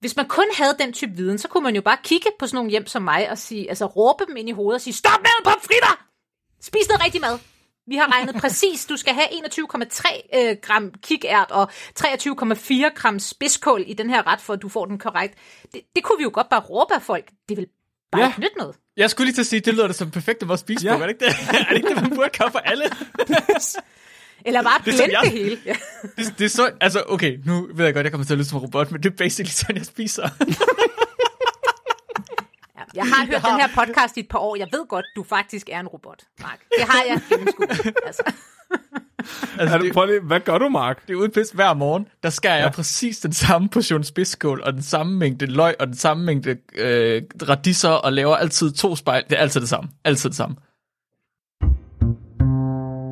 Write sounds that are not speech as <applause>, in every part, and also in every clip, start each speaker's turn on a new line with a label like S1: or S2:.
S1: hvis man kun havde den type viden, så kunne man jo bare kigge på sådan nogle hjem som mig og sige, altså råbe dem ind i hovedet og sige, stop med på fritter! Spis noget rigtig mad! Vi har regnet <laughs> præcis, du skal have 21,3 øh, gram kikært og 23,4 gram spidskål i den her ret, for at du får den korrekt. Det, det kunne vi jo godt bare råbe af folk. Det vil bare
S2: Ja.
S1: ikke nytte noget.
S3: Jeg skulle lige til at sige, det lyder da som perfekt at spise
S2: Ja.
S3: på, er det ikke det? <laughs> er det ikke det, man burde gøre for alle? <laughs>
S1: Eller bare
S3: Det
S1: blende
S3: jeg-
S1: det hele. Ja.
S3: Det, det er så, altså okay, nu ved jeg godt, jeg kommer til at lyde som en robot, men det er basically sådan, jeg spiser.
S1: Ja, Jeg har hørt den her podcast i et par år. Jeg ved godt, du faktisk er en robot, Mark. Det har jeg gennemskuet. <laughs> Altså.
S3: altså,
S2: Er du,
S3: det,
S2: prøv lige, hvad gør du, Mark?
S3: det er udpist hver morgen, der skærer jeg præcis den samme portion spidskål, og den samme mængde løg, og den samme mængde øh, radiser, og laver altid to spejl. Det er altid det samme. Altid det samme.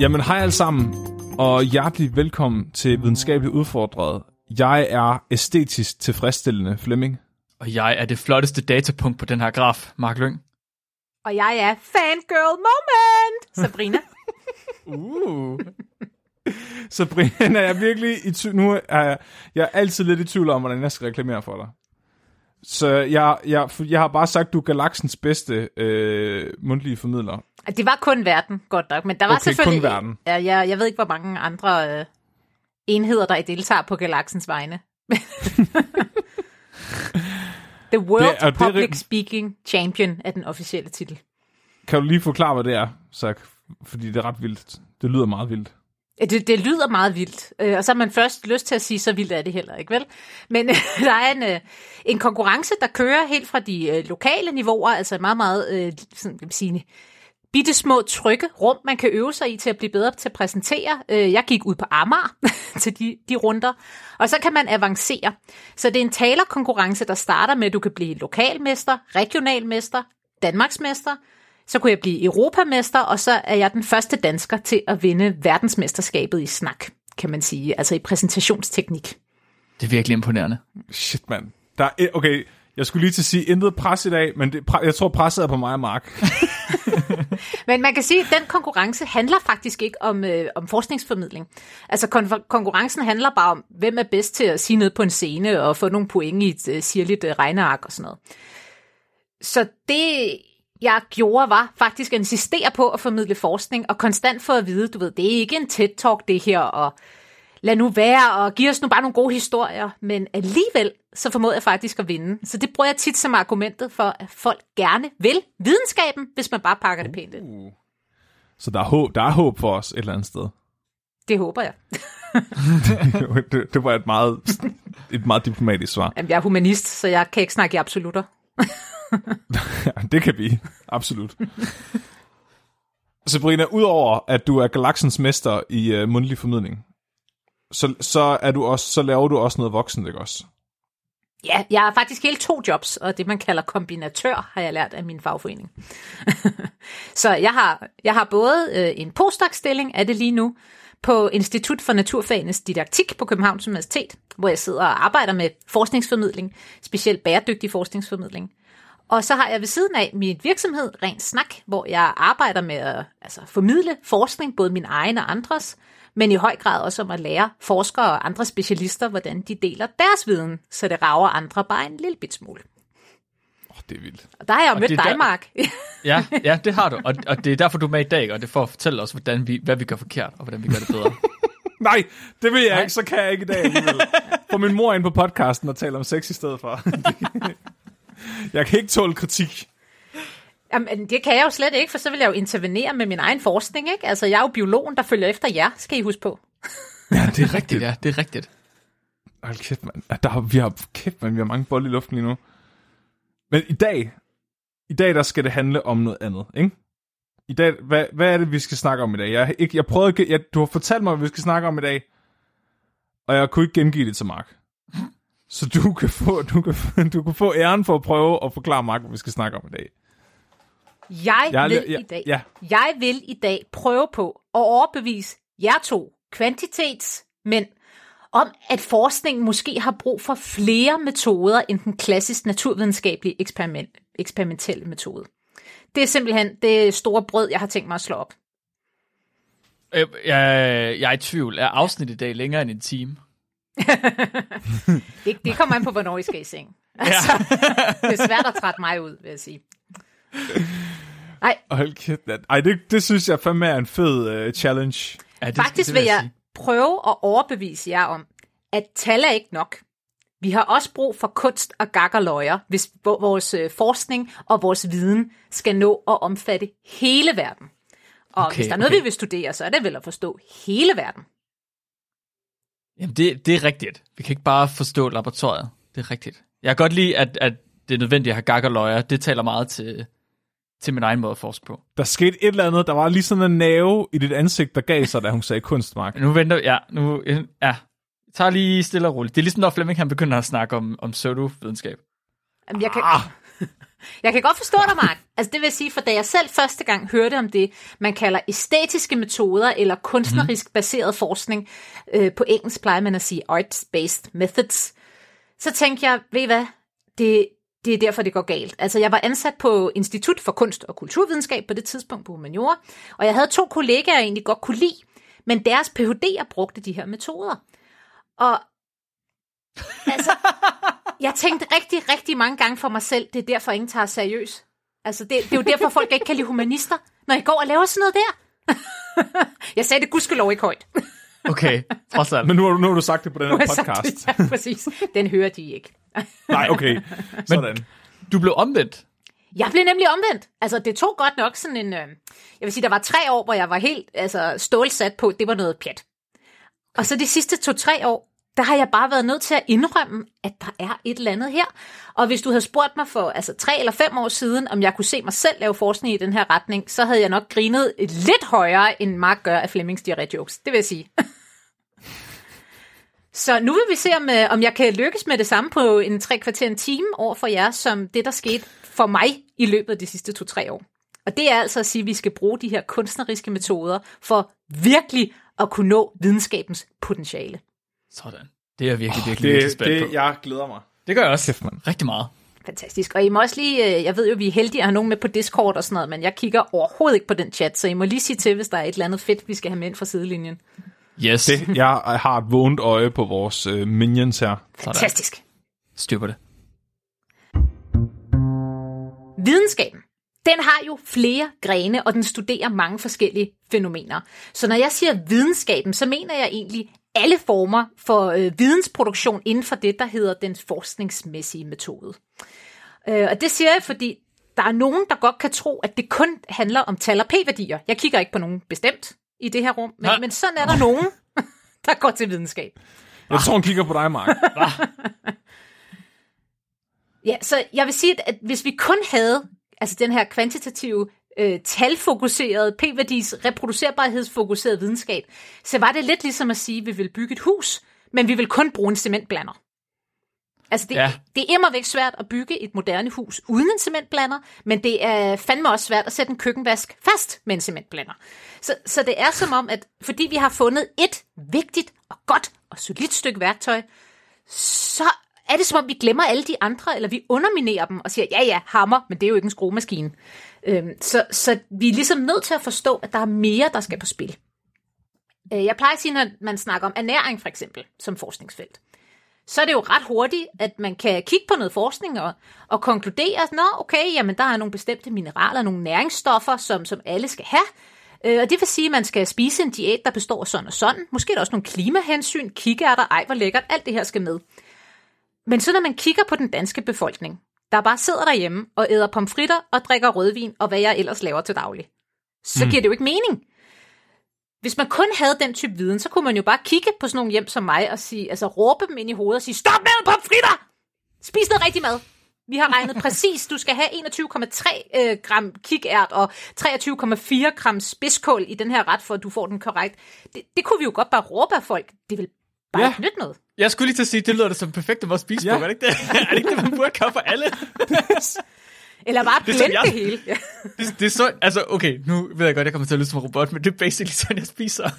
S2: Jamen, hej alle sammen, og hjertelig velkommen til Videnskabeligt Udfordret. Jeg er æstetisk tilfredsstillende, Flemming.
S3: Og jeg er det flotteste datapunkt på den her graf, Mark Lyng.
S1: Og jeg er fangirl moment, <laughs> Sabrina.
S3: Uh. <laughs>
S2: Sabrina, er jeg virkelig i tvivl. Nu er jeg, jeg er altid lidt i tvivl om, hvordan jeg skal reklamere for dig. Så jeg, jeg, jeg har bare sagt, du er galaksens bedste øh, mundtlige formidler.
S1: Det var kun verden, godt nok. Men der var
S2: Okay, kun
S1: selvfølgelig...
S2: verden.
S1: Ja, jeg, jeg ved ikke, hvor mange andre øh, enheder, der deltager på galaksens vegne. <laughs> The World
S2: Det det
S1: Public
S2: rig-
S1: Speaking Champion er den officielle titel.
S2: Kan du lige forklare, hvad det er, så, fordi det er ret vildt. Det lyder meget vildt.
S1: Det, det lyder meget vildt, øh, og så har man først lyst til at sige, så vildt er det heller ikke, vel? Men <laughs> der er en, øh, en konkurrence, der kører helt fra de øh, lokale niveauer, altså meget, meget, sådan, kan man sige, bitte små trygge rum, man kan øve sig i til at blive bedre til at præsentere. Øh, jeg gik ud på Amager <laughs> til de, de runder, og så kan man avancere. Så det er en talerkonkurrence, der starter med, at du kan blive lokalmester, regionalmester, Danmarksmester, så kunne jeg blive europamester, og så er jeg den første dansker til at vinde verdensmesterskabet i snak, kan man sige, altså i præsentationsteknik.
S3: Det er virkelig imponerende.
S2: Shit, mand. Der er, okay, jeg skulle lige til at sige intet pres i dag, men det, jeg tror, presset er på mig og Mark. <laughs>
S1: Men man kan sige, at den konkurrence handler faktisk ikke om, øh, om forskningsformidling. Altså kon- konkurrencen handler bare om, hvem er bedst til at sige noget på en scene og få nogle point i et øh, sirligt øh, regneark og sådan noget. Så det, jeg gjorde, var faktisk at insistere på at formidle forskning og konstant få at vide, du ved, det er ikke en TED-talk det her, og lad nu være, og giv os nu bare nogle gode historier. Men alligevel, så formåede jeg faktisk at vinde. Så det bruger jeg tit som argumentet for, at folk gerne vil videnskaben, hvis man bare pakker det pænt ind.
S2: Så der er håb, der er håb for os et eller andet sted.
S1: Det håber jeg. <laughs>
S2: det, det var et meget, et meget diplomatisk svar.
S1: Jamen, jeg er humanist, så jeg kan ikke snakke i absolutter. <laughs>
S2: Det kan vi. Absolut. Sabrina, udover at du er galaksens mester i uh, mundtlig formidling, så, så, er du også, så laver du også noget voksen, ikke også?
S1: Ja, jeg har faktisk hele to jobs, og det man kalder kombinatør, har jeg lært af min fagforening. <laughs> så jeg har, jeg har både øh, en postdoc-stilling af det lige nu, på Institut for Naturfagenes Didaktik på Københavns Universitet, hvor jeg sidder og arbejder med forskningsformidling, specielt bæredygtig forskningsformidling. Og så har jeg ved siden af min virksomhed Ren Snak, hvor jeg arbejder med at altså, formidle forskning, både min egen og andres, men i høj grad også om at lære forskere og andre specialister, hvordan de deler deres viden, så det rager andre bare en lille bit smule.
S2: Oh, det er vildt.
S1: Og der har jeg jo
S3: Og
S1: mødt
S3: er
S1: dig,
S3: der-
S1: Mark. <laughs>
S3: Ja, ja, det har du. Og, og det er derfor, du er med i dag, og det er for at fortælle os, hvordan vi, hvad vi gør forkert, og hvordan vi gør det bedre. <laughs>
S2: Nej, det vil jeg
S3: Nej.
S2: ikke, så kan jeg ikke i dag alligevel. Få min mor ind på podcasten og tale om sex i stedet for. <laughs> jeg kan ikke tåle kritik.
S1: Jamen, det kan jeg jo slet ikke, for så vil jeg jo intervenere med min egen forskning, ikke? Altså, jeg er jo biologen, der følger efter jer, skal I huske på.
S2: Ja, det er rigtigt.
S3: er, det er rigtigt.
S2: Hold kæft, mand. Ja, Der, har- vi har, kæft, man, vi har mange bolde i luften lige nu. Men i dag, i dag der skal det handle om noget andet, ikke? I dag, hvad, hvad er det, vi skal snakke om i dag? Jeg, ikke, jeg prøvede, ikke- jeg, du har fortalt mig, hvad vi skal snakke om i dag, og jeg kunne ikke gengive det til Mark. Så du kan, få, du, kan, <laughs> du kan få æren for at prøve at forklare Mark, hvad vi skal snakke om i dag.
S1: Jeg,
S2: Jeg
S1: vil
S2: ja,
S1: i dag,
S2: ja.
S1: jeg vil i dag prøve på at overbevise jer to kvantitetsmænd om, at forskningen måske har brug for flere metoder end den klassisk naturvidenskabelige eksperiment, eksperimentelle metode. Det er simpelthen det store brød, jeg har tænkt mig at slå op.
S3: Øh, Jeg, jeg er i tvivl. Er afsnittet i dag længere end en time? <laughs>
S1: Det, det kommer an på, hvornår I skal i seng. Altså, det er svært at trætte mig ud, vil jeg sige. <laughs> Nej,
S2: Hold kæft. Ej, det, det synes jeg fandme er en fed uh, challenge.
S3: Ja, det,
S1: Faktisk
S3: det
S1: vil jeg
S3: sige.
S1: prøve at overbevise jer om, at tal er ikke nok. Vi har også brug for kunst og gakkerløjer, hvis vo- vores øh, forskning og vores viden skal nå at omfatte hele verden. Og
S3: Okay,
S1: hvis der er noget,
S3: okay.
S1: vi vil studere, så er det vel at forstå hele verden.
S3: Jamen, det, det er rigtigt. Vi kan ikke bare forstå laboratoriet. Det er rigtigt. Jeg kan godt lide, at, at det er nødvendigt at have gak og løjer. Det taler meget til, til min egen måde at forske på.
S2: Der skete et eller andet, der var lige sådan en nerve i dit ansigt, der gav sig, da hun sagde kunst, Mark.
S3: Nu venter ja, nu, ja, jeg tager lige stille og roligt. Det er ligesom, når Flemming han begynder at snakke om, om pseudovidenskab.
S1: Jamen, jeg kan,
S2: Ah, <laughs>
S1: jeg kan godt forstå dig, Mark. Altså det vil sige, for da jeg selv første gang hørte om det, man kalder æstetiske metoder eller kunstnerisk baseret forskning, øh, på engelsk plejer man at sige arts-based methods, så tænkte jeg, ved I hvad, det, det er derfor, det går galt. Altså, jeg var ansat på Institut for Kunst og Kulturvidenskab på det tidspunkt på Humaniora, og jeg havde to kollegaer, jeg egentlig godt kunne lide, men deres PhD'er brugte de her metoder. Og <laughs> altså, jeg tænkte rigtig, rigtig mange gange for mig selv, det er derfor, ingen tager seriøst. Altså, det, det er jo derfor, folk ikke kan lide humanister, når I går og laver sådan noget der. <laughs> jeg sagde det gudskelov ikke højt.
S3: Okay, trods alt.
S2: men nu har, du, nu har du sagt det på den her
S1: jeg sagt
S2: podcast.
S1: det. Ja, præcis. Den hører de ikke.
S2: Nej, okay. <laughs> Sådan.
S3: Du blev omvendt.
S1: Jeg blev nemlig omvendt. Altså, det tog godt nok sådan en... Øh, jeg vil sige, der var tre år, hvor jeg var helt altså, stålsat på, at det var noget pjat. Og så de sidste to-tre år, der har jeg bare været nødt til at indrømme, at der er et eller andet her. Og hvis du havde spurgt mig for altså, tre eller fem år siden, om jeg kunne se mig selv lave forskning i den her retning, så havde jeg nok grinet lidt højere, end Mark gør af Flemmings jokes. Det vil jeg sige. <laughs> Så nu vil vi se, om, øh, om jeg kan lykkes med det samme på en tre kvarter en time over for jer, som det, der skete for mig i løbet af de sidste to-tre år. Og det er altså at sige, at vi skal bruge de her kunstneriske metoder for virkelig at kunne nå videnskabens potentiale.
S3: Sådan. Det er jeg virkelig, virkelig, virkelig
S2: Det,
S3: spændt
S2: det,
S3: på.
S2: jeg glæder mig.
S3: Det gør jeg også.
S2: Kæft, mand.
S3: Rigtig meget.
S1: Fantastisk. Og I må også lige, øh, jeg ved jo, vi er heldige at have nogen med på Discord og sådan noget, men jeg kigger overhovedet ikke på den chat, så I må lige sige til, hvis der er et eller andet fedt, vi skal have med ind fra sidelinjen.
S3: Yes.
S2: Det, jeg har et vågent øje på vores øh, minions her.
S3: Sådan.
S1: Fantastisk.
S3: Styr på det.
S1: Videnskaben, den har jo flere grene, og den studerer mange forskellige fænomener. Så når jeg siger videnskaben, så mener jeg egentlig alle former for øh, vidensproduktion inden for det, der hedder den forskningsmæssige metode. Øh, og det siger jeg, fordi der er nogen, der godt kan tro, at det kun handler om tal og p-værdier. Jeg kigger ikke på nogen bestemt i det her rum, men, men sådan er der nogen, <laughs> der går til videnskab.
S2: Jeg tror, hun kigger på dig, Mark. <laughs>
S1: Ja, så jeg vil sige, at- at hvis vi kun havde altså den her kvantitative, øh, talfokuserede, p-værdis reproducerbarhedsfokuserede videnskab, så var det lidt ligesom at sige, at vi vil bygge et hus, men vi vil kun bruge en cementblander. Altså det, ja. Det er immer væk svært at bygge et moderne hus uden en cementblander, men det er fandme også svært at sætte en køkkenvask fast med en cementblander. Så, så det er som om, at fordi vi har fundet et vigtigt og godt og solidt stykke værktøj, så er det som om, vi glemmer alle de andre, eller vi underminerer dem og siger, ja ja, hammer, men det er jo ikke en skruemaskine. Øhm, så, så vi er ligesom nødt til at forstå, at der er mere, der skal på spil. Øh, Jeg plejer at sige, når man snakker om ernæring for eksempel, som forskningsfelt, så er det jo ret hurtigt, at man kan kigge på noget forskning og, og konkludere, at Nå, okay, jamen, der er nogle bestemte mineraler, nogle næringsstoffer, som, som alle skal have. Øh, og det vil sige, at man skal spise en diæt, der består af sådan og sådan. Måske er der også nogle klimahensyn, kikærter, ej hvor lækkert, alt det her skal med. Men så når man kigger på den danske befolkning, der bare sidder derhjemme og æder pomfritter og drikker rødvin og hvad jeg ellers laver til daglig, så giver det jo ikke mening. Hvis man kun havde den type viden, så kunne man jo bare kigge på sådan nogle hjem som mig og sige, altså råbe dem ind i hovedet og sige, stop med pomfritter! Spis noget rigtig mad. Vi har regnet <laughs> præcis, du skal have 21,3 øh, gram kikært og 23,4 gram spidskål i den her ret, for at du får den korrekt. Det, det kunne vi jo godt bare råbe af folk. Det vil bare
S2: Ja.
S1: ikke nyt noget.
S3: Jeg skulle lige til at sige, det lyder da som perfekt måde at spise
S2: Ja.
S3: på, er det ikke det? <laughs> er det ikke det, man burde gøre for alle? <laughs>
S1: Eller bare
S3: Det
S1: blende
S3: jeg-
S1: det hele. Ja. <laughs>
S3: Det, det er så, altså okay, nu ved jeg godt, jeg kommer til at lyde som en robot, men det er basically sådan, jeg spiser.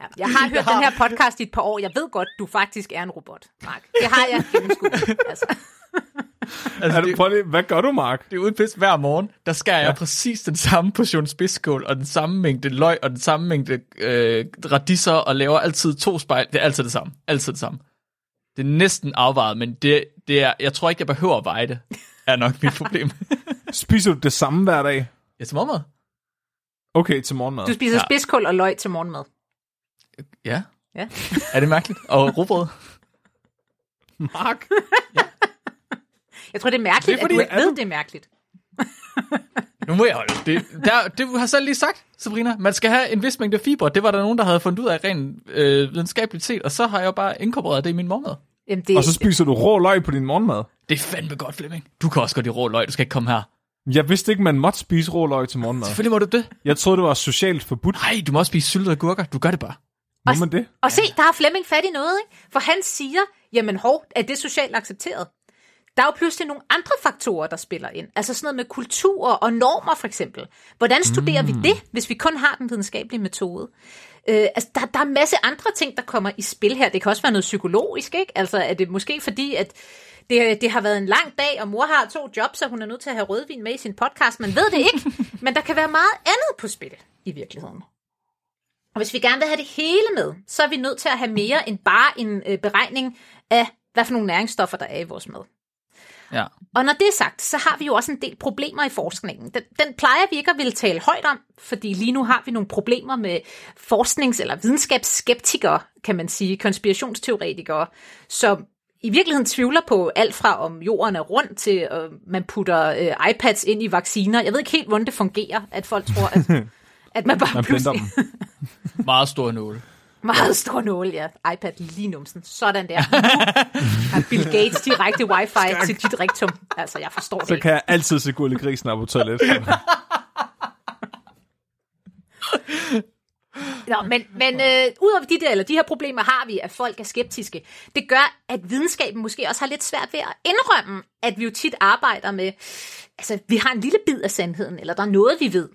S1: Ja, Jeg har hørt den her podcast i et par år. Jeg ved godt, du faktisk er en robot, Mark. Det har jeg gennemskuet. Altså.
S3: Altså,
S2: Er du,
S3: det,
S2: prøv lige, hvad gør du, Mark?
S3: det er uden pis hver morgen, der skærer jeg præcis den samme portion spidskål, og den samme mængde løg, og den samme mængde øh, radiser, og laver altid to spejl. Det er altid det samme. Altid det samme. Det er næsten afvejet, men det, det er, jeg tror ikke, jeg behøver at veje det, er nok mit problem. <laughs>
S2: Spiser du det samme hver dag?
S3: ja, som morgenmad.
S2: Okay, til morgenmad.
S1: Du spiser
S3: Ja.
S1: spidskål og løg til morgenmad.
S3: Ja.
S1: Ja.
S3: Er det mærkeligt? Og rugbrød? <laughs>
S2: Mark?
S1: Jeg tror, det er mærkeligt,
S3: Det er fordi,
S1: at du ikke ved,
S2: du-
S1: det er mærkeligt. <laughs>
S3: Nu må jeg holde. Det, der, det du har selv lige sagt, Sabrina. Man skal have en vis mængde fiber. Det var der nogen, der havde fundet ud af rent øh, videnskabeligt set, og så har jeg jo bare inkorporeret det i min morgenmad.
S1: Jamen, det,
S2: Og så spiser du rå løg på din morgenmad?
S3: Det er fandme godt, Flemming. Du kan også godt lide rå løg. Du skal ikke komme her.
S2: Jeg vidste ikke, man måtte spise rå løg til morgenmad.
S3: Selvfølgelig må du det.
S2: Jeg troede, det var socialt forbudt.
S3: Nej, du må også spise syltede gurker. Du gør det bare.
S2: Må man det?
S1: Og se, der har Flemming fat i noget, ikke? For han siger, jamen hov, er det socialt accepteret? Der er jo pludselig nogle andre faktorer, der spiller ind. Altså sådan noget med kultur og normer for eksempel. Hvordan studerer mm. vi det, hvis vi kun har den videnskabelige metode? Øh, altså, der, der er en masse andre ting, der kommer i spil her. Det kan også være noget psykologisk, ikke? Altså, er det måske fordi, at det, det har været en lang dag, og mor har to jobs, så hun er nødt til at have rødvin med i sin podcast. Man ved det ikke, <laughs> men der kan være meget andet på spil i virkeligheden. Og hvis vi gerne vil have det hele med, så er vi nødt til at have mere end bare en øh, beregning af, hvad for nogle næringsstoffer, der er i vores mad.
S3: Ja.
S1: Og når det er sagt, så har vi jo også en del problemer i forskningen. Den, den plejer vi ikke at ville tale højt om, fordi lige nu har vi nogle problemer med forsknings- eller videnskabsskeptikere, kan man sige, konspirationsteoretikere, som i virkeligheden tvivler på alt fra, om jorden er rund til, at man putter øh, iPads ind i vacciner. Jeg ved ikke helt, hvordan det fungerer, at folk tror, at, <laughs> at man bare
S2: Man
S1: pludselig...
S2: dem. <laughs>
S3: Meget stor nåle.
S1: Meget stor nål, ja. iPad lige numsen. Sådan der. Har Bill Gates direkte wifi til dit rektum. Altså, jeg forstår det
S2: Så
S1: ikke.
S2: kan jeg altid se Gulli Grisen op på toilettet. <laughs>
S1: Nå, men, men øh, udover de der, eller de her problemer har vi, at folk er skeptiske. Det gør, at videnskaben måske også har lidt svært ved at indrømme, at vi jo tit arbejder med, altså vi har en lille bid af sandheden, eller der er noget, vi ved.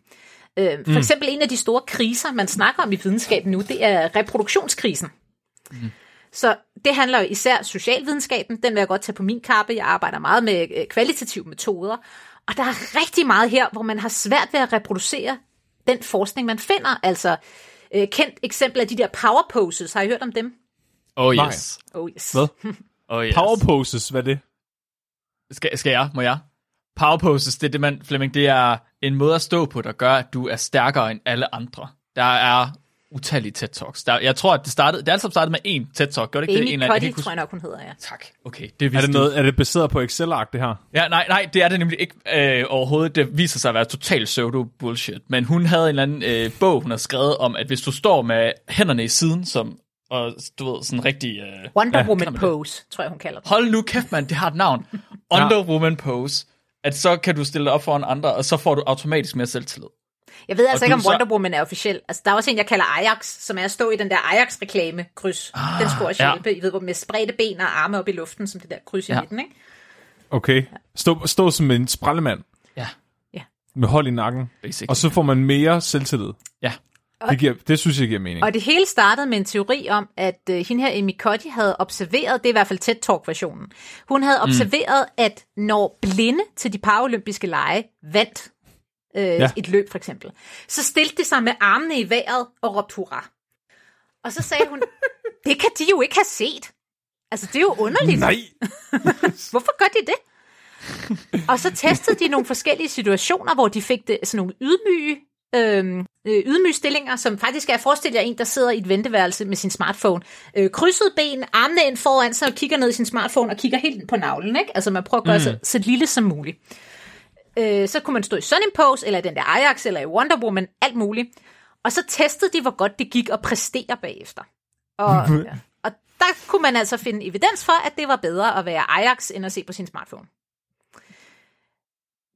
S1: Øh, for mm. eksempel en af de store kriser, man snakker om i videnskaben nu, det er reproduktionskrisen. Mm. Så det handler jo især socialvidenskaben, den vil jeg godt tage på min kappe. Jeg arbejder meget med øh, kvalitative metoder, og der er rigtig meget her, hvor man har svært ved at reproducere den forskning, man finder. Altså, øh, kendt eksempel af de der power poses. Har I hørt om dem?
S3: Oh
S2: Nej.
S3: yes.
S1: Oh yes.
S2: Hvad? <laughs>
S3: Oh yes.
S2: Power poses, hvad er det?
S3: Skal, skal jeg? Må jeg? Power poses, det er det, man, Flemming, det er en måde at stå på, der gør, at du er stærkere end alle andre. Der er utallige TED-talks. Der, jeg tror, at det startede, det er altså startet med én TED-talk. Gør det ikke det?
S1: Amy
S3: En af- jeg kan
S1: Cuddy,
S3: ikke huske-
S1: tror jeg nok, hun hedder, ja.
S3: Tak. Okay, det
S2: Er det, noget, er det baseret på Excel-ark, det her?
S3: Ja, nej, nej, det er det nemlig ikke øh, overhovedet. Det viser sig at være totalt pseudo-bullshit. Men hun havde en eller anden øh, bog, hun har skrevet om, at hvis du står med hænderne i siden, som, og du ved, sådan rigtig... Øh,
S1: Wonder
S3: Ja,
S1: Woman pose, tror jeg, hun kalder det.
S3: hold nu kæft, mand, det har et navn. Under Woman Pose. At så kan du stille dig op foran andre, og så får du automatisk mere selvtillid.
S1: Jeg ved altså
S3: Og
S1: ikke, om
S3: så-
S1: Wonder Woman er officiel. Altså, der er også en, jeg kalder Ajax, som er at stå i den der Ajax-reklame-kryds. Ah, den skulle også
S3: ja.
S1: hjælpe, I ved, hvor med spredte ben og arme op i luften, som det der kryds i
S3: Ja.
S1: midten, ikke?
S2: Okay. Stå, stå som en sprallemand
S3: Ja,
S2: med hold i nakken.
S3: basically.
S2: Og så får man mere selvtillid.
S3: Ja.
S2: Det, giver, det synes jeg giver mening.
S1: Og det hele startede med en teori om, at øh, hende her Amy Cuddy havde observeret, det er i hvert fald TED-talk-versionen, hun havde observeret, mm. at når blinde til de paralympiske lege vandt øh, ja. Et løb for eksempel, så stillede de sig med armene i vejret og råbte hurra. Og så sagde hun, <laughs> det kan de jo ikke have set. Altså, det er jo underligt.
S2: Nej! <laughs>
S1: Hvorfor gør de det? og så testede de nogle forskellige situationer, hvor de fik det, sådan nogle ydmyge, øh, ydmyge stillinger, som faktisk er at forestille jer en, der sidder i et venteværelse med sin smartphone. Øh, krydset ben, armene ind foran sig og kigger ned i sin smartphone og kigger helt på navlen. Ikke? Altså man prøver at gøre mm. sig så lille som muligt. Øh, så kunne man stå i sådan en pose, eller i den der Ajax, eller i Wonder Woman, alt muligt. Og så testede de, hvor godt det gik at præstere bagefter. Og, <laughs> og der kunne man altså finde evidens for, at det var bedre at være Ajax, end at se på sin smartphone.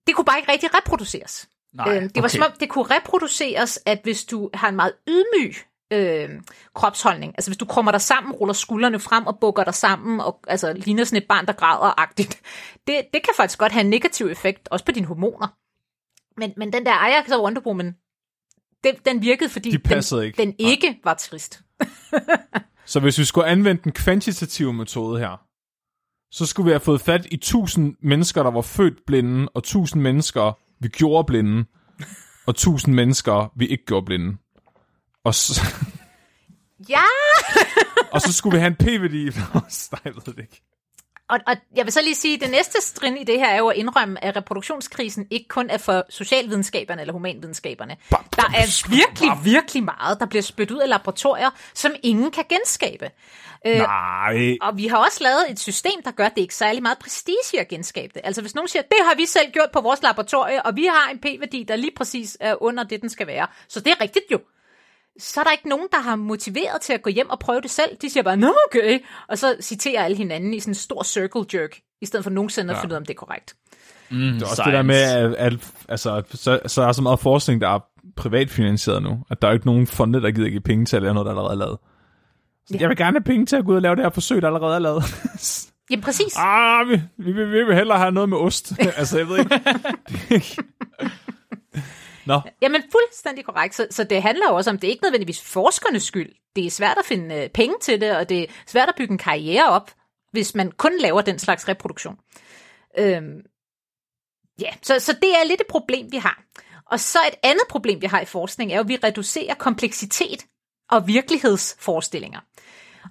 S1: Det kunne bare ikke rigtig reproduceres.
S3: Nej,
S1: Øhm, det var
S3: okay.
S1: som om, det kunne reproduceres, at hvis du har en meget ydmyg øh, kropsholdning. Altså hvis du krummer dig sammen, ruller skuldrene frem og bukker dig sammen, og altså, ligner sådan et barn, der græder-agtigt. <laughs> Det, det kan faktisk godt have en negativ effekt, også på dine hormoner. Men, men den der Ajax og Wonder Woman, den, den virkede, fordi
S2: De
S1: den,
S2: ikke.
S1: den ikke var trist. <laughs>
S2: Så hvis vi skulle anvende den kvantitative metode her, så skulle vi have fået fat i 1000 mennesker, der var født blinde, og 1000 mennesker, vi gjorde blinde, og 1000 mennesker, vi ikke gjorde blinde. Og så,
S1: Ja! <laughs>
S2: og så skulle vi have en p-værdi. Nej, jeg ved det ikke.
S1: Og, og jeg vil så lige sige, at det næste trin i det her er jo at indrømme, at reproduktionskrisen ikke kun er for socialvidenskaberne eller humanvidenskaberne. Der er virkelig, virkelig meget, der bliver spyttet ud af laboratorier, som ingen kan genskabe. Øh,
S2: Nej.
S1: og vi har også lavet et system, der gør, at det ikke særlig meget prestige at genskabe det. Altså hvis nogen siger, det har vi selv gjort på vores laboratorie, og vi har en p-værdi, der lige præcis er under det, den skal være. Så det er rigtigt jo. Så er der ikke nogen, der har motiveret til at gå hjem og prøve det selv. De siger bare, nå okay, og så citerer alle hinanden i sådan en stor circle jerk, i stedet for nogensinde at
S2: Ja.
S1: finde ud af, om det er korrekt.
S3: Mm,
S2: Det er også det der med, at, at altså, så, så er der så meget forskning, der er privatfinansieret nu, at der er jo ikke nogen fonde, der gider give penge til at lave noget, der allerede er lavet. Så
S1: Ja.
S2: Jeg vil gerne have penge til at gå ud og lave det her forsøg, der allerede er lavet. <laughs>
S1: Jamen præcis.
S2: ah, vi, vi, vi, vi vil hellere have noget med ost. <laughs> altså, jeg ved ikke. <laughs> Nå,
S1: Jamen fuldstændig korrekt. Så, så det handler jo også om, det er ikke nødvendigvis forskernes skyld. Det er svært at finde øh, penge til det, og det er svært at bygge en karriere op, hvis man kun laver den slags reproduktion. Øhm, ja, så, så det er lidt et problem, vi har. Og så et andet problem, vi har i forskning, er jo, at vi reducerer kompleksitet og virkelighedsforestillinger.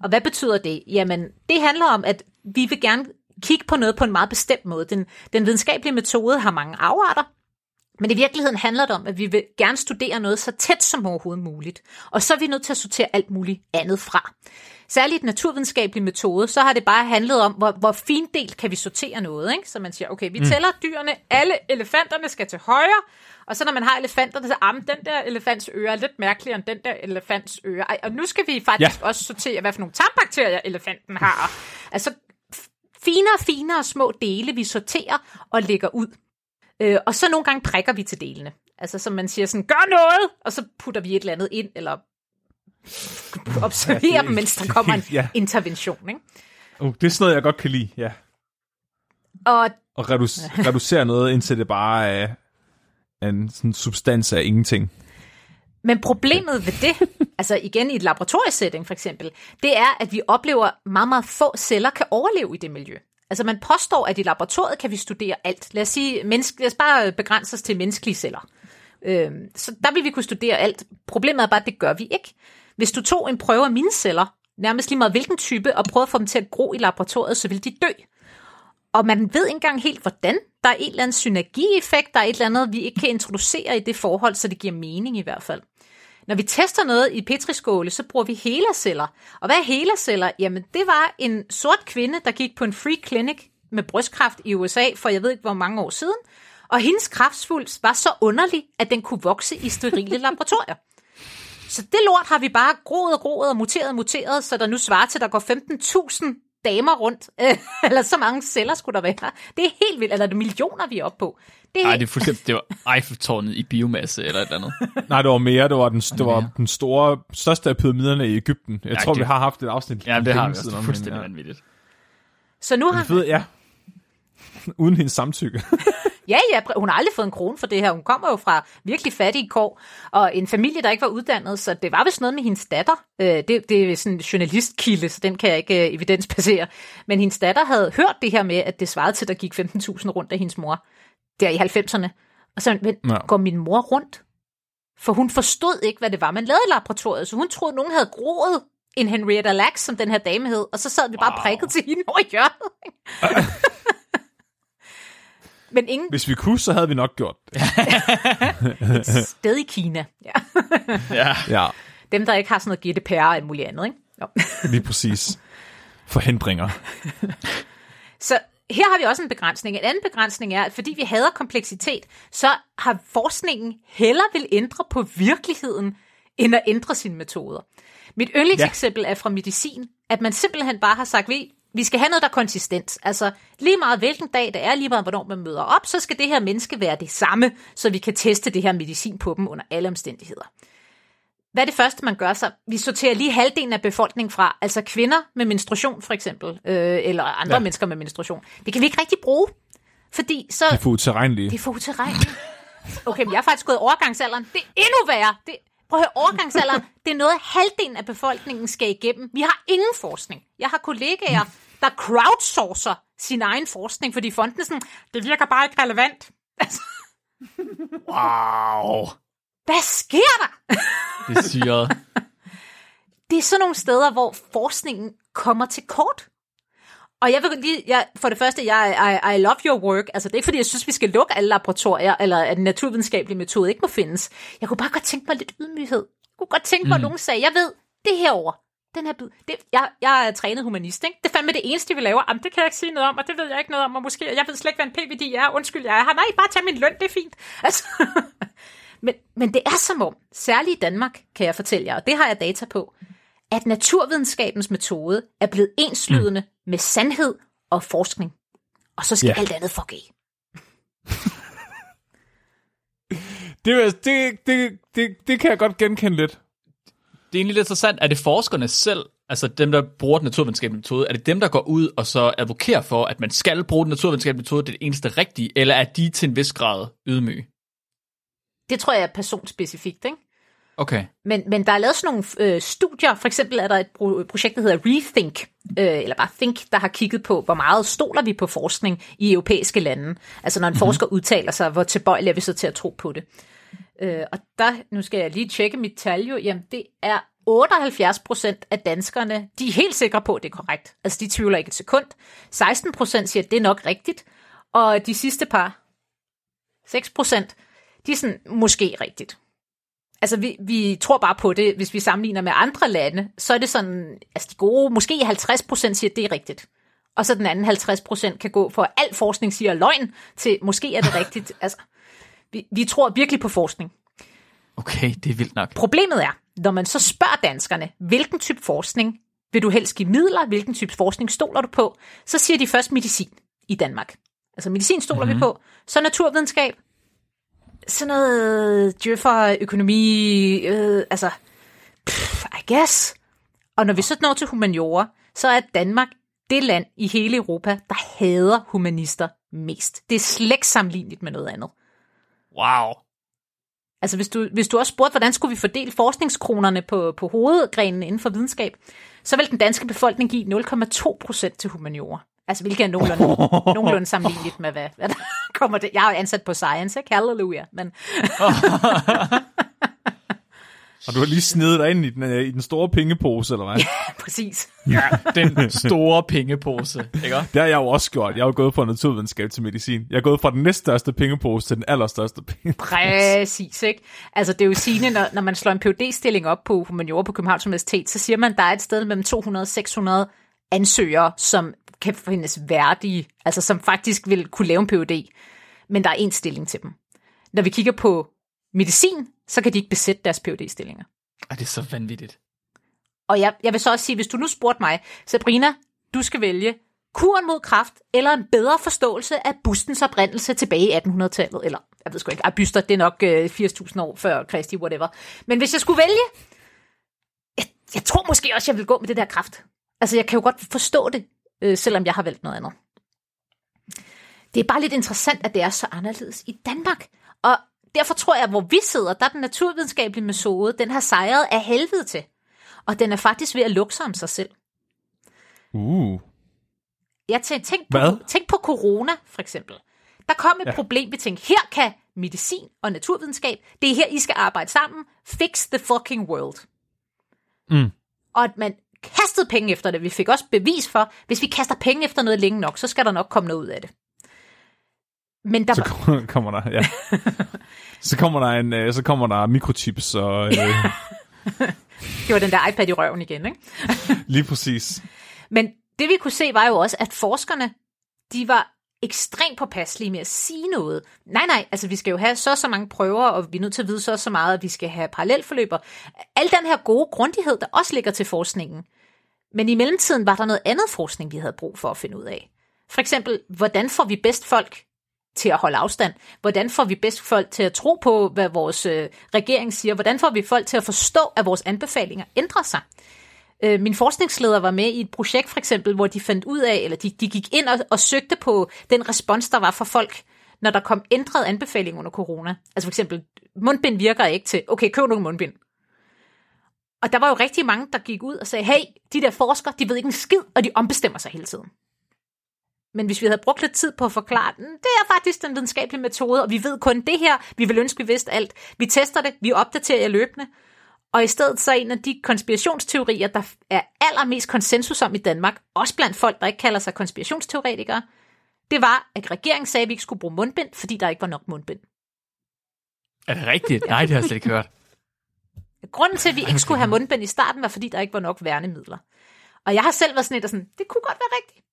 S1: Og hvad betyder det? Jamen, det handler om, at vi vil gerne kigge på noget på en meget bestemt måde. Den, den videnskabelige metode har mange afarter, men i virkeligheden handler det om, at vi vil gerne studere noget så tæt som overhovedet muligt. Og så er vi nødt til at sortere alt muligt andet fra. Særligt naturvidenskabelig metode, så har det bare handlet om, hvor, hvor findelt kan vi sortere noget. Ikke? Så man siger, okay, vi tæller dyrene, alle elefanterne skal til højre, og så når man har elefanterne, så ah, den der elefants øre er lidt mærkeligere end den der elefants øre. Ej, og nu skal vi faktisk ja. også sortere, hvad for nogle tarmbakterier elefanten har. Altså finere og finere små dele, vi sorterer og lægger ud. Øh, og så nogle gange prikker vi til delene. Altså som man siger sådan, gør noget, og så putter vi et eller andet ind, eller observerer
S2: Ja,
S1: dem, mens der kommer en <laughs>
S2: ja.
S1: intervention. Ikke?
S2: uh, det er sådan noget, jeg godt kan lide, ja.
S1: Og
S2: Og reduc- <laughs> reducere noget, indtil det bare er en sådan substans af ingenting.
S1: Men problemet ved det, <laughs> altså igen i et laboratoriesetting for eksempel, det er, at vi oplever meget, meget få celler kan overleve i det miljø. Altså man påstår, at i laboratoriet kan vi studere alt. Lad os sige, menneske, lad os bare begrænse os til menneskelige celler. Øh, så der vil vi kunne studere alt. Problemet er bare, at det gør vi ikke. Hvis du tog en prøve af mine celler, nærmest lige meget hvilken type, og prøvede at få dem til at gro i laboratoriet, så vil de dø. Og man ved ikke engang helt, hvordan. Der er en eller anden synergieffekt, der er et eller andet, vi ikke kan introducere i det forhold, så det giver mening i hvert fald. Når vi tester noget i petriskåle, så bruger vi heleceller. Og hvad er heleceller? Jamen, det var en sort kvinde, der gik på en free clinic med brystkræft i USA for jeg ved ikke hvor mange år siden. Og hendes kræftsvulst var så underlig, at den kunne vokse i sterile <laughs> laboratorier. Så det lort har vi bare groet og groet og muteret og muteret, så der nu svarer til, at der går 15.000 damer rundt. <laughs> Eller så mange celler skulle der være. Det er helt vildt. Eller er det millioner, vi er oppe på. Det er
S3: Nej, det er fuldstændig, det var Eiffeltårnet i biomasse eller et eller andet. <laughs>
S2: Nej, det var mere. Det var den, det var den store, største af pyramiderne i Ægypten. Jeg
S3: Ja,
S2: tror,
S3: det-
S2: vi har haft et afsnit.
S3: Ja, det har vi også.
S2: om
S3: Fuldstændig
S2: hende,
S3: vanvittigt.
S1: Så nu
S2: ja.
S1: har,
S2: Det fede, ja. Uden hendes samtykke. <laughs>
S1: Ja, ja, hun har aldrig fået en krone for det her. Hun kommer jo fra virkelig fattige kår, og en familie, der ikke var uddannet, så det var vist noget med hendes datter. Øh, det, det er sådan en journalistkilde, så den kan jeg ikke øh, evidensbasere. Men hendes datter havde hørt det her med, at det svarede til, at der gik 15.000 rundt af hendes mor, der i 90'erne. Og så men,
S2: Ja.
S1: går min mor rundt? For hun forstod ikke, hvad det var, man lavede i laboratoriet, så hun troede, at nogen havde groet en Henrietta Lacks, som den her dame hed, og så sad vi bare wow. prikket til hende over hjørnet. <laughs> Men ingen
S2: Hvis vi kunne, så havde vi nok gjort det.
S1: sted i Kina. Ja. <laughs>
S3: Ja.
S2: Ja,
S1: Dem, der ikke har sådan noget GDPR og alt muligt andet. Ikke? Jo. <laughs>
S2: lige præcis. Forhindringer. <laughs>
S1: Så her har vi også en begrænsning. En anden begrænsning er, at fordi vi hader kompleksitet, så har forskningen heller vil ændre på virkeligheden, end at ændre sine metoder. Mit yndlingseksempel er fra medicin, at man simpelthen bare har sagt, vi, vi skal have noget, der er konsistent. Altså lige meget hvilken dag det er, lige meget hvornår man møder op, så skal det her menneske være det samme, så vi kan teste det her medicin på dem under alle omstændigheder. hvad er det første, man gør så? Vi sorterer lige halvdelen af befolkningen fra, altså kvinder med menstruation for eksempel, øh, eller andre ja. Mennesker med menstruation. Det kan vi ikke rigtig bruge, fordi så...
S2: De er for utilregnelige.
S1: Det er for utilregneligt. Okay, men jeg er faktisk gået overgangsalderen. Det er endnu værre. Det, prøv at høre, overgangsalderen, det er noget, halvdelen af befolkningen skal igennem. Vi har ingen forskning. Jeg har kollegaer, der crowdsourcer sin egen forskning, fordi fonden sådan, det virker bare ikke relevant. <laughs>
S3: Wow.
S1: hvad sker der?
S3: Det er syret. <laughs>
S1: det er sådan nogle steder, hvor forskningen kommer til kort. Og jeg vil lige, jeg, for det første, jeg, I, I love your work. Altså, det er ikke, fordi jeg synes, vi skal lukke alle laboratorier, eller at den naturvidenskabelige metode ikke må findes. Jeg kunne bare godt tænke mig lidt ydmyghed. Jeg kunne godt tænke mig, at nogen sagde, jeg ved, det herover. Den her bid, det, jeg, jeg er trænet humanist, ikke? Det er fandme det eneste, vi laver. Jamen, det kan jeg ikke sige noget om, og det ved jeg ikke noget om, og måske, jeg ved slet ikke, hvad en PVD er. Undskyld, jeg er her. Nej, bare tag min løn, det er fint. <laughs> Altså, men, men det er som om, særligt i Danmark, kan jeg fortælle jer, og det har jeg data på, at naturvidenskabens metode er blevet enslydende mm. med sandhed og forskning. Og så skal yeah. alt andet fuck af. <laughs>
S2: Det, det, det, det, det kan jeg godt genkende lidt.
S3: Det er egentlig lidt interessant. Er det forskerne selv, altså dem, der bruger den naturvidenskabelige metode, er det dem, der går ud og så advokerer for, at man skal bruge den naturvidenskabelige metode, det er det eneste rigtige, eller er de til en vis grad ydmyge?
S1: Det tror jeg er personspecifikt, ikke?
S3: Okay.
S1: Men, men der er lavet sådan nogle øh, studier. For eksempel er der et pro- projekt, der hedder Rethink, øh, eller bare Think, der har kigget på, hvor meget stoler vi på forskning i europæiske lande. Altså når en mm-hmm. forsker udtaler sig, hvor tilbøjelig er vi så til at tro på det. Øh, og der, nu skal jeg lige tjekke mit tal jo, jamen det er 78 procent af danskerne, de er helt sikre på, at det er korrekt. Altså de tvivler ikke et sekund. 16 procent siger, at det er nok rigtigt. Og de sidste par, 6 procent, de er sådan, måske rigtigt. Altså, vi, vi tror bare på det, hvis vi sammenligner med andre lande, så er det sådan, altså de gode, måske 50 procent siger, at det er rigtigt. Og så den anden 50 procent kan gå for, at al forskning siger løgn, til måske er det rigtigt. Altså, vi, vi tror virkelig på forskning.
S3: Okay, det er vildt nok.
S1: Problemet er, når man så spørger danskerne, hvilken type forskning vil du helst give midler, hvilken type forskning stoler du på, så siger de først medicin i Danmark. Altså medicin stoler mm-hmm. vi på, så naturvidenskab, sådan noget djøffer, økonomi, øh, altså, pff, I guess. Og når vi så når til humaniora, så er Danmark det land i hele Europa, der hader humanister mest. Det er slet ikke sammenligneligt med noget andet.
S3: Wow.
S1: Altså hvis du, hvis du også spurgte, hvordan skulle vi fordele forskningskronerne på, på hovedgrenen inden for videnskab, så vil den danske befolkning give 0,2 procent til humaniora. Altså hvilket er nogenlunde, <laughs> nogenlunde sammenligneligt med, hvad, hvad der kommer det. Jeg er jo ansat på science, ikke? Halleluja. Men <laughs>
S2: Og du har lige snedet dig ind i den, øh, i den store pengepose, eller hvad? <laughs>
S1: præcis.
S3: Ja, den <laughs> store pengepose, ikke?
S2: Det har jeg jo også gjort. Jeg har jo gået fra naturvidenskab til medicin. Jeg er gået fra den næststørste pengepose til den allerstørste pengepose.
S1: Præcis, ikke? Altså, det er jo sigende, når, når man slår en phd stilling op på humaniora på Københavns Universitet, så siger man, at der er et sted mellem 200 og 600 ansøgere, som kan findes værdige, altså som faktisk vil kunne lave en Ph.D., men der er en stilling til dem. Når vi kigger på medicin, så kan de ikke besætte deres phd stillinger
S3: Ej, det er så vanvittigt.
S1: Og jeg, jeg vil så også sige, hvis du nu spurgte mig, Sabrina, du skal vælge kuren mod kraft, eller en bedre forståelse af bustens oprindelse tilbage i 1800-tallet, eller jeg ved sgu ikke, ej, byster, det er nok øh, 80.000 år før Kristi, whatever. Men hvis jeg skulle vælge, jeg, jeg tror måske også, jeg vil gå med det der kraft. Altså, jeg kan jo godt forstå det, øh, selvom jeg har valgt noget andet. Det er bare lidt interessant, at det er så anderledes i Danmark. Og derfor tror jeg, hvor vi sidder, der er den naturvidenskabelige metode, den har sejret af helvede til. Og den er faktisk ved at lukke sig om sig selv.
S2: Uh.
S1: Jeg tænk, tænk, på,
S2: Hvad?
S1: tænk på corona, for eksempel. Der kom et
S2: ja.
S1: problem, vi tænkte, her kan medicin og naturvidenskab, det er her, I skal arbejde sammen, fix the fucking world.
S2: Mm.
S1: Og at man kastede penge efter det. Vi fik også bevis for, hvis vi kaster penge efter noget længe nok, så skal der nok komme noget ud af det. Men der
S2: Så kommer, der, ja. <laughs> Så kommer der en, øh, så kommer der mikrochips og øh, <laughs>
S1: det var den der iPad i røven igen, ikke? <laughs>
S2: lige præcis.
S1: Men det vi kunne se var jo også, at forskerne, de var ekstremt påpasselige med at sige noget. Nej, nej, altså vi skal jo have så så mange prøver, og vi er nødt til at vide så så meget, at vi skal have parallelforløber. Al den her gode grundighed, der også ligger til forskningen. Men i mellemtiden var der noget andet forskning, vi havde brug for at finde ud af. For eksempel, hvordan får vi bedst folk til at holde afstand? Hvordan får vi bedst folk til at tro på, hvad vores øh, regering siger? Hvordan får vi folk til at forstå, at vores anbefalinger ændrer sig? Øh, min forskningsleder var med i et projekt for eksempel, hvor de fandt ud af, eller de, de gik ind og, og søgte på den respons, der var fra folk, når der kom ændret anbefaling under corona. Altså for eksempel, mundbind virker ikke til, okay, køb nogle mundbind. Og der var jo rigtig mange, der gik ud og sagde, hey, de der forskere, de ved ikke en skid, og de ombestemmer sig hele tiden. Men hvis vi havde brugt lidt tid på at forklare den, det er faktisk den videnskabelige metode, og vi ved kun det her, vi vil ønske, vi vidste alt. Vi tester det, vi opdaterer jer løbende. Og i stedet så er en af de konspirationsteorier, der er allermest konsensus om i Danmark, også blandt folk, der ikke kalder sig konspirationsteoretikere, det var, at regeringen sagde, at vi ikke skulle bruge mundbind, fordi der ikke var nok mundbind.
S3: Er det rigtigt? Nej, det har jeg slet ikke hørt.
S1: Grunden til, at vi ikke skulle have mundbind i starten, var, fordi der ikke var nok værnemidler. Og jeg har selv været sådan lidt, sådan, det kunne godt være rigtigt.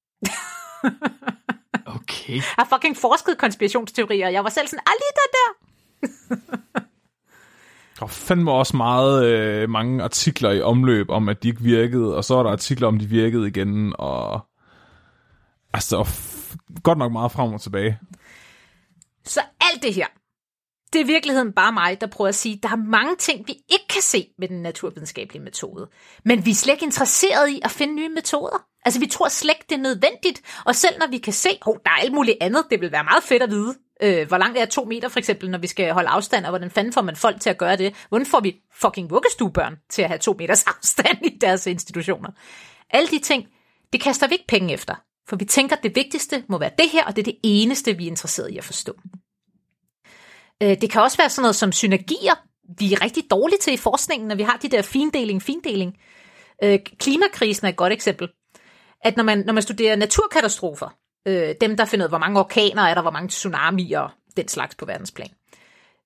S3: Okay.
S1: Jeg har fucking forsket konspirationsteorier, jeg var selv sådan, ah, lige der der.
S2: Var fandme også meget øh, mange artikler i omløb om, at de ikke virkede, og så var der artikler om, de virkede igen, og altså, godt nok meget frem og tilbage.
S1: Så alt det her, det er i virkeligheden bare mig, der prøver at sige, at der er mange ting, vi ikke kan se med den naturvidenskabelige metode. Men vi er slet ikke interesseret i at finde nye metoder. Altså, vi tror slet ikke, det er nødvendigt. Og selv når vi kan se, at oh, der er alt muligt andet, det vil være meget fedt at vide. Øh, hvor langt er to meter, for eksempel, når vi skal holde afstand, og hvordan fanden får man folk til at gøre det? Hvordan får vi fucking vuggestuebørn til at have to meters <laughs> afstand i deres institutioner? Alle de ting, det kaster vi ikke penge efter. For vi tænker, at det vigtigste må være det her, og det er det eneste, vi er interesseret i at forstå. Øh, det kan også være sådan noget som synergier. Vi er rigtig dårlige til i forskningen, når vi har de der findeling, findeling. Øh, klimakrisen er et godt eksempel. At når man, når man studerer naturkatastrofer, øh, dem der finder ud af, hvor mange orkaner er der, hvor mange tsunamier og den slags på verdensplan.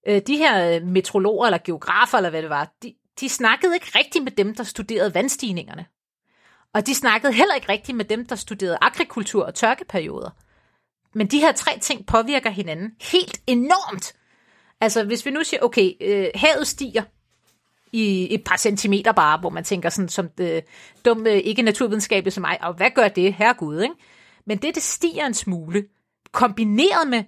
S1: De her metrologer eller geografer, eller hvad det var, de, de snakkede ikke rigtigt med dem, der studerede vandstigningerne. Og de snakkede heller ikke rigtigt med dem, der studerede agrikultur og tørkeperioder. Men de her tre ting påvirker hinanden helt enormt. Altså, hvis vi nu siger, okay, øh, havet stiger i et par centimeter bare, hvor man tænker sådan som det dum øh, ikke naturvidenskabelig som mig, og hvad gør det, herregud, ikke? Men det, det stiger en smule, kombineret med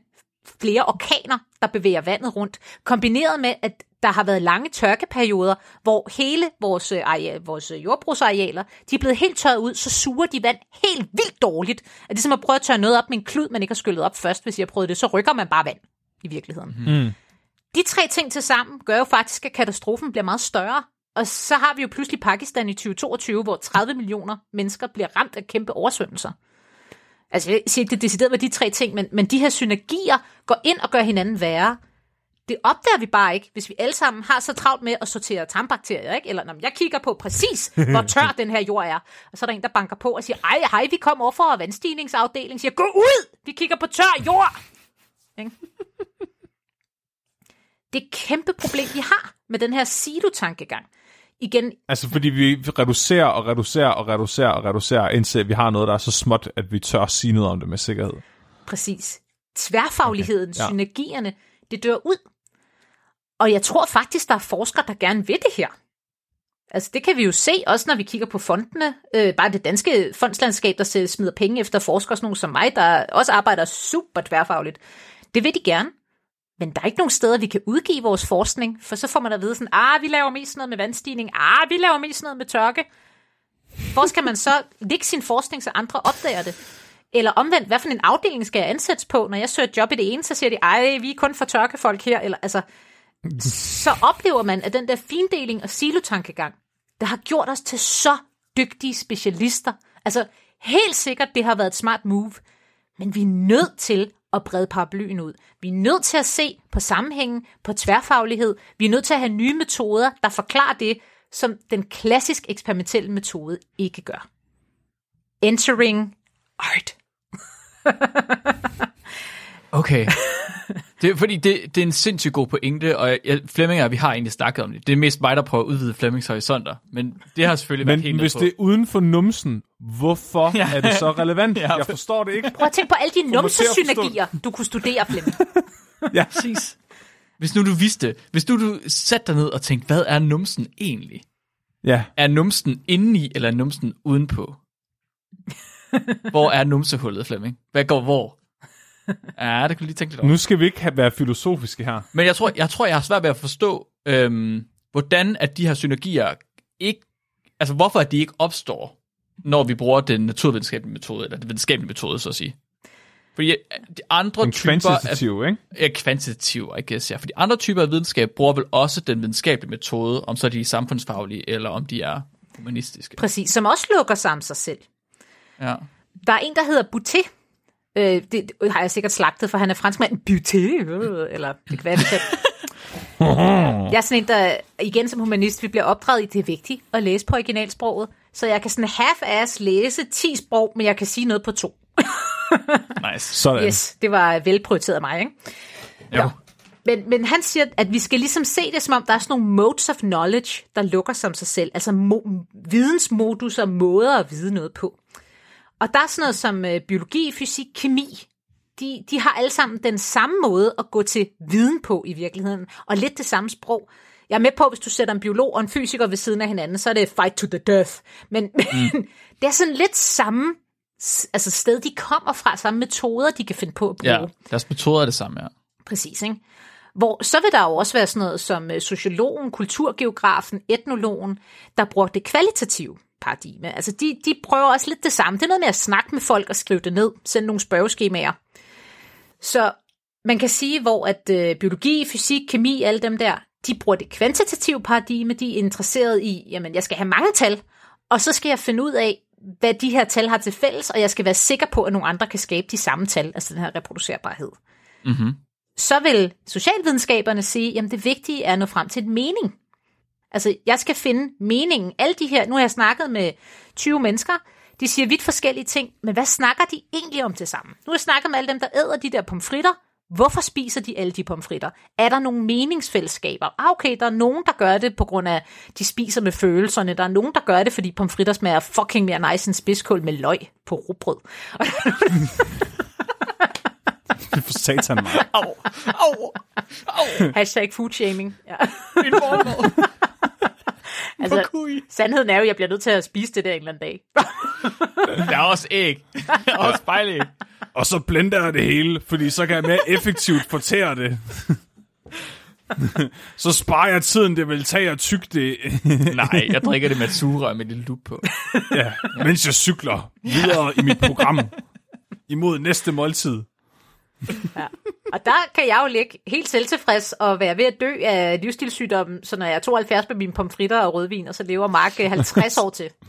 S1: flere orkaner, der bevæger vandet rundt, kombineret med, at der har været lange tørkeperioder, hvor hele vores, øh, areal, vores jordbrugsarealer, de er blevet helt tørret ud, så suger de vand helt vildt dårligt. At det er som at prøve at tørre noget op med en klud, man ikke har skyllet op først. Hvis jeg har prøvet det, så rykker man bare vand i virkeligheden.
S2: Mm.
S1: De tre ting til sammen gør jo faktisk, at katastrofen bliver meget større. Og så har vi jo pludselig Pakistan i 2022, hvor 30 millioner mennesker bliver ramt af kæmpe oversvømmelser. Altså, jeg siger ikke, det decideret var de tre ting, men, men de her synergier går ind og gør hinanden værre. Det opdager vi bare ikke, hvis vi alle sammen har så travlt med at sortere tarmbakterier, ikke? Eller når jeg kigger på præcis, hvor tør <laughs> den her jord er, og så er der en, der banker på og siger, ej, hej, vi kom over for vandstigningsafdelingen, siger, gå ud, vi kigger på tør jord. Ikke? Det et kæmpe problem, vi har med den her silotankegang. Igen,
S2: Altså, fordi vi reducerer og reducerer og reducerer og reducerer, indtil vi har noget, der er så småt, at vi tør at sige noget om det med sikkerhed.
S1: Præcis. Tværfagligheden, okay,
S2: ja.
S1: synergierne, det dør ud. Og jeg tror faktisk, der er forskere, der gerne vil det her. Altså det kan vi jo se, også når vi kigger på fondene. Øh, bare det danske fondslandskab, der smider penge efter forskere, sådan nogle som mig, der også arbejder super tværfagligt. Det vil de gerne. Men der er ikke nogen steder, vi kan udgive vores forskning, for så får man at vide sådan, ah, vi laver mest noget med vandstigning, ah, vi laver mest noget med tørke. Hvor skal man så <laughs> lægge sin forskning, så andre opdager det? Eller omvendt, hvad for en afdeling skal jeg ansættes på? Når jeg søger job i det ene, så siger de, ej, vi er kun for tørkefolk her. Eller, altså, så oplever man, at den der findeling og silotankegang, der har gjort os til så dygtige specialister. Altså, helt sikkert, det har været et smart move. Men vi er nødt til at brede paraplyen ud. Vi er nødt til at se på sammenhængen, på tværfaglighed. Vi er nødt til at have nye metoder, der forklarer det, som den klassisk eksperimentelle metode ikke gør. Entering art. <laughs>
S3: Okay. Det er, fordi det, det er en sindssygt god pointe, og jeg, Flemming og jeg, vi har egentlig snakket om det. Det er mest mig, der prøver at udvide Flemmings horisonter, men det har selvfølgelig været
S2: Men
S3: helt med
S2: hvis
S3: på.
S2: det er uden for numsen, hvorfor
S3: Ja.
S2: er det så relevant? <laughs>
S3: Ja.
S2: Jeg forstår det ikke.
S1: Prøv at tænke på alle de numsesynergier, du kunne studere, Flemming. <laughs>
S2: Ja.
S3: Præcis. Hvis nu du vidste, hvis nu du satte dig ned og tænkte, hvad er numsen egentlig?
S2: ja.
S3: Er numsen indeni, eller er numsen udenpå? <laughs> Hvor er numsehullet, Flemming? Hvad går hvor? Ja, det du lige tænke lidt over.
S2: Nu skal vi ikke have, være filosofiske her.
S3: Men jeg tror, jeg tror, jeg har svært ved at forstå, øhm, hvordan at de her synergier ikke, altså hvorfor at de ikke opstår, når vi bruger den naturvidenskabelige metode, eller den videnskabelige metode, så at sige. Fordi øh, de andre
S2: En
S3: typer af,
S2: kvantitativ, ikke?
S3: ja, kvantitativ, I guess, ja. For de andre typer af videnskab bruger vel også den videnskabelige metode, om så de er samfundsfaglige, eller om de er humanistiske.
S1: Præcis, som også lukker om sig selv.
S3: Ja.
S1: Der er en, der hedder Boutet. Øh, det, det har jeg sikkert slagtet, for han er franskmand. Boutet, øh, eller det kan være, det. Jeg er sådan en, der igen som humanist, vi bliver opdraget i, det er vigtigt at læse på originalsproget. Så jeg kan sådan half-ass læse 10 sprog, men jeg kan sige noget på to.
S3: Nice.
S2: Sådan.
S1: Yes, det var velprioriteret af mig, ikke?
S3: Jo.
S1: Men, men han siger, at vi skal ligesom se det, som om der er sådan nogle modes of knowledge, der lukker sig om sig selv. Altså mo- vidensmodus og måder at vide noget på. Og der er sådan noget som øh, biologi, fysik, kemi. De, de har alle sammen den samme måde at gå til viden på i virkeligheden, og lidt det samme sprog. Jeg er med på, hvis du sætter en biolog og en fysiker ved siden af hinanden, så er det fight to the death. Men, men <laughs> det er sådan lidt samme altså sted, de kommer fra, samme metoder, de kan finde på at bruge.
S3: Ja, deres metoder er det samme, ja.
S1: Præcis, ikke? Hvor så vil der jo også være sådan noget som øh, sociologen, kulturgeografen, etnologen, der bruger det kvalitative paradigme. Altså de, de prøver også lidt det samme. Det er noget med at snakke med folk og skrive det ned, sende nogle spørgeskemaer. Så man kan sige, hvor at øh, biologi, fysik, kemi, alle dem der, de bruger det kvantitative paradigme, de er interesseret i, jamen jeg skal have mange tal, og så skal jeg finde ud af, hvad de her tal har til fælles, og jeg skal være sikker på, at nogle andre kan skabe de samme tal, altså den her reproducerbarhed
S3: Mm-hmm.
S1: så vil socialvidenskaberne sige, jamen det vigtige er at nå frem til et mening. Altså, jeg skal finde meningen. Alle de her, nu har jeg snakket med 20 mennesker, de siger vidt forskellige ting, men hvad snakker de egentlig om til sammen? Nu har jeg snakket med alle dem, der æder de der pomfritter. Hvorfor spiser de alle de pomfritter? Er der nogle meningsfællesskaber? Ah, okay, der er nogen, der gør det på grund af, de spiser med følelserne. Der er nogen, der gør det, fordi pomfritter smager fucking mere nice end spidskål med løg på rugbrød.
S2: Det for satan mig.
S3: Au, au, au,
S1: hashtag food shaming. Ja.
S3: min mormor. <laughs>
S1: Altså, sandheden er jo, at jeg bliver nødt til at spise det der en eller anden dag. <laughs>
S3: Der er også æg. Der er også spejlæg.
S2: Og så blender jeg det hele, fordi så kan jeg mere effektivt fortære det. <laughs> så sparer jeg tiden, det vil tage at tygge det,
S3: Nej, jeg drikker det med sugerør med et lille lup på.
S2: ja, mens jeg cykler videre i mit program imod næste måltid. <laughs>
S1: Ja. Og der kan jeg jo ligge helt selvtilfreds og være ved at dø af livsstilssygdommen, så når jeg er 72 med mine pomfritter og rødvin, og så lever Mark øh, 50 år til. <laughs>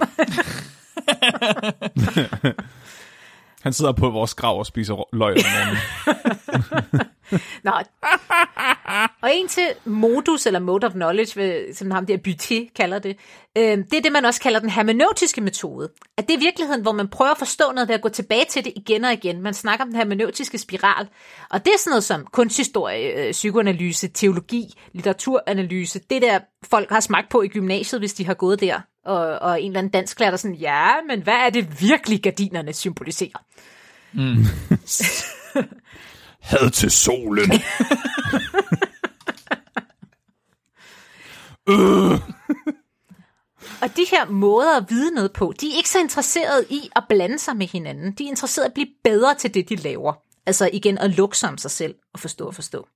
S2: Han sidder på vores grav og spiser løg om morgenen. <laughs>
S1: Nå. Og en til modus, eller mode of knowledge, som ham der Buty kalder det, øh, det er det, man også kalder den hermeneutiske metode. At det er virkeligheden, hvor man prøver at forstå noget ved at gå tilbage til det igen og igen. Man snakker om den hermeneutiske spiral. Og det er sådan noget som kunsthistorie, øh, psykoanalyse, teologi, litteraturanalyse. Det der folk har smagt på i gymnasiet, hvis de har gået der. Og, og en eller anden dansklærer, der er sådan, ja, men hvad er det virkelig gardinerne symboliserer? <laughs>
S2: Had til solen. <laughs>
S1: Og de her måder at vide noget på, de er ikke så interesserede i at blande sig med hinanden. De er interesserede i at blive bedre til det, de laver. Altså igen at lukke sig om sig selv og forstå og forstå.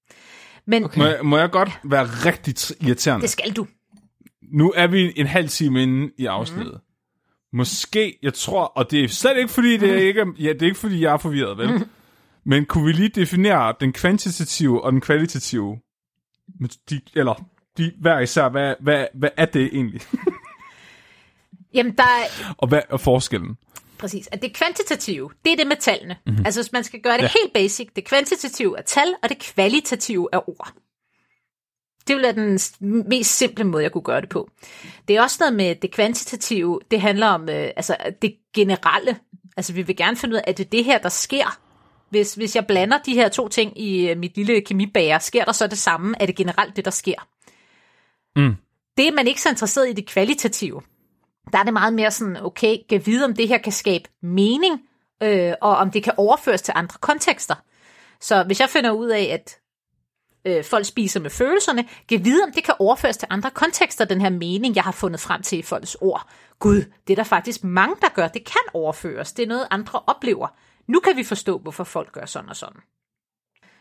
S1: Men okay.
S2: Må, jeg, må jeg godt være rigtig irriterende?
S1: det skal du.
S2: Nu er vi en halv time inde i afsnittet. Mm. Måske, jeg tror, og det er slet ikke fordi, det er ikke, ja, det er ikke fordi, jeg er forvirret, vel? Mm. Men kunne vi lige definere den kvantitative og den kvalitative, de, eller de hver især, hvad, hvad, hvad er det egentlig? <laughs>
S1: Jamen, der er,
S2: og hvad er forskellen?
S1: præcis, at det kvantitative, det er det med tallene. Mm-hmm. Altså, hvis man skal gøre det ja. helt basic, det kvantitative er tal, og det kvalitative er ord. Det vil være den mest simple måde, jeg kunne gøre det på. Det er også noget med det kvantitative, det handler om øh, altså, det generelle. Altså, vi vil gerne finde ud af, at det er det her, der sker. Hvis, hvis jeg blander de her to ting i øh, mit lille kemibager, sker der så det samme? Er det generelt det, der sker?
S2: Mm.
S1: Det er man ikke så interesseret i det kvalitative. Der er det meget mere sådan, okay, kan vide, om det her kan skabe mening, øh, og om det kan overføres til andre kontekster. Så hvis jeg finder ud af, at øh, folk spiser med følelserne, Giv vide, om det kan overføres til andre kontekster, den her mening, jeg har fundet frem til i folks ord. Gud, det er der faktisk mange, der gør. Det kan overføres. Det er noget, andre oplever. nu kan vi forstå, hvorfor folk gør sådan og sådan.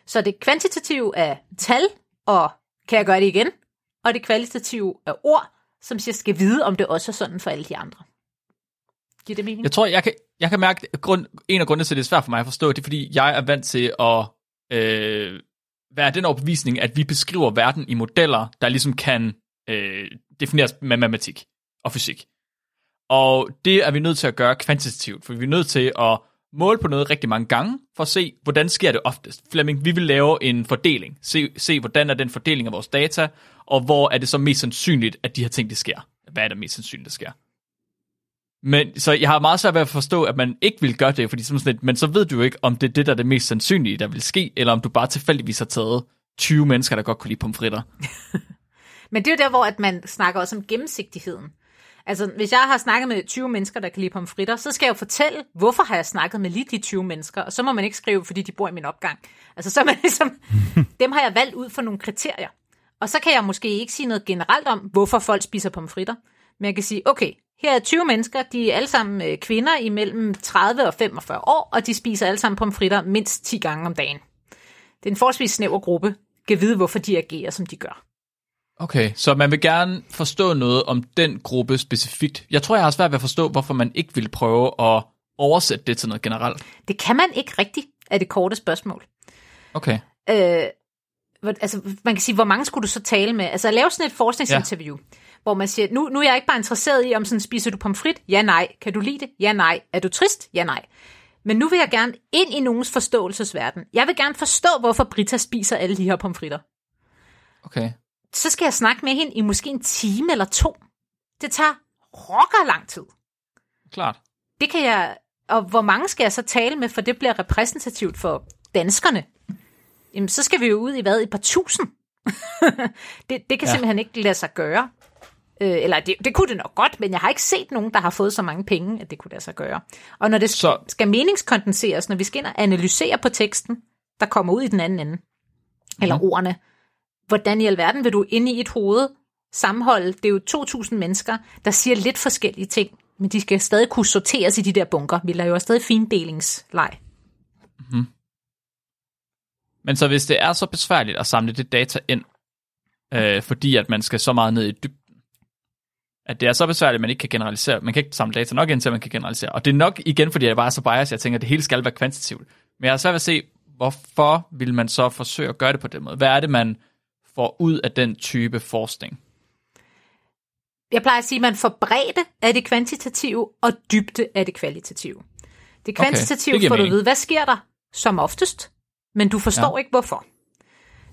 S1: Så det kvantitative er tal, og kan jeg gøre det igen? Og det kvalitative er ord, som jeg skal vide, om det også er sådan for alle de andre. Giver det mening?
S3: Jeg tror, jeg kan, jeg kan mærke, at grund, en af grundene til, at det er svært for mig at forstå, det er, fordi jeg er vant til at øh, være den overbevisning, at vi beskriver verden i modeller, der ligesom kan øh, defineres med matematik og fysik. Og det er vi nødt til at gøre kvantitativt, for vi er nødt til at måle på noget rigtig mange gange, for at se, hvordan sker det oftest. Flemming, vi vil lave en fordeling. Se, se, hvordan er den fordeling af vores data, og hvor er det så mest sandsynligt, at de her ting, det sker. Hvad er det mest sandsynligt, der sker? Men, så jeg har meget svært ved at forstå, at man ikke vil gøre det, fordi sådan lidt, men så ved du jo ikke, om det er det, der er det mest sandsynlige, der vil ske, eller om du bare tilfældigvis har taget 20 mennesker, der godt kunne lide pomfritter. <laughs>
S1: Men det er jo der, hvor at man snakker også om gennemsigtigheden. Altså, hvis jeg har snakket med 20 mennesker, der kan lide pomfritter, så skal jeg jo fortælle, hvorfor har jeg snakket med lige de 20 mennesker, og så må man ikke skrive, fordi de bor i min opgang. Altså, så er man ligesom, <laughs> dem har jeg valgt ud for nogle kriterier. Og så kan jeg måske ikke sige noget generelt om, hvorfor folk spiser pomfritter. Men jeg kan sige, okay, her er 20 mennesker, de er alle sammen øh, kvinder imellem 30 og 45 år, og de spiser alle sammen pomfritter mindst 10 gange om dagen. Det er en forholdsvis snæver gruppe, kan vide, hvorfor de agerer, som de gør.
S3: Okay, så man vil gerne forstå noget om den gruppe specifikt. Jeg tror, jeg har svært ved at forstå, hvorfor man ikke vil prøve at oversætte det til noget generelt.
S1: Det kan man ikke rigtigt, er det korte spørgsmål.
S3: Okay.
S1: Øh, altså, man kan sige, hvor mange skulle du så tale med? Altså, at lave sådan et forskningsinterview, ja. Hvor man siger, nu, nu er jeg ikke bare interesseret i, om sådan, spiser du pomfrit? Ja, nej. Kan du lide det? Ja, nej. Er du trist? Ja, nej. Men nu vil jeg gerne ind i nogens forståelsesverden. Jeg vil gerne forstå, hvorfor Brita spiser alle de her pomfritter.
S3: Okay.
S1: Så skal jeg snakke med hende i måske en time eller to. Det tager rocker lang tid.
S3: Klart.
S1: Det kan jeg... Og hvor mange skal jeg så tale med, for det bliver repræsentativt for danskerne? Jamen, så skal vi jo ud i hvad? Et par tusind? <laughs> det, det kan ja. Simpelthen ikke lade sig gøre. Øh, eller det, det kunne det nok godt, men jeg har ikke set nogen, der har fået så mange penge, at det kunne lade sig gøre. Og når det
S3: Så-
S1: skal meningskondenseres, når vi skal ind og analysere på teksten, der kommer ud i den anden ende, eller
S3: Mhm.
S1: ordene, hvordan i alverden vil du inde i et hoved sammenholde, det er jo 2.000 mennesker, der siger lidt forskellige ting, men de skal stadig kunne sorteres i de der bunker. Vi laver jo stadig findelingsleg.
S3: Men så hvis det er så besværligt at samle det data ind, øh, fordi at man skal så meget ned i dybden, at det er så besværligt, at man ikke kan generalisere. Man kan ikke samle data nok ind til, at man kan generalisere. Og det er nok igen, fordi jeg bare er så biased, jeg tænker, at det hele skal være kvantitativt. Men jeg har svært ved at se, hvorfor vil man så forsøge at gøre det på den måde? Hvad er det, man får ud af den type forskning?
S1: Jeg plejer at sige, at man får bredde af det kvantitative, og dybde af det kvalitative. Det kvantitative
S3: det giver
S1: får du at vide, hvad sker der som oftest, men du forstår
S3: Ja.
S1: ikke, hvorfor.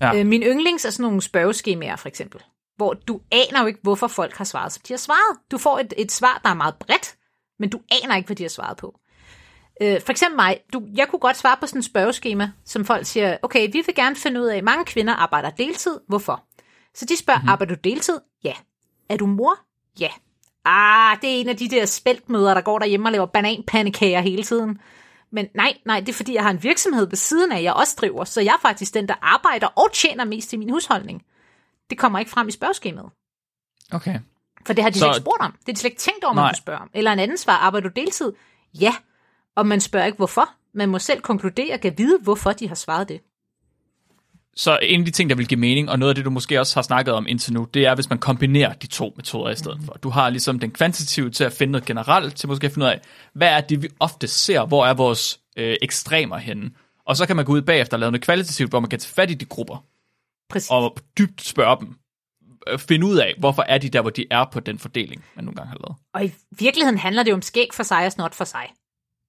S3: Ja.
S1: Øh, min yndlings er sådan nogle spørgeskemaer, for eksempel, hvor du aner jo ikke, hvorfor folk har svaret, som de har svaret. Du får et, et svar, der er meget bredt, men du aner ikke, hvad de har svaret på. Øh, for eksempel mig, du, jeg kunne godt svare på sådan et spørgeskema, som folk siger, okay, vi vil gerne finde ud af, mange kvinder arbejder deltid, hvorfor? Så de spørger, mm-hmm. arbejder du deltid? Ja. Er du mor? Ja. Ah, det er en af de der spæltmøder, der går derhjemme og laver bananpandekager hele tiden. Men nej, nej, det er fordi, jeg har en virksomhed ved siden af, jeg også driver, så jeg er faktisk den, der arbejder og tjener mest til min husholdning. Det kommer ikke frem i spørgeskemaet.
S3: Okay.
S1: For det har de
S3: Så-
S1: slet ikke spurgt om. Det har de slet ikke tænkt over, man kunne spørge om. Eller en anden svar, arbejder du deltid? Ja. Og man spørger ikke, hvorfor. Man må selv konkludere og kan vide, hvorfor de har svaret det.
S3: Så en af de ting, der vil give mening, og noget af det, du måske også har snakket om indtil nu, det er, hvis man kombinerer de to metoder i stedet for. Du har ligesom den kvantitative til at finde noget generelt, til måske at finde ud af, hvad er det, vi ofte ser, hvor er vores øh, ekstremer henne. Og så kan man gå ud bagefter og lave noget kvalitativt, hvor man kan tage fat i de grupper,
S1: Præcis.
S3: og dybt spørge dem, øh, finde ud af, hvorfor er de der, hvor de er på den fordeling, man nogle gange har lavet.
S1: Og i virkeligheden handler det jo om skæg for sig og snot for sig.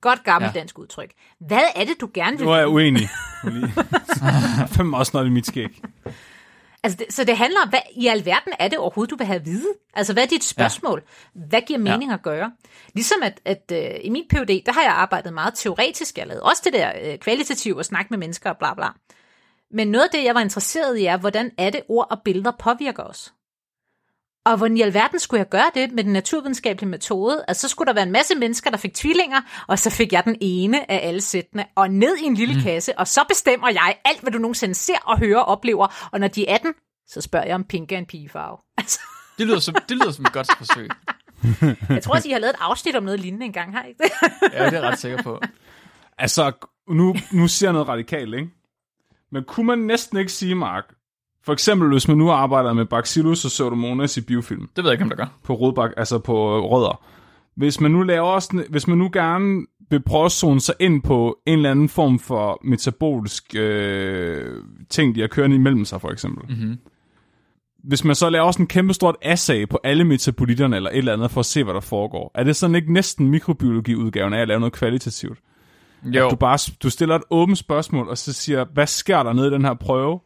S1: Godt gammelt
S3: Ja.
S1: dansk udtryk. Hvad er det, du gerne vil
S2: Nu er jeg uenig. <laughs> Fem også snart i mit skæg.
S1: Altså, det, så det handler om, hvad i alverden er det overhovedet, du vil have at vide? Altså, hvad er dit spørgsmål? Ja. Hvad giver mening ja. at gøre? Ligesom at, at uh, i min PhD, der har jeg arbejdet meget teoretisk. Jeg lavede også det der uh, kvalitative og snakke med mennesker og bla bla. Men noget af det, jeg var interesseret i, er, hvordan er det, ord og billeder påvirker os? Og hvordan i alverden skulle jeg gøre det med den naturvidenskabelige metode? Altså, så skulle der være en masse mennesker, der fik tvillinger, og så fik jeg den ene af alle sættene, og ned i en lille mm. kasse, og så bestemmer jeg alt, hvad du nogensinde ser og hører og oplever. Og når de er 18, så spørger jeg, om pink er en pigefarve. <laughs> Altså,
S3: Det lyder som, det lyder som et godt forsøg. <laughs>
S1: jeg tror også, I har lavet et afsnit om noget lignende engang, har I ikke det?
S3: Ja, det er jeg ret sikker på.
S2: Altså, nu, nu siger jeg noget radikalt, ikke? Men kunne man næsten ikke sige, Mark, for eksempel hvis man nu arbejder med Bacillus og Pseudomonas i biofilm,
S3: Det ved jeg ikke, om der gør.
S2: på rodbak, altså på rødder. Hvis man nu laver sådan, hvis man nu gerne vil prøve at zone sig ind på en eller anden form for metabolisk øh, ting, de har kørende imellem sig, for eksempel. Mm-hmm. Hvis man så laver sådan en kæmpe stort assay på alle metabolitterne eller et eller andet for at se, hvad der foregår, er det sådan ikke næsten mikrobiologi-udgaven af at lave noget kvalitativt?
S3: Jo,
S2: Du, bare, du stiller et åbent spørgsmål, og så siger, hvad sker der nede i den her prøve?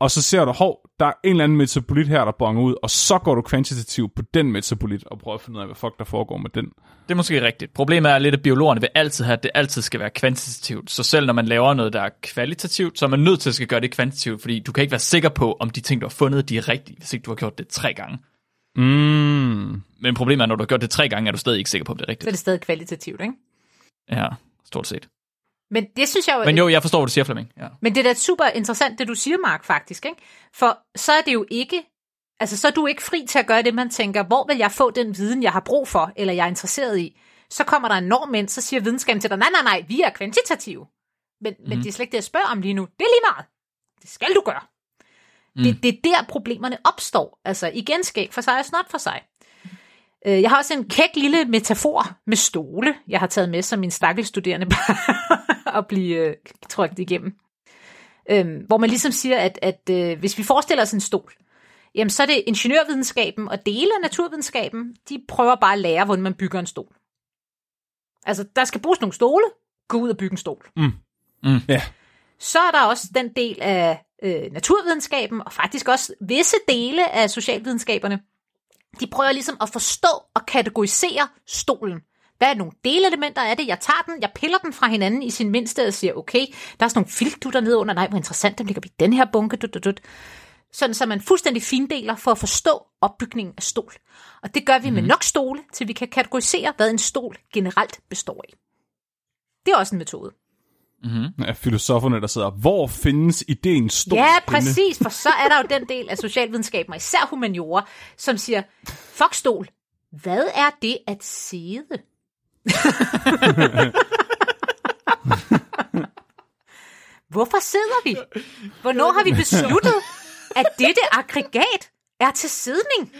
S2: Og så ser du, hov, der er en eller anden metabolit her, der bonger ud, og så går du kvantitativt på den metabolit, og prøver at finde ud af, hvad fuck der foregår med den.
S3: det er måske rigtigt. Problemet er lidt, at biologerne vil altid have, at det altid skal være kvantitativt. Så selv når man laver noget, der er kvalitativt, så er man nødt til at skal gøre det kvantitativt, fordi du kan ikke være sikker på, om de ting, du har fundet, de er rigtige, hvis ikke du har gjort det tre gange.
S2: Mm.
S3: Men problemet er, når du har gjort det tre gange, er du stadig ikke sikker på, om det er
S1: Så er
S3: rigtigt.
S1: det stadig kvalitativt, ikke?
S3: Ja, stort set.
S1: Men det synes jeg jo...
S3: Men jo, jeg forstår, hvad du siger, Flemming. Ja.
S1: Men det er da super interessant, det du siger, Mark, faktisk. Ikke? For så er det jo ikke... Altså, så er du ikke fri til at gøre det, man tænker, hvor vil jeg få den viden, jeg har brug for, eller jeg er interesseret i? Så kommer der en norm ind, så siger videnskaben til dig, nej, nej, nej, vi er kvantitative. Men, mm. men det er slet ikke det, jeg spørger om lige nu. Det er lige meget. Det skal du gøre. Mm. Det, det er der, problemerne opstår. Altså, igen skæg for sig og snot for sig. Øh, Jeg har også en kæk lille metafor med stole, jeg har taget med som min stakkelstuderende <laughs> at blive øh, trykt igennem. Øhm, hvor man ligesom siger, at, at øh, hvis vi forestiller os en stol, jamen så er det ingeniørvidenskaben og dele af naturvidenskaben, de prøver bare at lære, hvordan man bygger en stol. Altså, der skal bruges nogle stole, gå ud og bygge en stol.
S2: Ja.
S1: Så er der også den del af øh, naturvidenskaben, og faktisk også visse dele af socialvidenskaberne, de prøver ligesom at forstå og kategorisere stolen. Hvad er nogle delelementer af det? Jeg tager den, jeg piller den fra hinanden i sin mindste og siger, okay, der er sådan nogle filtdutter nede under, nej, hvor interessant, dem ligger vi i den her bunke, dut, dut, dut. Sådan, så man fuldstændig findeler for at forstå opbygningen af stol. Og det gør vi mm. med nok stole, til vi kan kategorisere, hvad en stol generelt består af. Det er også en metode.
S2: Af filosoferne, der sidder, hvor findes ideen stol
S1: Ja, præcis, for så er der jo <laughs> den del af socialvidenskaben, og især humaniora, som siger, fuck stol, hvad er det at sidde? <laughs> Hvorfor sidder vi? Hvornår har vi besluttet, at dette aggregat er til sidning?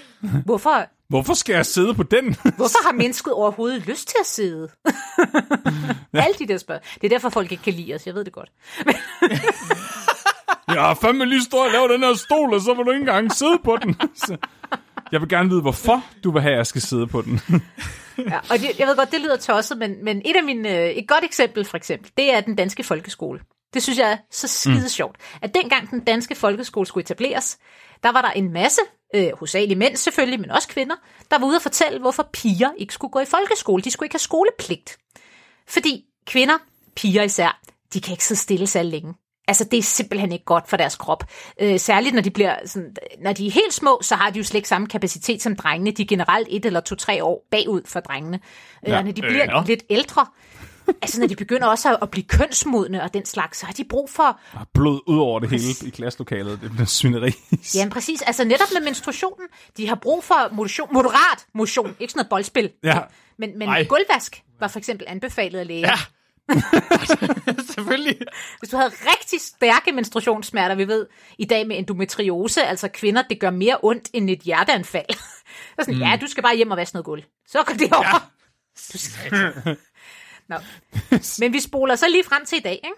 S1: Hvorfor,
S2: Hvorfor skal jeg sidde på den? <laughs>
S1: hvorfor har mennesket overhovedet lyst til at sidde? <laughs> Alle de der spørgsmål. Det er derfor, folk ikke kan lide os, jeg ved det godt. <laughs>
S2: jeg har fandme lige stået og lavet den her stol, og så vil du ikke engang sidde på den. Så jeg vil gerne vide, hvorfor du vil have, at jeg skal sidde på den.
S1: Ja, og det, jeg ved godt, det lyder tosset, men, men et af mine, øh, et godt eksempel for eksempel, det er den danske folkeskole. Det synes jeg er så skide mm. sjovt. At dengang den danske folkeskole skulle etableres, der var der en masse, øh, hovedsageligt mænd selvfølgelig, men også kvinder, der var ude at fortælle, hvorfor piger ikke skulle gå i folkeskole. De skulle ikke have skolepligt. Fordi kvinder, piger især, de kan ikke sidde stille særlig længe. Altså, det er simpelthen ikke godt for deres krop. Øh, særligt, når de, bliver sådan, når de er helt små, så har de jo slet ikke samme kapacitet som drengene. De er generelt et eller to-tre år bagud for drengene. Øh,
S2: Ja,
S1: og når de
S3: øh,
S1: bliver
S3: nå.
S1: lidt ældre, altså når de begynder også at, at blive kønsmodne og den slags, så har de brug for,
S2: Der er blod ud over det hele i klasselokalet. Det bliver svineri.
S1: ja, præcis, altså netop med menstruationen, de har brug for motion, moderat motion, ikke sådan noget boldspil.
S2: Ja.
S1: Men, men
S3: Ej.
S1: gulvvask var for eksempel anbefalet af læger.
S3: Ja. <laughs> Selvfølgelig.
S1: Hvis du havde rigtig stærke menstruationssmerter, vi ved i dag med endometriose, altså kvinder, det gør mere ondt end et hjerteanfald. <laughs> Så sådan, mm. ja, du skal bare hjem og vaske noget gulv. Så går det over. Ja. Du skal... <laughs> Nå. <laughs> Men vi spoler så lige frem til i dag, ikke?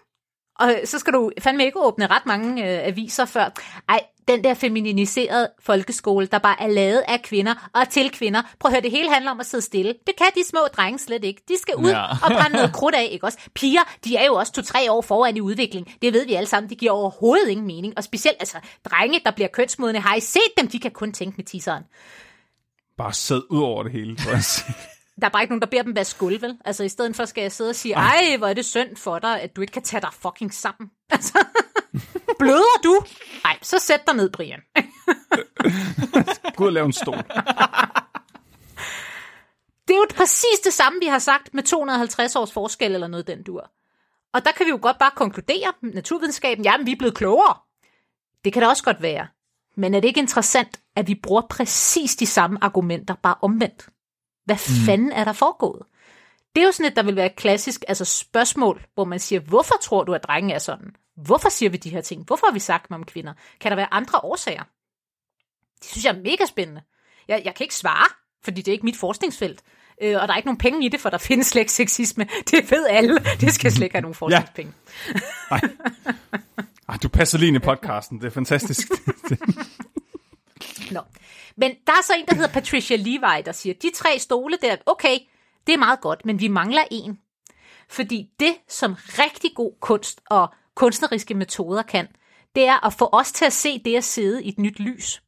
S1: Og så skal du fandme ikke åbne ret mange øh, aviser før. Ej, den der femininiserede folkeskole, der bare er lavet af kvinder og til kvinder. Prøv at høre, det hele handler om at sidde stille. Det kan de små drenge slet ikke. De skal ud
S3: Ja.
S1: ja. og brænde noget krudt af, ikke også? Piger, de er jo også to-tre år foran i udvikling. Det ved vi alle sammen. Det giver overhovedet ingen mening. Og specielt, altså, drenge, der bliver kønsmodne, har I set dem? De kan kun tænke med tisseren.
S2: Bare sæd ud over det hele, tror jeg. <laughs>
S1: Der er bare ikke nogen, der beder dem vaske gulv, vel? Altså, i stedet for skal jeg sidde og sige, ej, hvor er det synd for dig, at du ikke kan tage dig fucking sammen. <laughs> Altså, bløder du? Nej, så sæt dig ned, Brian. <laughs>
S2: Gå ud og lave en stol.
S1: Det er jo præcis det samme, vi har sagt med 250 års forskel eller noget den dur. Og der kan vi jo godt bare konkludere, naturvidenskaben, jamen vi er blevet klogere. Det kan det også godt være. Men er det ikke interessant, at vi bruger præcis de samme argumenter, bare omvendt? Hvad mm. fanden er der foregået? Det er jo sådan et, der vil være et klassisk altså spørgsmål, hvor man siger, hvorfor tror du, at drenge er sådan? Hvorfor siger vi de her ting? Hvorfor har vi sagt dem om kvinder? Kan der være andre årsager? Det synes jeg er mega spændende. Jeg, jeg kan ikke svare, fordi det er ikke mit forskningsfelt. Øh, og der er ikke nogen penge i det, for der <laughs> findes slet ikke sexisme. Det ved alle. Det skal slet ikke have nogen forskningspenge.
S2: Nej. Ej, du passer lige ind i podcasten. Det er fantastisk. <laughs> <laughs>
S1: Nå. Men der er så en, der hedder Patricia Levi, der siger, de tre stole der, okay, det er meget godt, men vi mangler en. Fordi det, som rigtig god kunst og kunstneriske metoder kan, det er at få os til at se det at sidde i et nyt lys.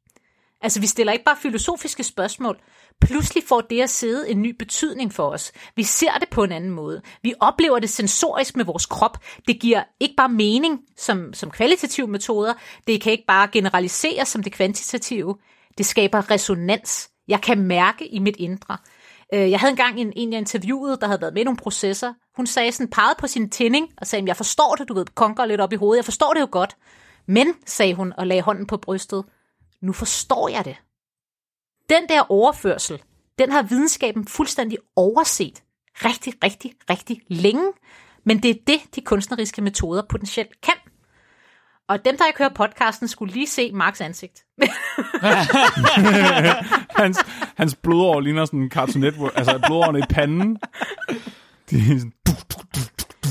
S1: Altså, vi stiller ikke bare filosofiske spørgsmål. Pludselig får det at sidde en ny betydning for os. Vi ser det på en anden måde. Vi oplever det sensorisk med vores krop. Det giver ikke bare mening som, som kvalitative metoder. Det kan ikke bare generaliseres som det kvantitative. Det skaber resonans. Jeg kan mærke i mit indre. Øh, jeg havde engang en, en, jeg interviewede, der havde været med i nogle processer. Hun sagde sådan, pegede på sin tænding og sagde, jeg forstår det, du ved, konker lidt op i hovedet. Jeg forstår det jo godt. Men, sagde hun og lagde hånden på brystet, nu forstår jeg det. Den der overførsel, den har videnskaben fuldstændig overset rigtig, rigtig, rigtig længe. Men det er det, de kunstneriske metoder potentielt kan. Og dem, der ikke hører podcasten, skulle lige se Marks ansigt. <laughs>
S2: hans, hans blodår ligner sådan en Cartoon Network, altså blodårene i panden. De er sådan, du, du, du, du, du.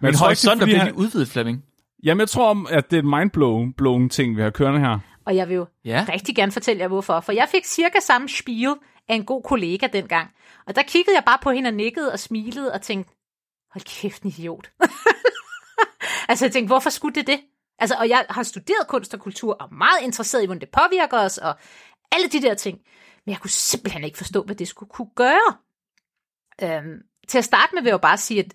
S3: Men
S2: jeg tror ikke, det er,
S3: virkelig
S2: han-
S3: udvidet, Flemming.
S2: Jamen, jeg tror, om, at det er et mindblowing ting, vi har kørende her.
S1: Og jeg vil jo
S3: Ja.
S1: rigtig gerne fortælle jer, hvorfor. For jeg fik cirka samme spiel af en god kollega dengang. Og der kiggede jeg bare på hende og nikkede og smilede og tænkte, hold kæft, en idiot. <laughs> altså jeg tænkte, hvorfor skulle det det? Altså, og jeg har studeret kunst og kultur og er meget interesseret i, hvordan det påvirker os og alle de der ting. Men jeg kunne simpelthen ikke forstå, hvad det skulle kunne gøre. Øhm, til at starte med vil jeg jo bare sige, at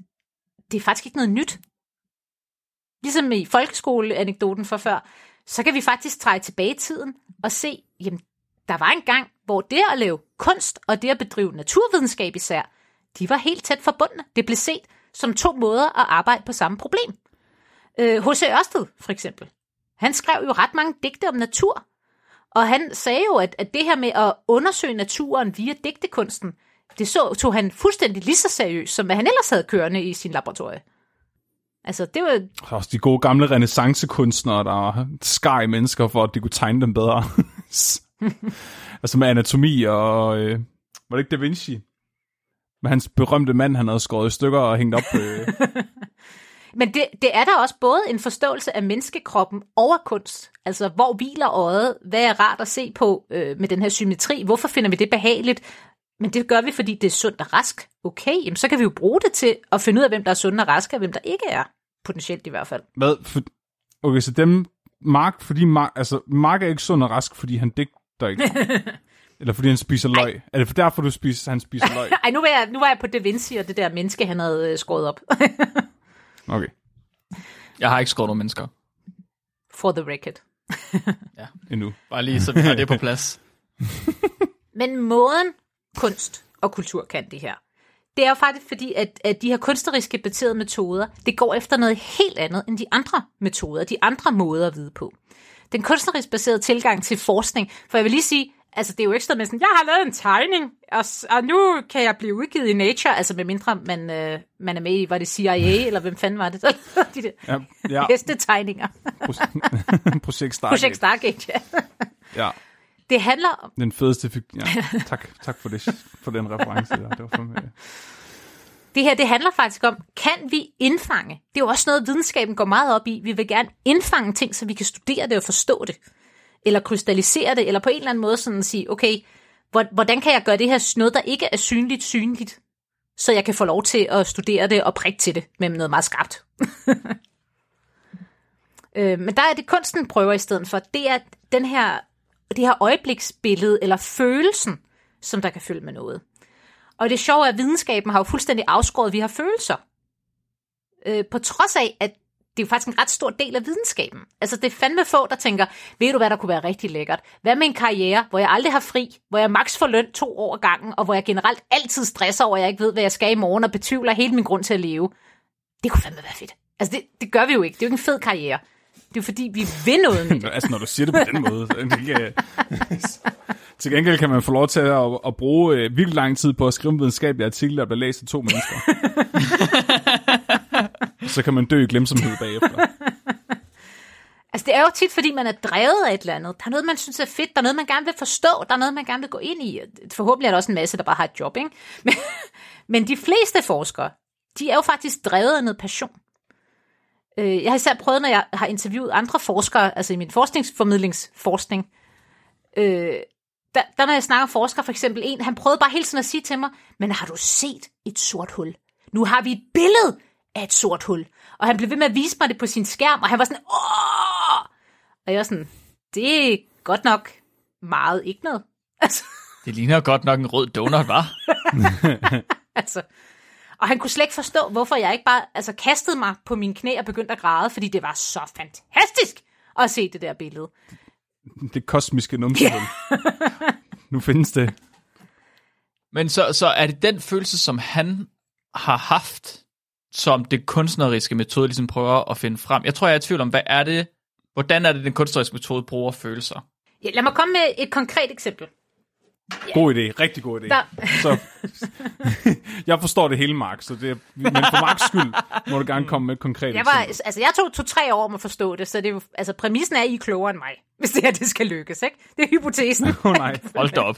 S1: det er faktisk ikke noget nyt. Ligesom i folkeskoleanekdoten for før, så kan vi faktisk træde tilbage i tiden og se, jamen, der var en gang, hvor det at lave kunst og det at bedrive naturvidenskab især, de var helt tæt forbundne. Det blev set som to måder at arbejde på samme problem. Øh, H.C. Ørsted, for eksempel. Han skrev jo ret mange digte om natur. Og han sagde jo, at, at det her med at undersøge naturen via digtekunsten, det så, tog han fuldstændig lige så seriøst, som hvad han ellers havde kørende i sin laboratorie. Altså, det var,
S2: Og Også de gode gamle renaissancekunstnere, der skar i mennesker, for at de kunne tegne dem bedre. <laughs> altså med anatomi og... Øh, var det ikke Da Vinci? Med hans berømte mand, han havde skåret i stykker og hængt op. Øh. <laughs>
S1: Men det, det er der også både en forståelse af menneskekroppen af kunst. Altså, hvor hviler øjet? Hvad er rart at se på øh, med den her symmetri? Hvorfor finder vi det behageligt? Men det gør vi, fordi det er sundt og rask. Okay, jamen, så kan vi jo bruge det til at finde ud af, hvem der er sund og rask, og hvem der ikke er. Potentielt i hvert fald.
S2: Hvad? For, okay, så dem... Mark, fordi Mark, altså, Mark er ikke sund og rask, fordi han digter ikke. <laughs> Eller fordi han spiser løg. Er det for derfor, du spiser, han spiser løg? <laughs>
S1: Ej, nu var, jeg, nu var jeg på Da Vinci og det der menneske, han havde øh, skåret op. <laughs>
S2: Okay,
S3: Jeg har ikke skåret nogen mennesker.
S1: For the record.
S2: endnu.
S3: Bare lige så vi har det på plads.
S1: Men måden kunst og kultur kan det her, det er jo faktisk fordi, at, at de her kunstneriske baserede metoder, det går efter noget helt andet end de andre metoder, de andre måder at vide på. Den kunstnerisk baserede tilgang til forskning, for jeg vil lige sige, altså det er jo ikke sådan med sådan, jeg har lavet en tegning, og, og nu kan jeg blive udgivet i Nature, altså med mindre man, øh, man er med i, var det CIA, <laughs> eller hvem fanden var det, der de der
S2: Ja, ja.
S1: hestetegninger.
S2: Pro- <laughs> projekt Stargate.
S1: Projekt Stargate, ja.
S2: Ja,
S1: Det handler om,
S2: den fedeste fik... Ja, <laughs> tak, tak for, det, for den reference der. Det var fandme...
S1: Det her, det handler faktisk om, kan vi indfange? Det er jo også noget, videnskaben går meget op i. Vi vil gerne indfange ting, så vi kan studere det og forstå det. Eller krystallisere det, eller på en eller anden måde sådan sige, okay, hvor- hvordan kan jeg gøre det her noget, der ikke er synligt synligt, så jeg kan få lov til at studere det og prikke til det med noget meget skarpt. <laughs> øh, men der er det kunsten prøver i stedet for. Det er den her, det her øjebliksbillede, eller følelsen, som der kan følge med noget. Og det sjove er, at videnskaben har jo fuldstændig afskåret, at vi har følelser. Øh, på trods af, at det er jo faktisk en ret stor del af videnskaben. Altså, det er fandme få, der tænker, ved du hvad, der kunne være rigtig lækkert? Hvad med en karriere, hvor jeg aldrig har fri, hvor jeg maks får løn to år ad gangen, og hvor jeg generelt altid stresser over, at jeg ikke ved, hvad jeg skal i morgen, og betvivler hele min grund til at leve? Det kunne fandme være fedt. Altså, det, det gør vi jo ikke. Det er jo ikke en fed karriere. Det er fordi, vi vil noget med det. <laughs>
S2: Altså, når du siger det på den måde, det ikke... <laughs> Til gengæld kan man få lov til at, at bruge øh, virkelig lang tid på at skrive en videnskabelig artikel, der bliver læst af to mennesker. <laughs> Så kan man dø i glemsomhed bagefter.
S1: Altså, det er jo tit, fordi man er drevet af et eller andet. Der er noget, man synes er fedt. Der er noget, man gerne vil forstå. Der er noget, man gerne vil gå ind i. Forhåbentlig er der også en masse, der bare har et job, ikke? Men, men de fleste forskere, de er jo faktisk drevet af noget passion. Øh, Jeg har især prøvet, når jeg har interviewet andre forskere, altså i min forskningsformidlingsforskning, øh, der, der når jeg snakker forskere, for eksempel en, han prøvede bare hele tiden at sige til mig, men har du set et sort hul? Nu har vi et billede af et sort hul. Og han blev ved med at vise mig det på sin skærm, og han var sådan, åh! Og jeg var sådan, det er godt nok meget ikke noget. <laughs> Altså,
S3: Det ligner godt nok en rød donut, var. <laughs>
S1: altså. Og han kunne slet ikke forstå, hvorfor jeg ikke bare altså, kastede mig på mine knæ og begyndte at græde, fordi det var så fantastisk at se det der billede.
S2: Det kosmiske numsehul. <laughs> nu findes det.
S3: Men så, så er det den følelse, som han har haft, som det kunstneriske metode ligesom prøver at finde frem. Jeg tror, jeg er i tvivl om, hvad er det, hvordan er det, den kunstneriske metode bruger følelser?
S1: Ja, lad mig komme med et konkret eksempel.
S2: God idé. Rigtig god idé.
S1: Der,
S2: Så, <laughs> jeg forstår det hele, Mark, så det, er- men for Marks skyld må du gerne komme med et konkret
S1: jeg, var,
S2: eksempel.
S1: altså, jeg tog to-tre år om at forstå det, så det er altså, præmissen er, at I er klogere end mig, hvis det her det skal lykkes. Ikke? Det er hypotesen. <laughs>
S2: Åh oh, nej.
S3: Hold da op.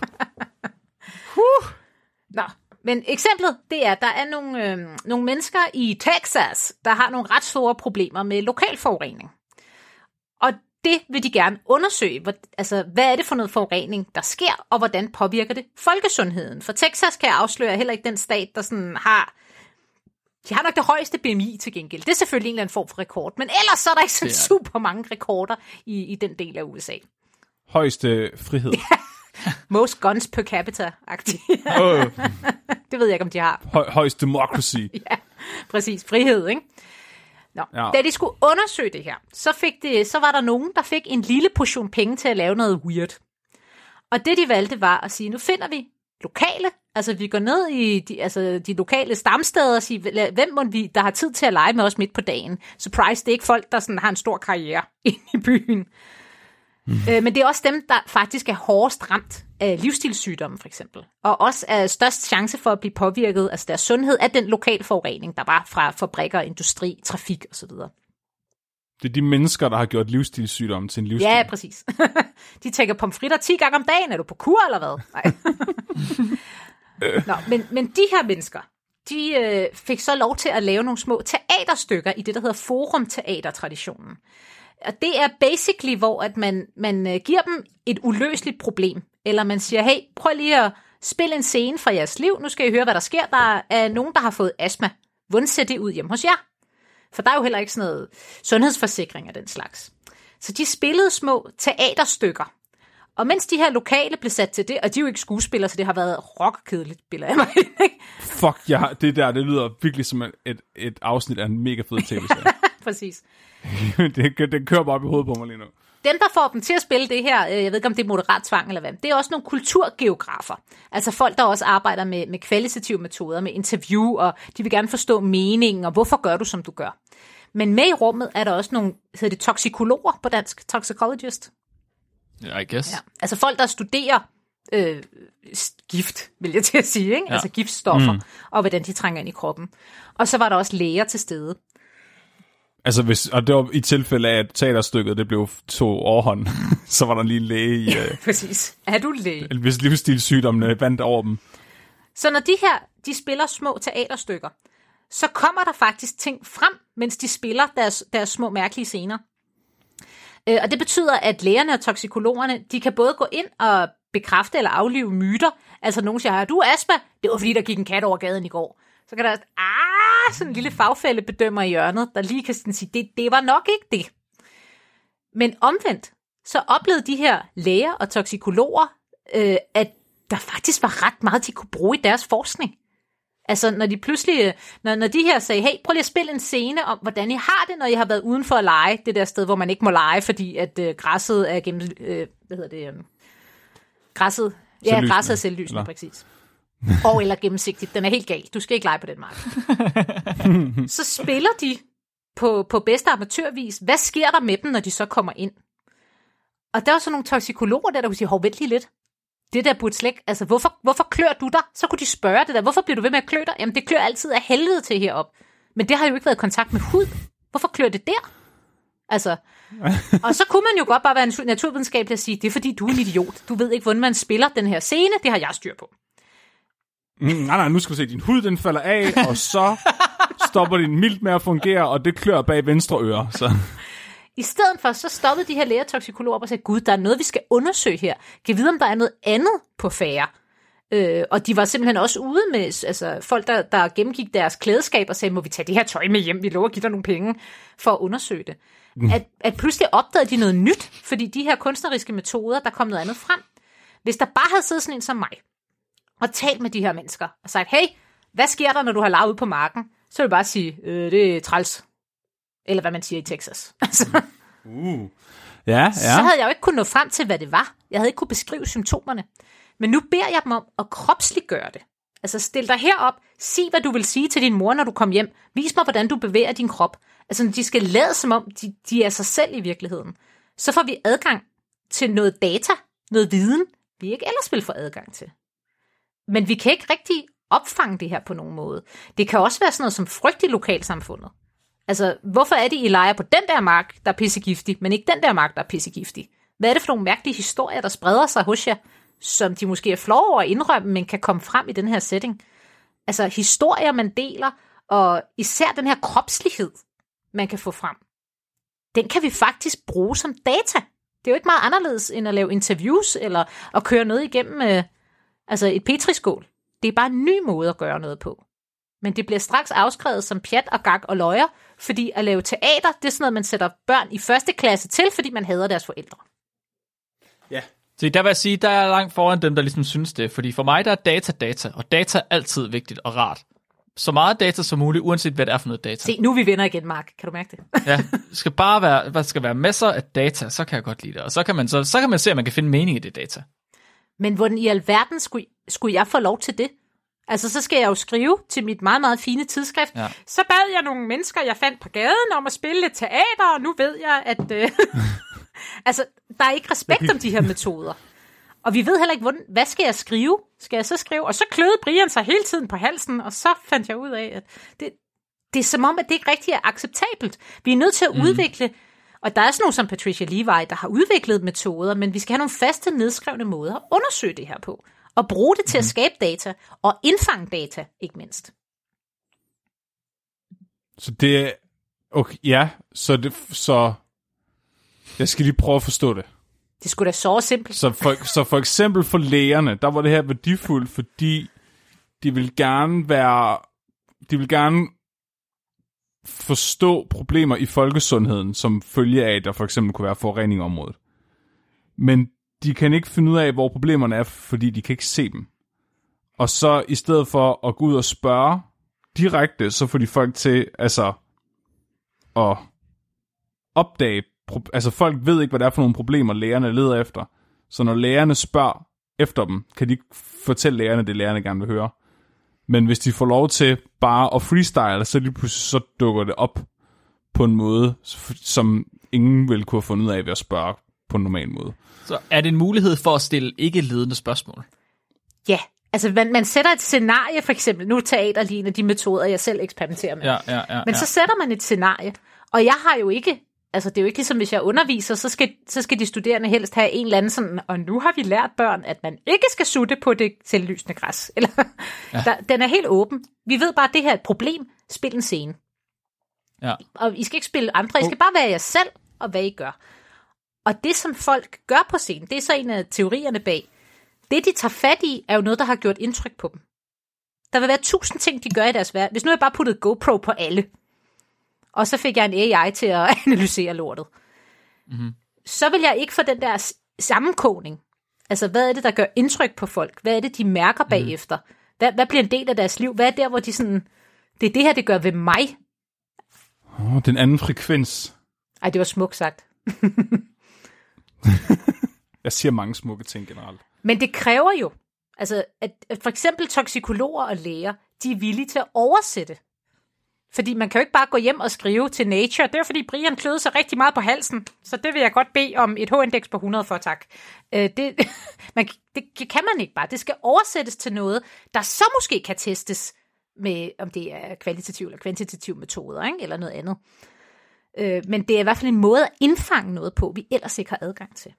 S3: <laughs>
S1: Nå, men eksemplet, det er, at der er nogle, øh, nogle mennesker i Texas, der har nogle ret store problemer med lokalforurening. Og det vil de gerne undersøge. Hvor, altså, hvad er det for noget forurening, der sker, og hvordan påvirker det folkesundheden? For Texas kan jeg afsløre er heller ikke den stat, der sådan har... De har nok det højeste BMI til gengæld. Det er selvfølgelig en eller anden form for rekord. Men ellers så er der ikke sådan
S3: er
S1: super mange rekorder i, i den del af USA.
S2: Højeste frihed. <laughs>
S1: Most guns per capita-agtigt.
S3: Oh, <laughs>
S1: det ved jeg ikke, om de har.
S2: Høj, højst democracy. <laughs>
S1: Præcis, frihed, ikke? Nå,
S2: Ja.
S1: da de skulle undersøge det her, så, fik det, så var der nogen, der fik en lille portion penge til at lave noget weird. Og det, de valgte, var at sige, nu finder vi lokale, altså vi går ned i de, altså, de lokale stamsteder og siger, "Lad- hvem må vi, der har tid til at lege med os midt på dagen? Surprise, det er ikke folk, der sådan har en stor karriere <laughs> inde i byen. Mm. Øh, men det er også dem, der faktisk er hårdest ramt af livsstilssygdomme, for eksempel. Og også er størst chance for at blive påvirket, altså deres sundhed, af den lokal forurening, der var fra fabrikker, industri, trafik osv.
S2: Det er de mennesker, der har gjort livsstilssygdom til en livsstil.
S1: Ja, præcis. <laughs> De tænker pomfritter 10 gange om dagen. Er du på kur, eller hvad? Nej. <laughs> Nå, men, men de her mennesker, de øh, fik så lov til at lave nogle små teaterstykker i det, der hedder forumteatertraditionen. Og det er basically, hvor at man, man øh, giver dem et uløseligt problem. Eller man siger, hey, prøv lige at spille en scene fra jeres liv. Nu skal I høre, hvad der sker. Der er nogen, der har fået astma. Hvordan ser det ud hjemme hos jer? For der er jo heller ikke sådan noget sundhedsforsikring af den slags. Så de spillede små teaterstykker. Og mens de her lokale blev sat til det, og de er jo ikke skuespillere, så det har været rockkedeligt, billede af mig. <laughs> ikke?
S2: Fuck, jeg, det der, det lyder virkelig som et, et, et afsnit af en mega fed tv-serie.
S1: Præcis. <laughs>
S2: det, det kører bare op i hovedet på mig lige nu.
S1: Dem, der får dem til at spille det her, øh, jeg ved ikke, om det er moderat tvang eller hvad, det er også nogle kulturgeografer. Altså folk, der også arbejder med, med kvalitative metoder, med interview, og de vil gerne forstå meningen, og hvorfor gør du, som du gør. Men med i rummet er der også nogle, hedder det toksikologer på dansk, toxicologist.
S3: I guess.
S1: Ja. Altså folk, der studerer øh, gift, vil jeg til at sige, ikke?
S3: Ja.
S1: altså giftstoffer, mm. og hvordan de trænger ind i kroppen. Og så var der også læger til stede.
S2: Altså, hvis, og det var i tilfælde af, at teaterstykket det blev to overhånd, <laughs> så var der lige en læge i, øh,
S1: Præcis. Er du læge?
S2: hvis livsstilssygdommene vandt over dem.
S1: Så når de her, de spiller små teaterstykker, så kommer der faktisk ting frem, mens de spiller deres, deres små mærkelige scener. Øh, og det betyder, at lægerne og toksikologerne, de kan både gå ind og bekræfte eller aflive myter. Altså nogen siger, du er astma? Det var fordi, der gik en kat over gaden i går. Så kan der ah, sådan en lille fagfælde bedømmer i hjørnet, der lige kan sådan sige, det, det var nok ikke det. Men omvendt, så oplevede de her læger og toksikologer, øh, at der faktisk var ret meget, de kunne bruge i deres forskning. Altså, når de pludselig, øh, når, når de her sagde, hey, prøv lige at spille en scene om, hvordan I har det, når I har været uden for at lege, det der sted, hvor man ikke må lege, fordi at øh, græsset er gennem, øh, hvad hedder det, øh, græsset, ja, græsset er selvlysende, præcis. <laughs> Og eller gennemsigtigt, den er helt galt, du skal ikke lege på den mark. <laughs> så spiller de på, på bedste amatørvis, hvad sker der med dem, når de så kommer ind? Og der var så nogle toksikologer der, der kunne sige, hov, vent lige lidt. det der burde slet altså hvorfor, hvorfor klør du dig? Så kunne de spørge det der, hvorfor bliver du ved med at klø dig? Jamen det klør altid af helvede til herop. Men det har jo ikke været i kontakt med hud. Hvorfor klør det der? Altså, og så kunne man jo godt bare være en naturvidenskabelig og sige, det er fordi du er en idiot. Du ved ikke, hvordan man spiller den her scene, det har jeg styr på.
S2: Mm, nej, nej, nu skal vi se, din hud den falder af, og så stopper din mildt med at fungere, og det klør bag venstre øre. Så.
S1: I stedet for, så stoppede de her lægetoksikologer og sagde, gud, der er noget, vi skal undersøge her. Kan vide, om der er noget andet på færre. Øh, og de var simpelthen også ude med altså, folk, der, der gennemgik deres klædeskab og sagde, må vi tage det her tøj med hjem, vi lover at give dig nogle penge for at undersøge det. Mm. At, at pludselig opdagede de noget nyt, fordi de her kunstneriske metoder, der kom noget andet frem. Hvis der bare havde siddet sådan en som mig, og talt med de her mennesker, og sagt, hey, hvad sker der, når du har lavet ud på marken? Så vil jeg bare sige, øh, det er træls. Eller hvad man siger i Texas. <laughs> Altså,
S2: Uh. Ja, ja.
S1: så havde jeg jo ikke kunnet nå frem til, hvad det var. Jeg havde ikke kunne beskrive symptomerne. Men nu beder jeg dem om at kropsliggøre det. Altså stil dig herop, sig hvad du vil sige til din mor, når du kommer hjem. Vis mig, hvordan du bevæger din krop. Altså de skal lade som om, de, de er sig selv i virkeligheden. Så får vi adgang til noget data, noget viden, vi ikke ellers vil få adgang til. Men vi kan ikke rigtig opfange det her på nogen måde. Det kan også være sådan noget som frygt i lokalsamfundet. Altså, hvorfor er det, I leger på den der mark, der er pissegiftig, men ikke den der mark, der er pissegiftig? Hvad er det for nogle mærkelige historier, der spreder sig hos jer, som de måske er flove over at indrømme, men kan komme frem i den her setting? Altså, historier, man deler, og især den her kropslighed, man kan få frem, den kan vi faktisk bruge som data. Det er jo ikke meget anderledes, end at lave interviews, eller at køre noget igennem øh, altså et petriskål. Det er bare en ny måde at gøre noget på. Men det bliver straks afskrevet som pjat og gag og løjer, fordi at lave teater, det er sådan noget, man sætter børn i første klasse til, fordi man hader deres forældre.
S2: ja.
S3: Så der vil jeg sige, der er langt foran dem, der ligesom synes det. Fordi for mig, der er data data, og data er altid vigtigt og rart. Så meget data som muligt, uanset hvad det er for noget data.
S1: Se, nu er vi venner igen, Mark. Kan du mærke det?
S3: Ja, det skal bare være, der skal være masser af data, så kan jeg godt lide det. Og så kan man, så, så kan man se, om man kan finde mening i det data.
S1: Men hvordan i alverden skulle, skulle jeg få lov til det? Altså, så skal jeg jo skrive til mit meget, meget fine tidsskrift.
S3: Ja.
S1: Så bad jeg nogle mennesker, jeg fandt på gaden, om at spille lidt teater, og nu ved jeg, at... Øh, <laughs> altså, der er ikke respekt om de her metoder. Og vi ved heller ikke, hvordan, hvad skal jeg skrive? Skal jeg så skrive? Og så kløede Brian sig hele tiden på halsen, og så fandt jeg ud af, at det, det er som om, at det ikke rigtig er acceptabelt. Vi er nødt til at mm. udvikle, og der er sådan nogle som Patricia Levi, der har udviklet metoder, men vi skal have nogle faste nedskrevne måder at undersøge det her på. Og bruge det til at skabe data, og indfange data, ikke mindst.
S2: Så det er... Okay, ja, så, det, så jeg skal lige prøve at forstå det.
S1: Det skulle da så simpelt.
S2: Så for, så for eksempel for lægerne, der var det her værdifuldt, fordi de vil gerne være, de vil gerne forstå problemer i folkesundheden, som følge af, at der for eksempel kunne være forurening i området. Men de kan ikke finde ud af, hvor problemerne er, fordi de kan ikke se dem. Og så i stedet for at gå ud og spørge direkte, så får de folk til altså at opdage, altså folk ved ikke, hvad det er for nogle problemer, lærerne leder efter. Så når lærerne spørger efter dem, kan de ikke fortælle lærerne det, lærerne gerne vil høre. Men hvis de får lov til bare at freestyle, så lige pludselig så dukker det op på en måde, som ingen vil kunne have fundet ud af ved at spørge på en normal måde.
S3: Så er det en mulighed for at stille ikke ledende spørgsmål?
S1: Ja, altså man, man sætter et scenarie, for eksempel, nu er teater lige en af de metoder, jeg selv eksperimenterer med.
S3: Ja, ja, ja.
S1: Men
S3: ja.
S1: så sætter man et scenarie, og jeg har jo ikke, altså det er jo ikke ligesom, hvis jeg underviser, så skal, så skal de studerende helst have en eller anden sådan, og nu har vi lært børn, at man ikke skal sutte på det selvlysende græs. <laughs> Eller, ja. der, den er helt åben. Vi ved bare, at det her er et problem. Spil en scene.
S3: Ja.
S1: Og I skal ikke spille andre, I skal bare være jer selv, og hvad I gør. Og det, som folk gør på scenen, det er så en af teorierne bag. Det, de tager fat i, er jo noget, der har gjort indtryk på dem. Der vil være tusind ting, de gør i deres hverdag. Hvis nu jeg bare puttede GoPro på alle, og så fik jeg en AI til at <laughs> analysere lortet, mm-hmm. så vil jeg ikke få den der sammenkogning. Altså, hvad er det, der gør indtryk på folk? Hvad er det, de mærker bagefter? Hvad, hvad bliver en del af deres liv? Hvad er der, hvor de sådan, det er det her, det gør ved mig?
S2: Oh, den anden frekvens.
S1: Ej, det var smukt sagt. <laughs>
S2: Jeg siger mange smukke ting generelt.
S1: Men det kræver jo, altså, at, at for eksempel toksikologer og læger, de er villige til at oversætte fordi man kan jo ikke bare gå hjem og skrive til Nature. Det er fordi Brian kløede sig rigtig meget på halsen. Så det vil jeg godt bede om et H-indeks på 100 for, tak. Øh, det, <laughs> man, det, det kan man ikke bare. Det skal oversættes til noget, der så måske kan testes med, om det er kvalitativ eller kvantitativ metoder, ikke? eller noget andet. Øh, men det er i hvert fald en måde at indfange noget på, vi ellers ikke har adgang til.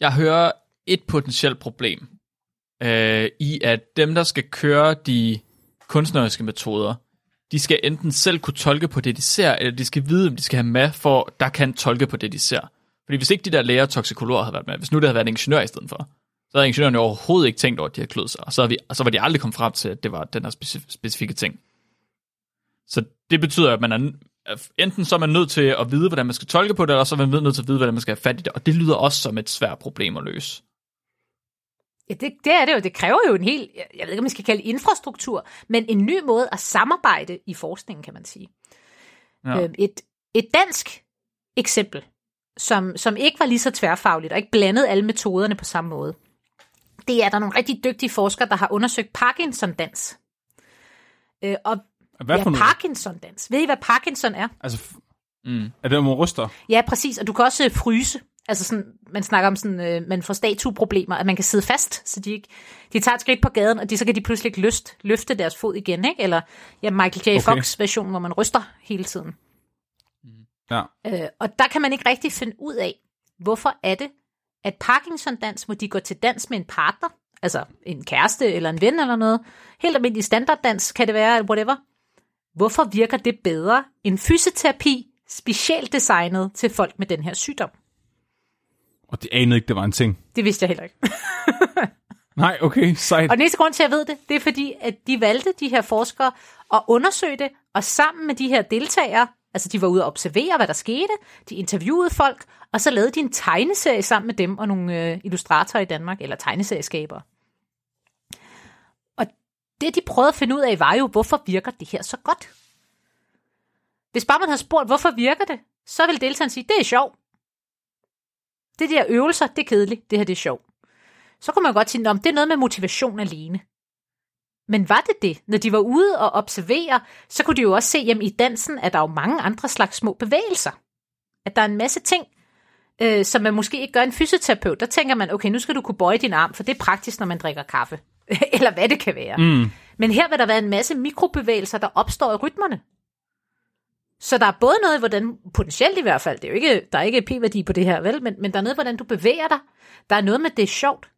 S3: Jeg hører et potentielt problem øh, i, at dem, der skal køre de kunstneriske metoder, de skal enten selv kunne tolke på det, de ser, eller de skal vide, om de skal have med, for der kan tolke på det, de ser. Fordi hvis ikke de der læger toksikologer havde været med, hvis nu det havde været en ingeniør i stedet for, så havde ingeniøren jo overhovedet ikke tænkt over, at de havde kløet sig, og så, havde vi, og så var de aldrig kommet frem til, at det var den her specif- specifikke ting. Så det betyder, at man er, enten så er man nødt til at vide, hvordan man skal tolke på det, eller så er man nødt til at vide, hvordan man skal have fat i det, og det lyder også som et svært problem at løse.
S1: Ja, det, det er det jo. Det kræver jo en helt, jeg ved ikke, om man skal kalde infrastruktur, men en ny måde at samarbejde i forskningen, kan man sige.
S3: Ja.
S1: Øh, et, et dansk eksempel, som, som ikke var lige så tværfagligt, og ikke blandede alle metoderne på samme måde, det er, at der er nogle rigtig dygtige forskere, der har undersøgt Parkinson-dans. Øh, og
S2: Hvad
S1: ja,
S2: for noget?
S1: Parkinson-dans. Ved I, hvad Parkinson er?
S2: Altså,
S3: Mm.
S2: er det, hvor man ryster?
S1: Ja, præcis. Og du kan også øh, fryse. Altså sådan, man snakker om sådan, øh, man får statueproblemer, at man kan sidde fast, så de ikke, de tager et skridt på gaden, og de, så kan de pludselig ikke lyst, løfte deres fod igen, ikke? Eller ja, Michael J.
S2: Okay.
S1: Fox version, hvor man ryster hele tiden.
S2: Ja.
S1: Øh, og der kan man ikke rigtig finde ud af, hvorfor er det, at Parkinson-dans, hvor de går til dans med en partner, altså en kæreste eller en ven eller noget, helt almindelig standarddans kan det være, whatever. Hvorfor virker det bedre end fysioterapi, specielt designet til folk med den her sygdom?
S2: Og det anede ikke, det var en ting.
S1: Det vidste jeg heller ikke. <laughs>
S2: Nej, okay, sejt.
S1: Og eneste grund til, at jeg ved det, det er fordi, at de valgte, de her forskere, at undersøge det, og sammen med de her deltagere, altså de var ude og observere, hvad der skete, de interviewede folk, og så lavede de en tegneserie sammen med dem og nogle øh, illustratorer i Danmark, eller tegneserieskabere. Og det, de prøvede at finde ud af, var jo, hvorfor virker det her så godt? Hvis bare man havde spurgt, hvorfor virker det, så ville deltageren sige, det er sjovt. Det der øvelser, det er kedeligt, det her det er sjovt så kunne man godt sige, at det er noget med motivation alene. Men var det det? Når de var ude og observere, så kunne de jo også se, at i dansen er der jo mange andre slags små bevægelser. At der er en masse ting, øh, som man måske ikke gør en fysioterapeut. Der tænker man, okay, nu skal du kunne bøje din arm, for det er praktisk, når man drikker kaffe. <laughs> Eller hvad det kan være.
S2: Mm.
S1: Men her vil der være en masse mikrobevægelser, der opstår i rytmerne. Så der er både noget, hvordan, potentielt i hvert fald, det er jo ikke, der er ikke p-værdi på det her, vel, men, men der er noget, hvordan du bevæger dig. Der er noget med, det er sjovt.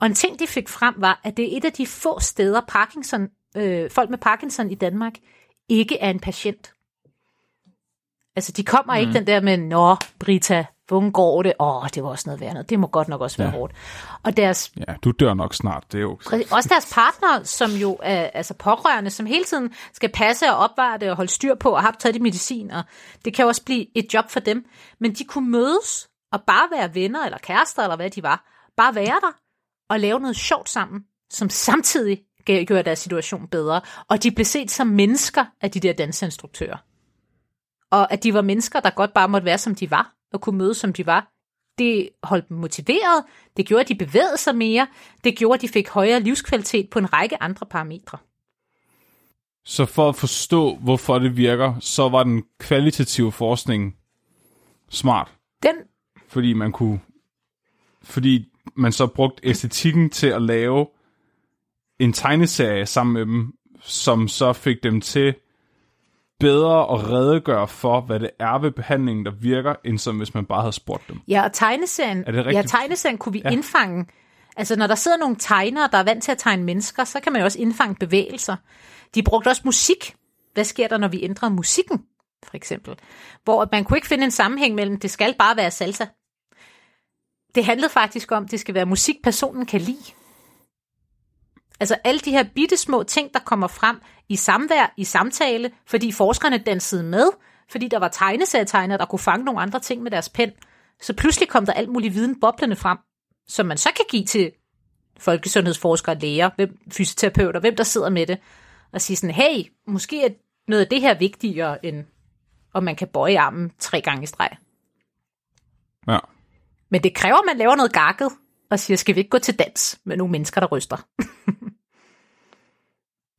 S1: Og en ting, de fik frem, var, at det er et af de få steder, Parkinson, øh, folk med Parkinson i Danmark ikke er en patient. Altså, de kommer mm. ikke den der med, Nå, Brita, hvordan går det? Åh, oh, det var også noget værd noget. Det må godt nok også være
S2: Ja.
S1: hårdt. Og deres
S2: Ja, du dør nok snart, det er jo...
S1: Også deres partner, som jo er altså pårørende, som hele tiden skal passe og opvare det og holde styr på og har taget de medicin. Og det kan jo også blive et job for dem. Men de kunne mødes og bare være venner eller kærester eller hvad de var. Bare være der og lave noget sjovt sammen, som samtidig gjorde deres situation bedre. Og de blev set som mennesker af de der danseinstruktører. Og at de var mennesker, der godt bare måtte være, som de var, og kunne mødes, som de var. Det holdt dem motiveret, det gjorde, at de bevægede sig mere, det gjorde, at de fik højere livskvalitet på en række andre parametre.
S2: Så for at forstå, hvorfor det virker, så var den kvalitative forskning smart.
S1: Den,
S2: Fordi man kunne... Fordi man så brugte æstetikken til at lave en tegneserie sammen med dem, som så fik dem til bedre at redegøre for, hvad det er ved behandlingen, der virker, end som hvis man bare havde spurgt dem.
S1: ja, og tegneserien,
S2: Er det
S1: ja, tegneserien kunne vi
S2: Ja.
S1: indfange. Altså, når der sidder nogle tegnere, der er vant til at tegne mennesker, så kan man jo også indfange bevægelser. De brugte også musik. Hvad sker der, når vi ændrer musikken, for eksempel? Hvor at man kunne ikke finde en sammenhæng mellem, det skal bare være salsa. Det handlede faktisk om, at det skal være musik, personen kan lide. Altså alle de her bitte små ting, der kommer frem i samvær, i samtale, fordi forskerne dansede med, fordi der var tegneserietegnere, der kunne fange nogle andre ting med deres pen. Så pludselig kom der alt mulig viden boblende frem, som man så kan give til folkesundhedsforskere, læger, hvem, fysioterapeuter, hvem der sidder med det, og sige sådan, hey, måske er noget af det her vigtigere, end om man kan bøje armen tre gange i streg.
S2: Ja.
S1: Men det kræver, at man laver noget gakket, og siger, skal vi ikke gå til dans med nogle mennesker, der ryster? <laughs>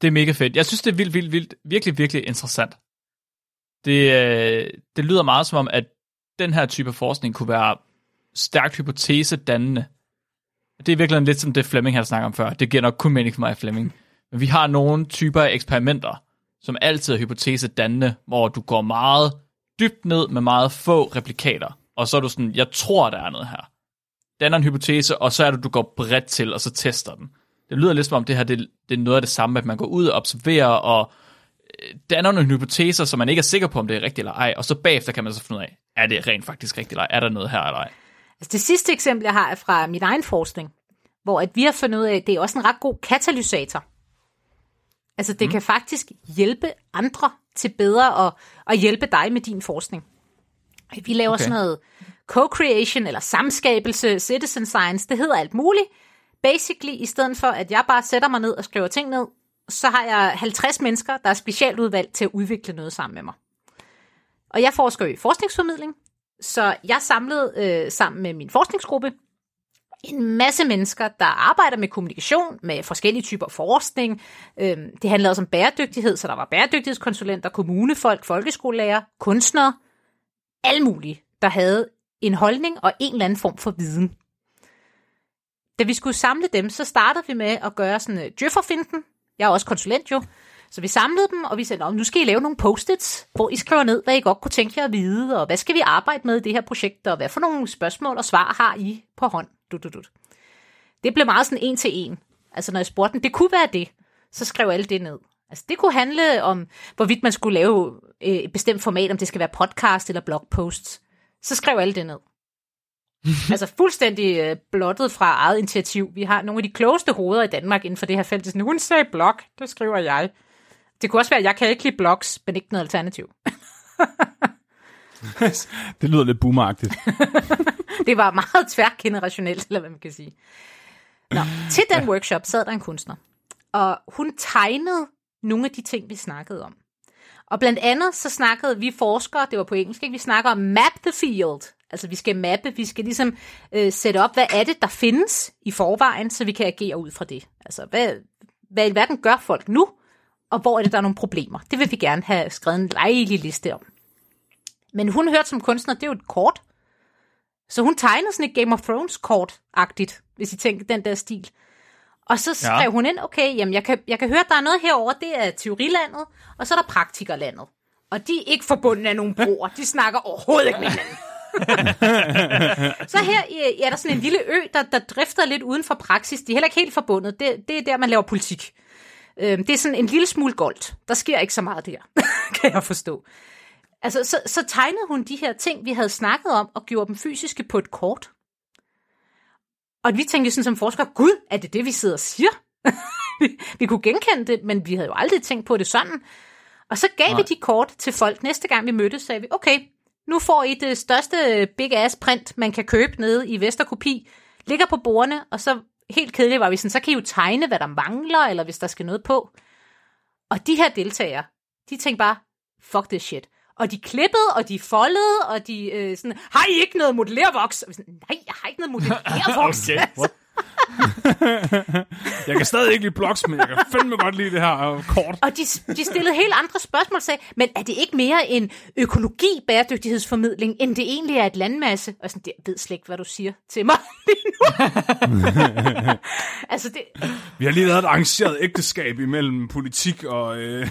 S3: Det er mega fedt. Jeg synes, det er vildt, vildt, vildt, virkelig, virkelig interessant. Det, øh, det lyder meget som om, at den her type forskning kunne være stærkt hypotesedannende. Det er virkelig lidt som det Fleming har snakket om før. Det giver nok kun mening for mig, Fleming. Men vi har nogle typer af eksperimenter, som altid er hypotesedannende, hvor du går meget dybt ned med meget få replikater. Og så er du sådan, jeg tror, der er noget her. Danner en hypotese, og så er det, du går bredt til, og så tester den. Det lyder lidt som om det her, det, det er noget af det samme, at man går ud og observerer, og øh, danner nogle hypoteser, som man ikke er sikker på, om det er rigtigt eller ej, og så bagefter kan man så finde ud af, er det rent faktisk rigtigt, eller ej? er der noget her eller ej?
S1: Altså det sidste eksempel, jeg har, er fra min egen forskning, hvor at vi har fundet ud af, at det er også en ret god katalysator. Altså det mm. kan faktisk hjælpe andre til bedre at, at hjælpe dig med din forskning. Vi laver okay. sådan noget co-creation eller samskabelse, citizen science, det hedder alt muligt. Basically, i stedet for at jeg bare sætter mig ned og skriver ting ned, så har jeg 50 mennesker, der er specielt udvalgt til at udvikle noget sammen med mig. Og jeg forsker i forskningsformidling, så jeg samlede øh, sammen med min forskningsgruppe en masse mennesker, der arbejder med kommunikation, med forskellige typer forskning. Øh, det handlede også om bæredygtighed, så der var bæredygtighedskonsulenter, kommunefolk, folkeskolelærer, kunstnere, alle mulige, der havde en holdning og en eller anden form for viden. Da vi skulle samle dem, så startede vi med at gøre sådan øh, en djøfferfinden. Jeg er også konsulent jo. Så vi samlede dem, og vi sagde, nu skal I lave nogle post-its, hvor I skriver ned, hvad I godt kunne tænke jer at vide, og hvad skal vi arbejde med i det her projekt, og hvad for nogle spørgsmål og svar har I på hånd. Du, du, du. Det blev meget sådan en til en. Altså når jeg spurgte dem, det kunne være det, så skrev alle det ned. Altså det kunne handle om, hvorvidt man skulle lave øh, et bestemt format, om det skal være podcast eller blogposts. Så skrev alle det ned. <laughs> altså fuldstændig øh, blottet fra eget initiativ. Vi har nogle af de klogeste hoveder i Danmark inden for det her felt. Sådan, hun sagde blog, det skriver jeg. Det kunne også være, at jeg kan ikke lide blogs, men ikke noget alternativ. <laughs>
S2: det lyder lidt boomeragtigt. <laughs>
S1: det var meget tværgenerationelt, eller hvad man kan sige. Nå, til den ja. workshop sad der en kunstner, og hun tegnede nogle af de ting, vi snakkede om. Og blandt andet så snakkede vi forskere, det var på engelsk, ikke? vi snakker om map the field. Altså vi skal mappe, vi skal ligesom øh, sætte op, hvad er det, der findes i forvejen, så vi kan agere ud fra det. Altså hvad, hvad i verden gør folk nu, og hvor er det, der er nogle problemer. Det vil vi gerne have skrevet en lejlig liste om. Men hun hørte som kunstner, det er jo et kort. Så hun tegnede sådan et Game of Thrones kort-agtigt, hvis I tænker den der stil. Og så skrev ja. hun ind, okay, jamen jeg kan, jeg kan høre, at der er noget herover, det er teorilandet, og så er der praktikerlandet. Og de er ikke forbundet af nogen broer, de snakker overhovedet ikke med hinanden. <laughs> så her er der sådan en lille ø, der, der drifter lidt uden for praksis. De er heller ikke helt forbundet. Det, det er der, man laver politik. Øhm, det er sådan en lille smule goldt. Der sker ikke så meget der, <laughs> kan jeg forstå. Altså, så, så tegnede hun de her ting, vi havde snakket om, og gjorde dem fysiske på et kort. Og vi tænkte sådan som forskere, gud, er det det, vi sidder og siger? <laughs> vi, vi kunne genkende det, men vi havde jo aldrig tænkt på det sådan. Og så gav Nej. vi de kort til folk. Næste gang vi mødtes, sagde vi, okay, nu får I det største big ass print, man kan købe nede i Vesterkopi. Ligger på bordene, og så helt kedeligt var vi sådan, så kan I jo tegne, hvad der mangler, eller hvis der skal noget på. Og de her deltagere, de tænkte bare, fuck this shit. Og de klippede, og de foldede, og de øh, sådan, har I ikke noget modellervoks? Og vi sådan, nej, jeg har ikke noget <laughs> modellervoks. okay, what? <laughs>
S2: jeg kan stadig ikke lide blogs, men jeg kan fandme godt lide det her kort.
S1: Og de, de stillede helt andre spørgsmål, sagde, men er det ikke mere en økologi bæredygtighedsformidling, end det egentlig er et landmasse? Og sådan, det ved slet ikke, hvad du siger til mig <laughs> lige nu. <laughs> altså, det...
S2: Vi har lige lavet et arrangeret ægteskab imellem politik og øh,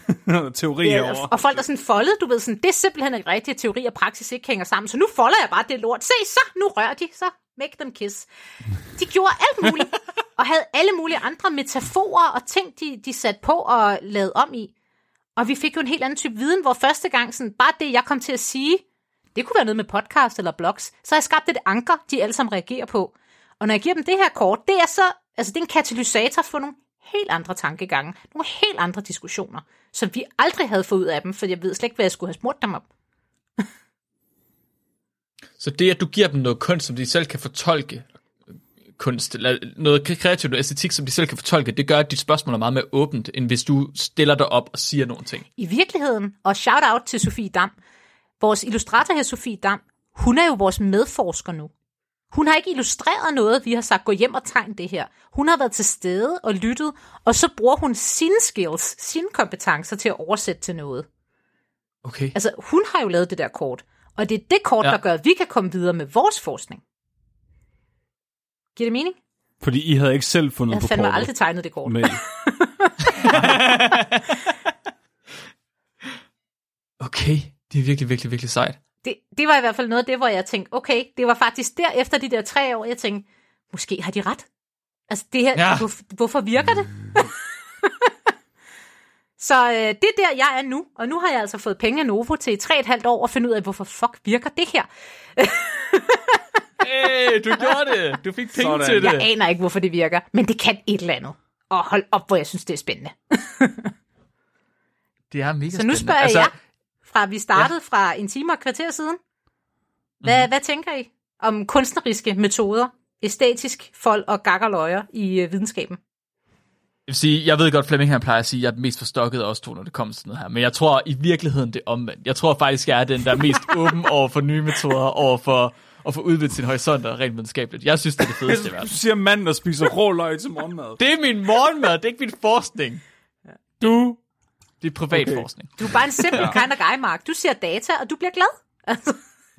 S2: teori ja,
S1: og, og folk, der sådan foldet, du ved, sådan, det er simpelthen ikke rigtigt, at teori og praksis ikke hænger sammen, så nu folder jeg bare det lort. Se, så, nu rører de, så make them kiss. De gjorde alt muligt, <laughs> og havde alle mulige andre metaforer og ting, de, de satte på og lavede om i. Og vi fik jo en helt anden type viden, hvor første gang, sådan, bare det, jeg kom til at sige, det kunne være noget med podcast eller blogs, så har jeg skabt et anker, de alle sammen reagerer på. Og når jeg giver dem det her kort, det er så, altså det er en katalysator for nogle helt andre tankegange, nogle helt andre diskussioner, som vi aldrig havde fået ud af dem, for jeg ved slet ikke, hvad jeg skulle have spurgt dem om. <laughs>
S3: Så det, at du giver dem noget kunst, som de selv kan fortolke, kunst, eller noget kreativt og æstetik, som de selv kan fortolke, det gør, at dit spørgsmål er meget mere åbent, end hvis du stiller dig op og siger nogle ting.
S1: I virkeligheden, og shout out til Sofie Dam, vores illustrator her, Sofie Dam, hun er jo vores medforsker nu. Hun har ikke illustreret noget, vi har sagt, gå hjem og tegn det her. Hun har været til stede og lyttet, og så bruger hun sine skills, sine kompetencer til at oversætte til noget.
S3: Okay.
S1: Altså, hun har jo lavet det der kort, og det er det kort,
S3: Ja.
S1: der gør, at vi kan komme videre med vores forskning. Giver det mening?
S2: Fordi I havde ikke selv fundet
S1: Jeg
S2: på
S1: har fandme
S2: kortet.
S1: aldrig tegnet det kort.
S2: Med. <laughs>
S3: Okay. Det er virkelig, virkelig, virkelig sejt.
S1: Det, det var i hvert fald noget af det, hvor jeg tænkte, okay, det var faktisk der efter de der tre år, jeg tænkte, måske har de ret. Altså det her,
S3: Ja.
S1: ja. hvor, hvorfor virker det? Så øh, det er der, jeg er nu, og nu har jeg altså fået penge af Novo til i tre og et halvt år at finde ud af, hvorfor fuck virker det her.
S3: Hey, du gjorde det. Du fik penge
S2: Sådan.
S3: til det.
S1: Jeg aner ikke, hvorfor det virker, men det kan et eller andet. Og hold op, hvor jeg synes, det er spændende. <laughs>
S3: Det er mega
S1: Så nu
S3: spændende.
S1: spørger altså, jeg, fra vi startede ja. fra en time og kvarter siden, hvad,
S3: Mhm.
S1: mm-hmm. hvad tænker I om kunstneriske metoder, æstetisk fold og gakkerløjer i øh, videnskaben?
S3: Jeg vil sige, jeg ved godt, Flemming han plejer at sige, at jeg er den mest forstokket af os to, når det kommer til sådan noget her. Men jeg tror i virkeligheden, det er omvendt. Jeg tror faktisk, jeg er den, der er mest <laughs> åben over for nye metoder, over for at få udvidet sin horisonter rent videnskabeligt. Jeg synes, det er det fedeste i
S2: Du siger manden, der spiser rå løg til morgenmad.
S3: Det er min morgenmad, det er ikke min forskning.
S2: Du...
S3: Det er privat
S2: Okay.
S3: forskning.
S1: Du er bare en simpel ja. kind of guy, Mark. Du siger data, og du bliver glad. Altså,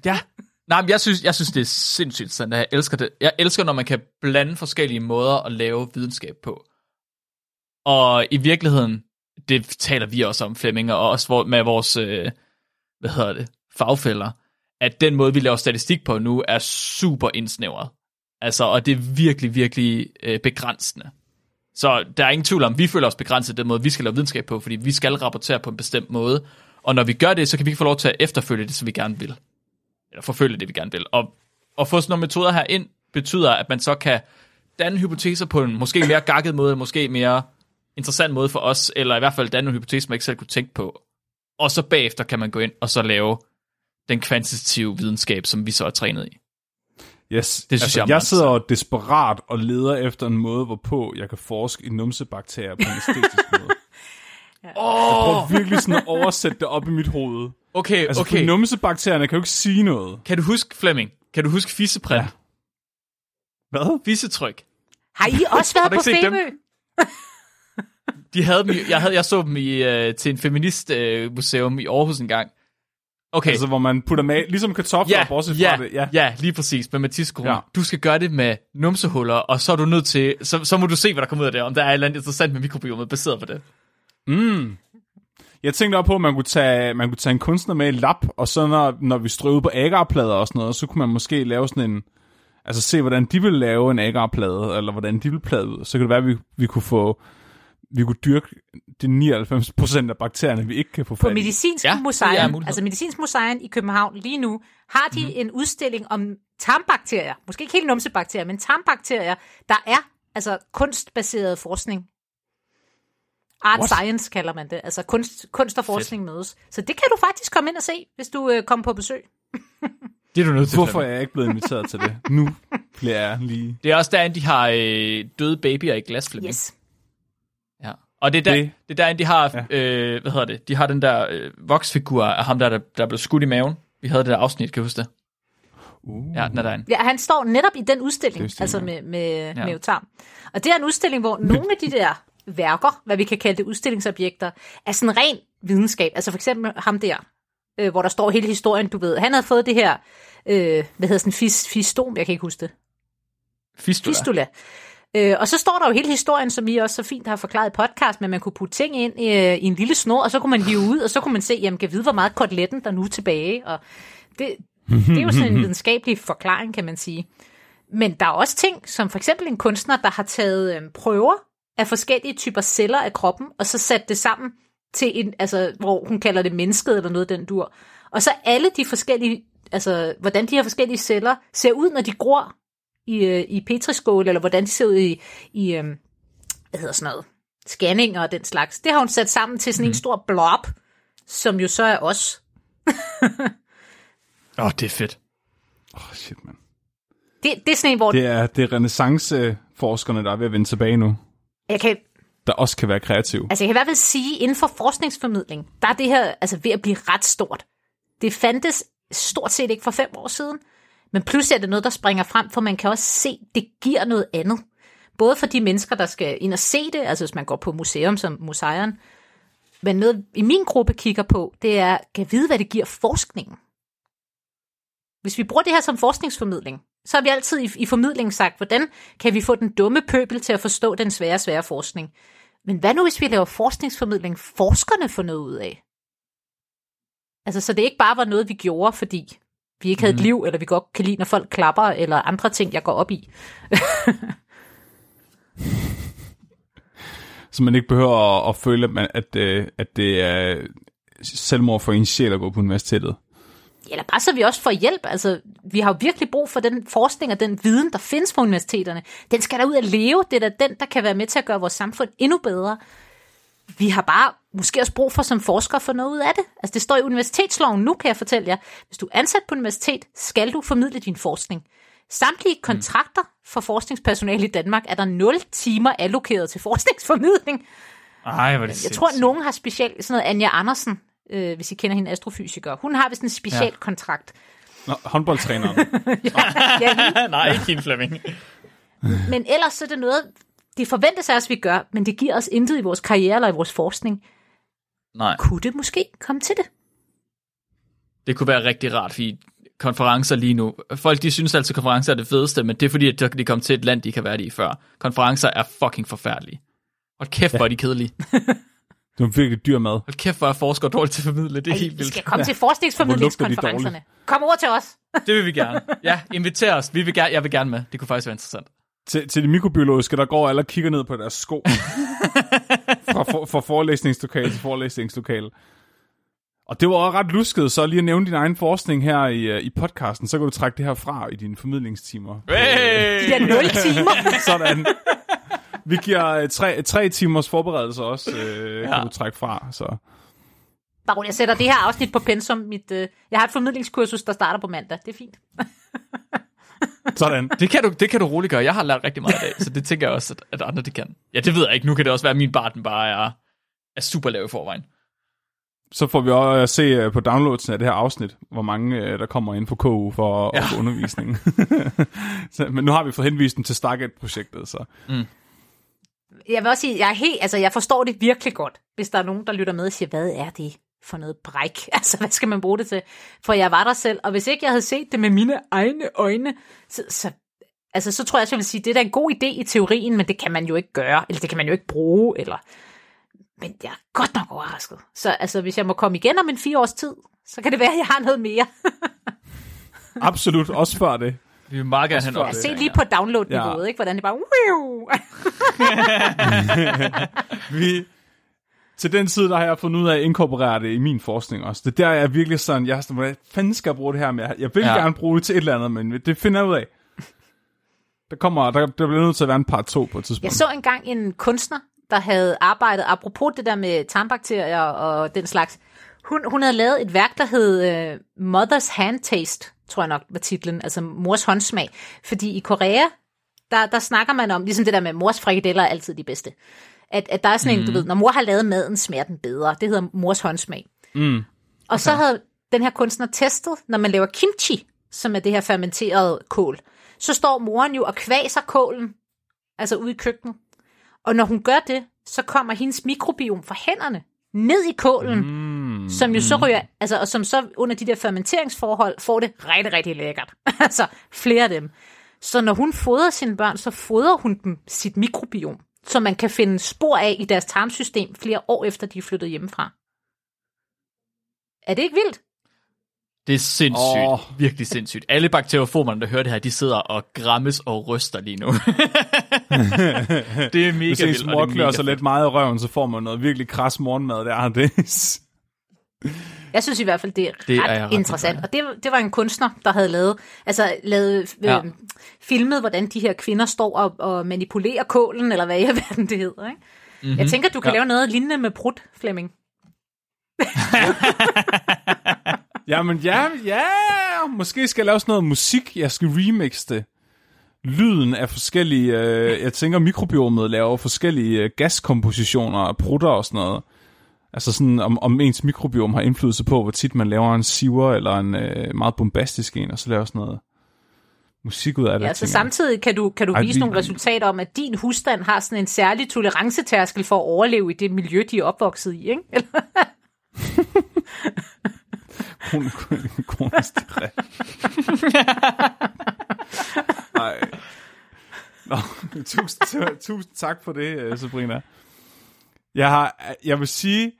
S3: Ja. Nej, men jeg synes, jeg synes, det er sindssygt sådan. Jeg elsker det. Jeg elsker, når man kan blande forskellige måder at lave videnskab på. Og i virkeligheden, det taler vi også om, Flemming, og også med vores, øh, hvad hedder det, fagfælder, at den måde, vi laver statistik på nu, er super indsnævret. Altså, og det er virkelig, virkelig øh, begrænsende. Så der er ingen tvivl om, vi føler os begrænset den måde, vi skal lave videnskab på, fordi vi skal rapportere på en bestemt måde. Og når vi gør det, så kan vi ikke få lov til at efterfølge det, som vi gerne vil. Eller forfølge det, vi gerne vil. Og at få sådan nogle metoder her ind, betyder, at man så kan danne hypoteser på en måske mere gakket måde, måske mere interessant måde for os, eller i hvert fald danne nogle hypoteser, man ikke selv kunne tænke på. Og så bagefter kan man gå ind og så lave den kvantitative videnskab, som vi så er trænet i.
S2: Yes.
S3: Det synes
S2: altså,
S3: jeg
S2: jeg sidder jo desperat og leder efter en måde, hvorpå jeg kan forske i numsebakterier på en <laughs> æstetisk måde. Jeg prøver virkelig sådan at oversætte det op i mit hoved.
S3: Okay,
S2: Altså,
S3: okay.
S2: numsebakterierne kan jo ikke sige noget.
S3: Kan du huske, Flemming? Kan du huske fisseprint?
S2: Ja. Hvad?
S3: Fissetryk.
S1: har I også
S3: Har
S1: været
S3: du
S1: på? Femø?
S3: De havde dem, i- jeg, havde, jeg så dem i, øh, til en feministmuseum øh, museum i Aarhus en gang. Okay,
S2: Altså, hvor man putter mal, ligesom kartofler,
S3: ja,
S2: bortset
S3: ja,
S2: fra det. Ja.
S3: ja, lige præcis, med Mathias ja. Du skal gøre det med numsehuller, og så er du nødt til, så, så må du se, hvad der kommer ud af det, om der er et eller andet interessant med mikrobiomet baseret på det.
S2: Mm. Jeg tænkte også på, at man kunne tage, man kunne tage en kunstner med i lab, og så når, når vi strøvede på agarplader og sådan noget, så kunne man måske lave sådan en... Altså se, hvordan de ville lave en agarplade, eller hvordan de ville plade ud. Så kan det være, at vi, vi kunne få... Vi kunne dyrke de 99% af bakterierne, vi ikke kan få
S1: På
S2: fat i.
S1: Medicinsk
S3: Ja,
S1: Museum, altså Medicinsk Museum i København lige nu, har de
S3: Mhm.
S1: mm-hmm. en udstilling om tarmbakterier. Måske ikke helt numsebakterier, men tarmbakterier, der er altså kunstbaseret forskning. Art
S2: What?
S1: Science kalder man det. Altså kunst, kunst og forskning Fedt. mødes. Så det kan du faktisk komme ind og se, hvis du øh, kommer på besøg. <laughs>
S3: Det er du nødt til.
S2: Hvorfor er jeg ikke blevet inviteret til det? Nu bliver jeg lige...
S3: Det er også derinde, de har øh, døde babyer i glas, Flemming.
S1: Yes.
S3: Og det er, der, det.
S2: Det-
S3: er derinde, de har,
S2: Ja.
S3: øh, hvad hedder det, de har den der øh, voksfigur af ham, der, der, der blev skudt i maven. Vi havde det der afsnit, kan du huske det?
S2: Uh.
S3: Ja, den er derinde.
S1: Ja, han står netop i den udstilling,
S2: jeg
S1: altså med, med,
S3: Ja.
S1: med tarm. Og det er en udstilling, hvor nogle af de der værker, hvad vi kan kalde det udstillingsobjekter, er sådan ren videnskab. Altså for eksempel ham der, øh, hvor der står hele historien, du ved. Han havde fået det her, øh, hvad hedder sådan, fis, fistom, jeg kan ikke huske det.
S3: Fistula.
S1: Fistula. Øh, og så står der jo hele historien, som I også så fint har forklaret i podcast, men man kunne putte ting ind i, øh, i en lille snor, og så kunne man hive ud, og så kunne man se, jamen, kan vide, hvor meget koteletten der er nu er tilbage. Og det, det er jo sådan en <laughs> videnskabelig forklaring, kan man sige. Men der er også ting, som for eksempel en kunstner, der har taget øh, prøver af forskellige typer celler af kroppen, og så sat det sammen til en, altså, hvor hun kalder det mennesket eller noget den dur. Og så alle de forskellige, altså, hvordan de her forskellige celler ser ud, når de gror i, øh, i petriskål, eller hvordan de ser ud i, i øh, hvad hedder sådan noget, scanninger og den slags. Det har hun sat sammen til sådan mm. en stor blob, som jo så er os. <laughs>
S3: Åh, oh, det er fedt.
S2: Oh, shit, man.
S1: Det, det er sådan en, hvor
S2: Det er, det er renaissanceforskerne, der er ved at vende tilbage nu,
S1: jeg kan,
S2: der også kan være kreative.
S1: Altså jeg kan i hvert fald sige, inden for forskningsformidling, der er det her altså ved at blive ret stort. Det fandtes stort set ikke for fem år siden, men pludselig er det noget, der springer frem, for man kan også se, det giver noget andet. Både for de mennesker, der skal ind og se det, altså hvis man går på museum som museeren, men noget i min gruppe kigger på, det er, kan vide, hvad det giver forskningen. Hvis vi bruger det her som forskningsformidling, så har vi altid i, i formidlingen sagt, hvordan kan vi få den dumme pøbel til at forstå den svære, svære forskning. Men hvad nu, hvis vi laver forskningsformidling, forskerne får noget ud af? Altså, så det ikke bare var noget, vi gjorde, fordi vi ikke havde mm. et liv, eller vi godt kan lide, når folk klapper, eller andre ting, jeg går op i. <laughs>
S2: så man ikke behøver at, at føle, at, at, øh, at det er selvmord for en sjæl at gå på universitetet.
S1: Eller bare så vi også får hjælp. Altså, vi har jo virkelig brug for den forskning og den viden, der findes på universiteterne. Den skal der ud at leve. Det er da den, der kan være med til at gøre vores samfund endnu bedre. Vi har bare måske også brug for som forskere for noget ud af det. Altså, det står i universitetsloven nu, kan jeg fortælle jer. Hvis du er ansat på universitet, skal du formidle din forskning. Samtlige kontrakter for forskningspersonale i Danmark er der 0 timer allokeret til forskningsformidling.
S3: Ej, hvor det
S1: Jeg tror, at nogen har specielt, sådan noget Anja Andersen, øh, hvis I kender hende astrofysiker. Hun har vist en speciel ja. kontrakt.
S2: Nå, håndboldtræneren. <laughs>
S1: ja, ja, <laughs>
S3: Nej, ikke hende Flemming.
S1: men ellers så er det noget, det forventes af os, vi gør, men det giver os intet i vores karriere eller i vores forskning.
S3: Nej,
S1: Kunne det måske komme til det?
S3: det kunne være rigtig rart, fordi konferencer lige nu, folk de synes altid, at konferencer er det fedeste, men det er fordi, at de er kommet til et land, de kan være i før. Konferencer er fucking forfærdelige. Hold kæft, hvor er de kedelige. <laughs>
S2: Det er virkelig dyr mad.
S3: Hold kæft, hvor er forskere dårligt til at formidle. Det er
S1: Ej,
S3: helt
S1: vi
S3: vildt.
S1: skal komme til
S2: lugter de
S1: forskningsformidlingskonferencerne. Kom over til os.
S3: Det vil vi gerne. Ja, inviter os. Vi vil gerne, jeg vil gerne med. Det kunne faktisk være interessant.
S2: Til, til det mikrobiologiske, der går alle og kigger ned på deres sko. <laughs> fra, for, fra forelæsningslokale til forelæsningslokale. Og det var også ret lusket, så lige at nævne din egen forskning her i, øh, i podcasten, så kan du trække det her fra i dine formidlingstimer.
S3: Hey!
S1: De der 0 timer. <laughs>
S2: Sådan. Vi giver øh, tre, tre timers forberedelse også, øh, ja. Kan du trække fra. Så.
S1: Bare rolig, jeg sætter det her afsnit på pensum. Mit, øh, jeg har et formidlingskursus, der starter på mandag. Det er fint. <laughs> <laughs>
S2: Sådan.
S3: Det kan, du, det kan du roligt gøre. Jeg har lært rigtig meget i dag, så det tænker jeg også, at, at andre de kan. Ja, det ved jeg ikke. Nu kan det også være, at min bar den bare er, er super lav i forvejen.
S2: Så får vi også at se øh, på downloadsen af det her afsnit, hvor mange øh, der kommer ind på KU for, ja. For undervisningen. <laughs> så, men nu har vi fået henvist dem til Stargate-projektet, så
S1: Jeg vil også sige, jeg, er helt, altså, jeg forstår det virkelig godt, hvis der er nogen, der lytter med og siger, hvad er det for noget bræk? <laughs> Altså, hvad skal man bruge det til? For jeg var der selv, og hvis ikke jeg havde set det med mine egne øjne, så, så, altså, så tror jeg, at jeg vil sige, det er da en god idé i teorien, men det kan man jo ikke gøre, eller det kan man jo ikke bruge, eller... Men jeg er godt nok overrasket. Så altså, hvis jeg må komme igen om en fire års tid, så kan det være, at jeg har noget mere. <laughs>
S2: absolut også før det.
S3: Vi vil meget gerne have noget.
S1: Se lige på download-niveauet,
S2: Ja.
S1: ikke? hvordan det bare... <laughs>
S2: Vi, til den tid, der har jeg fundet ud af at inkorporere det i min forskning også. Det der er virkelig sådan, jeg er sådan, hvordan fanden skal jeg bruge det her med? Jeg vil ja. Gerne bruge det til et eller andet, men det finder jeg ud af. Der kommer, der, der bliver nødt til at være en part 2 på et tidspunkt.
S1: Jeg så engang en kunstner, der havde arbejdet, apropos det der med tarmbakterier og den slags, hun, hun havde lavet et værk, der hed uh, Mother's Hand Taste, tror jeg nok var titlen, altså mors håndsmag. Fordi i Korea, der, der snakker man om, ligesom det der med mors frikadeller er altid de bedste. At, at der er sådan en, du ved, når mor har lavet maden, smager den bedre. Det hedder mors håndsmag.
S2: Mm.
S1: Og så havde den her kunstner testet, når man laver kimchi, som er det her fermenterede kål, så står moren jo og kvaser kålen, altså ude i køkkenet. Og når hun gør det, så kommer hendes mikrobiom fra hænderne ned i kålen, mm, som jo så ryger, altså, og som så under de der fermenteringsforhold får det rigtig, rigtig lækkert. <laughs> altså flere af dem. Så når hun fodrer sine børn, så fodrer hun dem sit mikrobiom, som man kan finde spor af i deres tarmsystem flere år efter, de er flyttet hjemmefra. Er det ikke vildt?
S3: Det er sindssygt. Oh. Virkelig sindssygt. Alle bakteriofomerne, der hører det her, de sidder og grammes og ryster lige nu. <laughs> det er mega
S2: Hvis ens
S3: vildt. og
S2: mor
S3: det er
S2: klør
S3: mega
S2: sig lidt meget i røven, så får man noget virkelig kras morgenmad der. Det er
S1: Jeg synes i hvert fald, det er
S3: Det er
S1: ret
S3: jeg ret
S1: interessant. Og det, det var en kunstner, der havde lavet, altså lavet,
S3: Ja.
S1: ja. øh, filmet, hvordan de her kvinder står og, og manipulerer kålen, eller hvad i <laughs> alverden det hedder. Ikke? Mm-hmm. Jeg tænker, du kan
S3: Ja.
S1: lave noget lignende med Brut, Flemming. <laughs>
S2: Jamen ja, ja, måske skal jeg lave sådan noget musik, jeg skal remixe det. Lyden af forskellige, øh, jeg tænker mikrobiomet laver forskellige øh, gaskompositioner prutter og sådan noget. Altså sådan, om, om ens mikrobiom har indflydelse på, hvor tit man laver en siver eller en øh, meget bombastisk en, og så laver sådan noget musik ud af det.
S1: Ja, så samtidig kan du, kan du
S2: Ej,
S1: vise
S2: vi-
S1: nogle resultater om, at din husstand har sådan en særlig tolerancetærskel for at overleve i det miljø, de er opvokset i, ikke? Eller, <laughs>
S2: Kron- kronisk diarré. <laughs> Nej. Nå, tusind, tusind tak for det, øh, Sabrina. Jeg, har, jeg vil sige,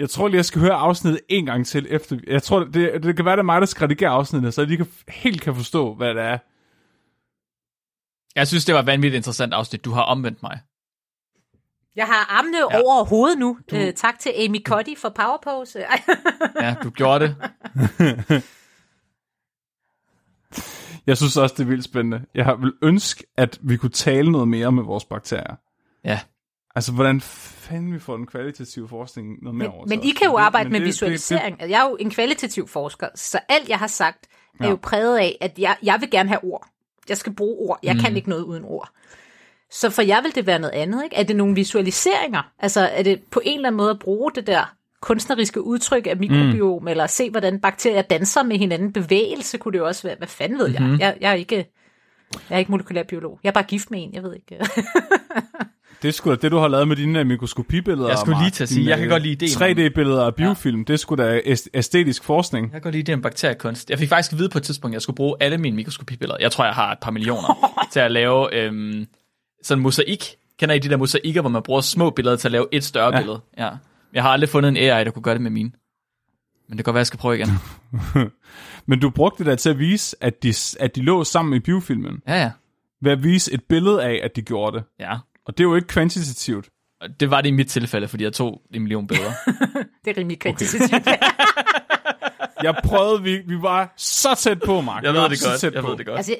S2: jeg tror lige, jeg skal høre afsnittet en gang til efter. Jeg tror, det, det kan være, det er mig, der skal redigere afsnittet, så jeg lige kan, helt kan forstå, hvad det er.
S3: Jeg synes, det var et vanvittigt interessant afsnit. Du har omvendt mig.
S1: jeg har armene ja. over hovedet nu. Du... Øh, tak til Amy Cuddy for powerpose. <laughs> <laughs>
S3: Ja, du gjorde det. <laughs>
S2: Jeg synes også, det er vildt spændende. Jeg vil ønske, at vi kunne tale noget mere med vores bakterier.
S3: Ja.
S2: Altså, hvordan fanden vi får den kvalitative forskning noget mere
S1: men,
S2: over
S1: men. I kan jo arbejde
S2: men
S1: med
S2: det-
S1: visualisering. Det, det... Jeg er jo en kvalitativ forsker, så alt jeg har sagt er
S2: Ja.
S1: jo præget af, at jeg, jeg vil gerne have ord. Jeg skal bruge ord. Jeg mm. kan ikke noget uden ord. Så for jer vil det være noget andet, ikke? Er det nogle visualiseringer? Altså, er det på en eller anden måde at bruge det der kunstneriske udtryk af mikrobiom, mm. eller se, hvordan bakterier danser med hinanden. Bevægelse kunne det jo også være. Hvad fanden ved jeg?
S2: Mhm.
S1: Jeg, jeg er ikke... Jeg er ikke molekylærbiolog. Jeg er bare gift med en, jeg ved ikke. <laughs>
S2: Det er sgu da det, du har lavet med dine øh, mikroskopibilleder.
S3: Jeg skulle lige til at sige, jeg kan
S2: øh,
S3: godt lide ideen om-
S2: 3D-billeder af biofilm, det er sgu da æst- æstetisk forskning.
S3: Jeg kan godt lide det en bakteriekunst. Jeg fik faktisk at vide på et tidspunkt, at jeg skulle bruge alle mine mikroskopibilleder. Jeg tror, jeg har et par millioner <laughs> til at lave øhm, sådan en mosaik. Kender I de der mosaikker, hvor man bruger små billeder til at lave et større
S2: Ja.
S3: ja. billede? Ja. Jeg har aldrig fundet en AI, der kunne gøre det med mine. Men det kan godt være, jeg skal prøve igen. <laughs>
S2: Men du brugte det der til at vise, at de, at de lå sammen i biofilmen.
S3: Ja, ja.
S2: Ved at vise et billede af, at de gjorde det.
S3: Ja.
S2: Og det er jo ikke kvantitativt.
S3: Det var det i mit tilfælde, fordi jeg tog en million billeder. <laughs>
S1: Det er rimelig kvantitativt. <laughs>
S2: Jeg prøvede, vi, vi var så tæt på, Mark.
S3: Jeg ved det godt. Jeg
S2: på.
S3: ved det godt.
S1: altså,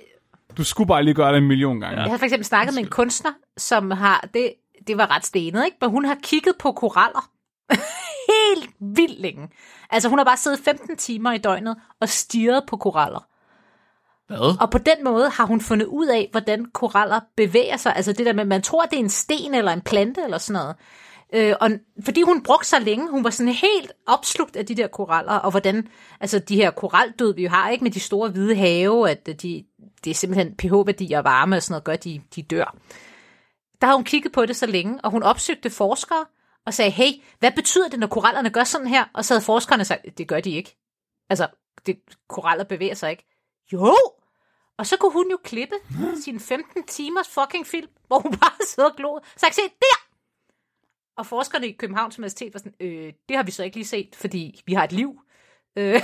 S2: Du skulle bare lige gøre det en million gange.
S3: Ja.
S1: Jeg har for eksempel snakket med en kunstner, som har, det, det var ret stenet, ikke? Men hun har kigget på koraller <laughs> helt vildt længe. Altså hun har bare siddet 15 timer i døgnet og stirret på koraller.
S3: Hvad?
S1: Og på den måde har hun fundet ud af, hvordan koraller bevæger sig. Altså det der med, at man tror, det er en sten eller en plante eller sådan noget. Øh, og fordi hun brugte så længe, hun var sådan helt opslugt af de der koraller, og hvordan, altså de her koraldød, vi jo har, ikke med de store hvide have, at de, det er simpelthen pH-værdier og varme og sådan noget, gør, at de, de dør. Der har hun kigget på det så længe, og hun opsøgte forskere og sagde, hey, hvad betyder det, når korallerne gør sådan her? Og så havde forskerne sagt, det gør de ikke. Altså, det, koraller bevæger sig ikke. Jo! Og så kunne hun jo klippe sin 15 timers fucking film, hvor hun bare <laughs> sidder og glod. Så jeg se, der! Og forskerne i Københavns Universitet var sådan, øh, det har vi så ikke lige set, fordi vi har et liv. Øh. <laughs>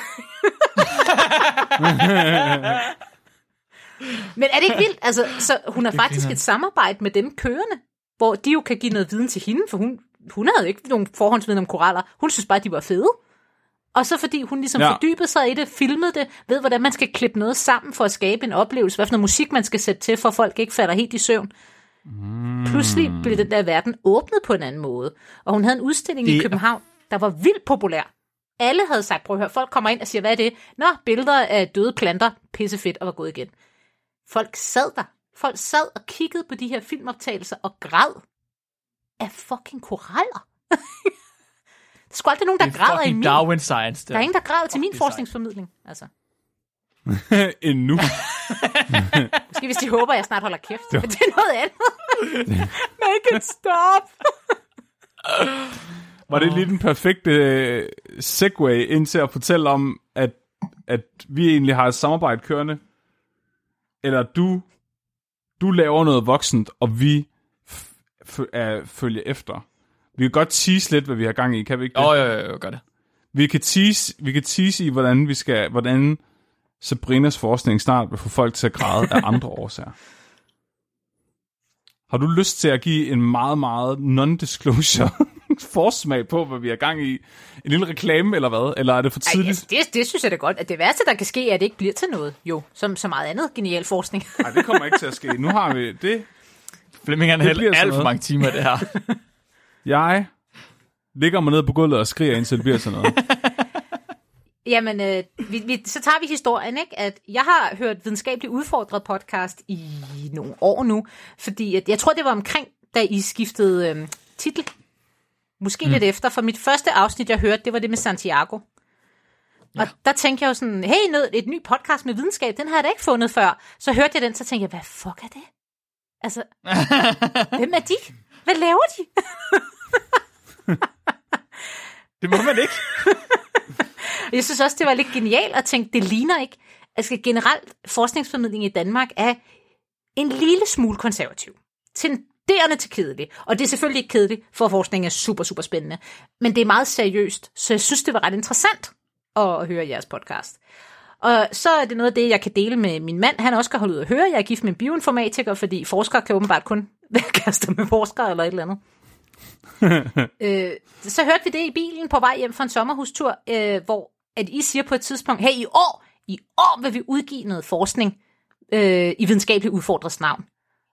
S1: Men er det ikke vildt? Altså, så hun har faktisk et samarbejde med dem kørende, hvor de jo kan give noget viden til hende, for hun, hun havde ikke nogen forhåndsviden om koraller. Hun synes bare, de var fede. Og så fordi hun ligesom
S2: Ja.
S1: fordybede sig i det, filmede det, ved hvordan man skal klippe noget sammen for at skabe en oplevelse, hvad for noget musik man skal sætte til, for at folk ikke falder helt i søvn. Pludselig blev den der verden åbnet på en anden måde. Og hun havde en udstilling det... i København, der var vildt populær. Alle havde sagt, prøv at høre, folk kommer ind og siger, hvad er det? Nå, billeder af døde planter, pissefedt, og var gået igen. Folk sad der. Folk sad og kiggede på de her filmoptagelser og græd af fucking koraller. <laughs> der skulle aldrig nogen, der
S3: er
S1: græder i min...
S3: Darwin science.
S1: Der er ingen, der græder til min forskningsformidling. Altså. <laughs>
S2: Endnu. <laughs>
S1: Måske hvis de håber, at jeg snart holder kæft. Men det er noget andet. <laughs> Make it stop.
S2: Var det lige den perfekte øh, segue ind til at fortælle om, at, at vi egentlig har et samarbejde kørende? Eller du, du laver noget voksent, og vi f- f- er, følger efter? Vi kan godt tease lidt, hvad vi har gang i, kan vi ikke det?
S3: Åh, oh, jo, jo, jo, gør det.
S2: Vi kan tease, vi kan tease i, hvordan vi skal, hvordan Sabrinas forskning snart vil få folk til at græde af <laughs> andre årsager. Har du lyst til at give en meget, meget non-disclosure <laughs> forsmag på, hvad vi har gang i? En lille reklame, eller hvad? Eller er det for
S1: Ej,
S2: tidligt?
S1: altså, det, det synes jeg da godt. At det værste, der kan ske, er, at det ikke bliver til noget. Jo, som så meget andet genial forskning.
S2: Nej, det kommer ikke til at ske. Nu har vi det.
S3: Flemming han hælder alt for mange timer det her. <laughs>
S2: Jeg ligger mig ned på gulvet og skriger, indtil det bliver sådan noget. <laughs>
S1: Jamen, øh, vi, vi, så tager vi historien, ikke? At jeg har hørt videnskabeligt udfordret podcast i nogle år nu, fordi at, jeg tror, det var omkring, da I skiftede øh, titel. Måske mm. lidt efter, for mit første afsnit, jeg hørte, det var det med Santiago. Ja. Og der tænkte jeg jo sådan, hey, noget, et ny podcast med videnskab, den har jeg da ikke fundet før. Så hørte jeg den, så tænkte jeg, hvad fuck er det? Altså, <laughs> hvem er de? Hvad laver de? <laughs>
S3: Det må man ikke. <laughs>
S1: Jeg synes også, det var lidt genialt at tænke, det ligner ikke. Altså generelt, forskningsformidling i Danmark er en lille smule konservativ. Tenderende til kedelig. Og det er selvfølgelig ikke kedeligt, for forskning er super, super spændende. Men det er meget seriøst, så jeg synes, det var ret interessant at høre jeres podcast. Og så er det noget af det, jeg kan dele med min mand. Han også kan holde ud at høre. Jeg er gift med en bioinformatiker, fordi forskere kan åbenbart kun <laughs> være kærester med forskere eller et eller andet. <laughs> øh, så hørte vi det i bilen på vej hjem fra en sommerhustur, øh, hvor at I siger på et tidspunkt, hey, i år, i år vil vi udgive noget forskning øh, i videnskabeligt udfordres navn.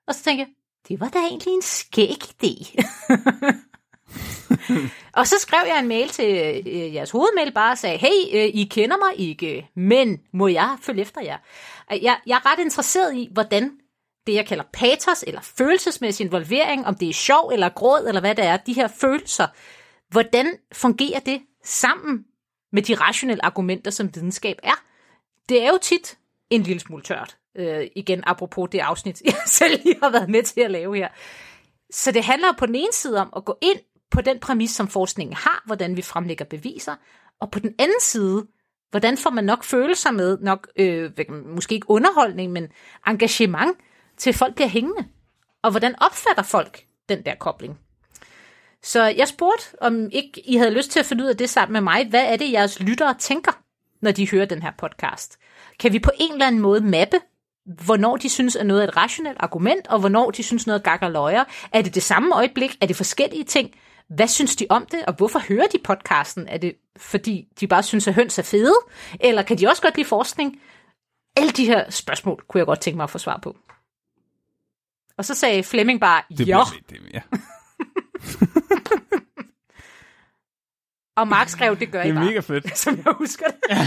S1: Og så tænkte jeg, det var da egentlig en skæg idé. <laughs> og så skrev jeg en mail til øh, jeres hovedmail bare og sagde, hey, øh, I kender mig ikke, men må jeg følge efter jer? Jeg, jeg er ret interesseret i, hvordan det, jeg kalder patos, eller følelsesmæssig involvering, om det er sjov eller gråd, eller hvad det er, de her følelser, hvordan fungerer det sammen med de rationelle argumenter, som videnskab er? Det er jo tit en lille smule tørt. Øh, igen, apropos det afsnit, <laughs> jeg selv lige har været med til at lave her. Så det handler på den ene side om at gå ind på den præmis, som forskningen har, hvordan vi fremlægger beviser, og på den anden side, hvordan får man nok følelser med, nok øh, måske ikke underholdning, men engagement, til folk bliver hængende. Og hvordan opfatter folk den der kobling? Så jeg spurgte, om ikke I havde lyst til at finde ud af det sammen med mig. Hvad er det, jeres lyttere tænker, når de hører den her podcast? Kan vi på en eller anden måde mappe, hvornår de synes, at noget er et rationelt argument, og hvornår de synes noget gakker løjer? Er det det samme øjeblik? Er det forskellige ting? Hvad synes de om det, og hvorfor hører de podcasten? Er det fordi, de bare synes, at høns er fede? Eller kan de også godt lide forskning? Alle de her spørgsmål kunne jeg godt tænke mig at få svar på. Og så sagde Flemming bare,
S2: Det
S1: jo.
S2: det, ja. <laughs>
S1: Og Mark skrev, det gør
S2: det
S1: I
S2: er
S1: bare.
S2: mega fedt. <laughs>
S1: Som jeg husker det. <laughs>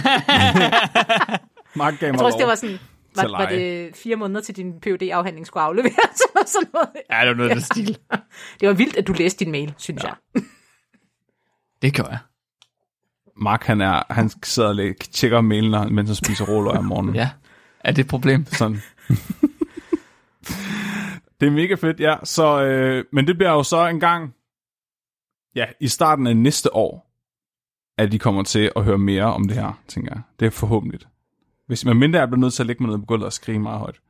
S2: Mark gav
S1: Jeg
S2: mig
S1: tror også,
S2: lov.
S1: det var sådan, var, var det fire måneder til din phd afhandling skulle afleveres, eller sådan noget.
S3: Ja, det var noget af den stil.
S1: Det var vildt, at du læste din mail, synes ja. jeg.
S3: Det gør jeg.
S2: Mark, han, er, han sidder og læ- tjekker mailen, mens han spiser råløg om morgenen.
S3: Ja. Er det et problem?
S2: Sådan det er mega fedt, ja. Så, øh, men det bliver jo så en gang, ja, i starten af næste år, at de kommer til at høre mere om det her, tænker jeg. Det er forhåbentlig. Hvis man mindre er blevet nødt til at lægge mig ned på gulvet og skrige meget højt.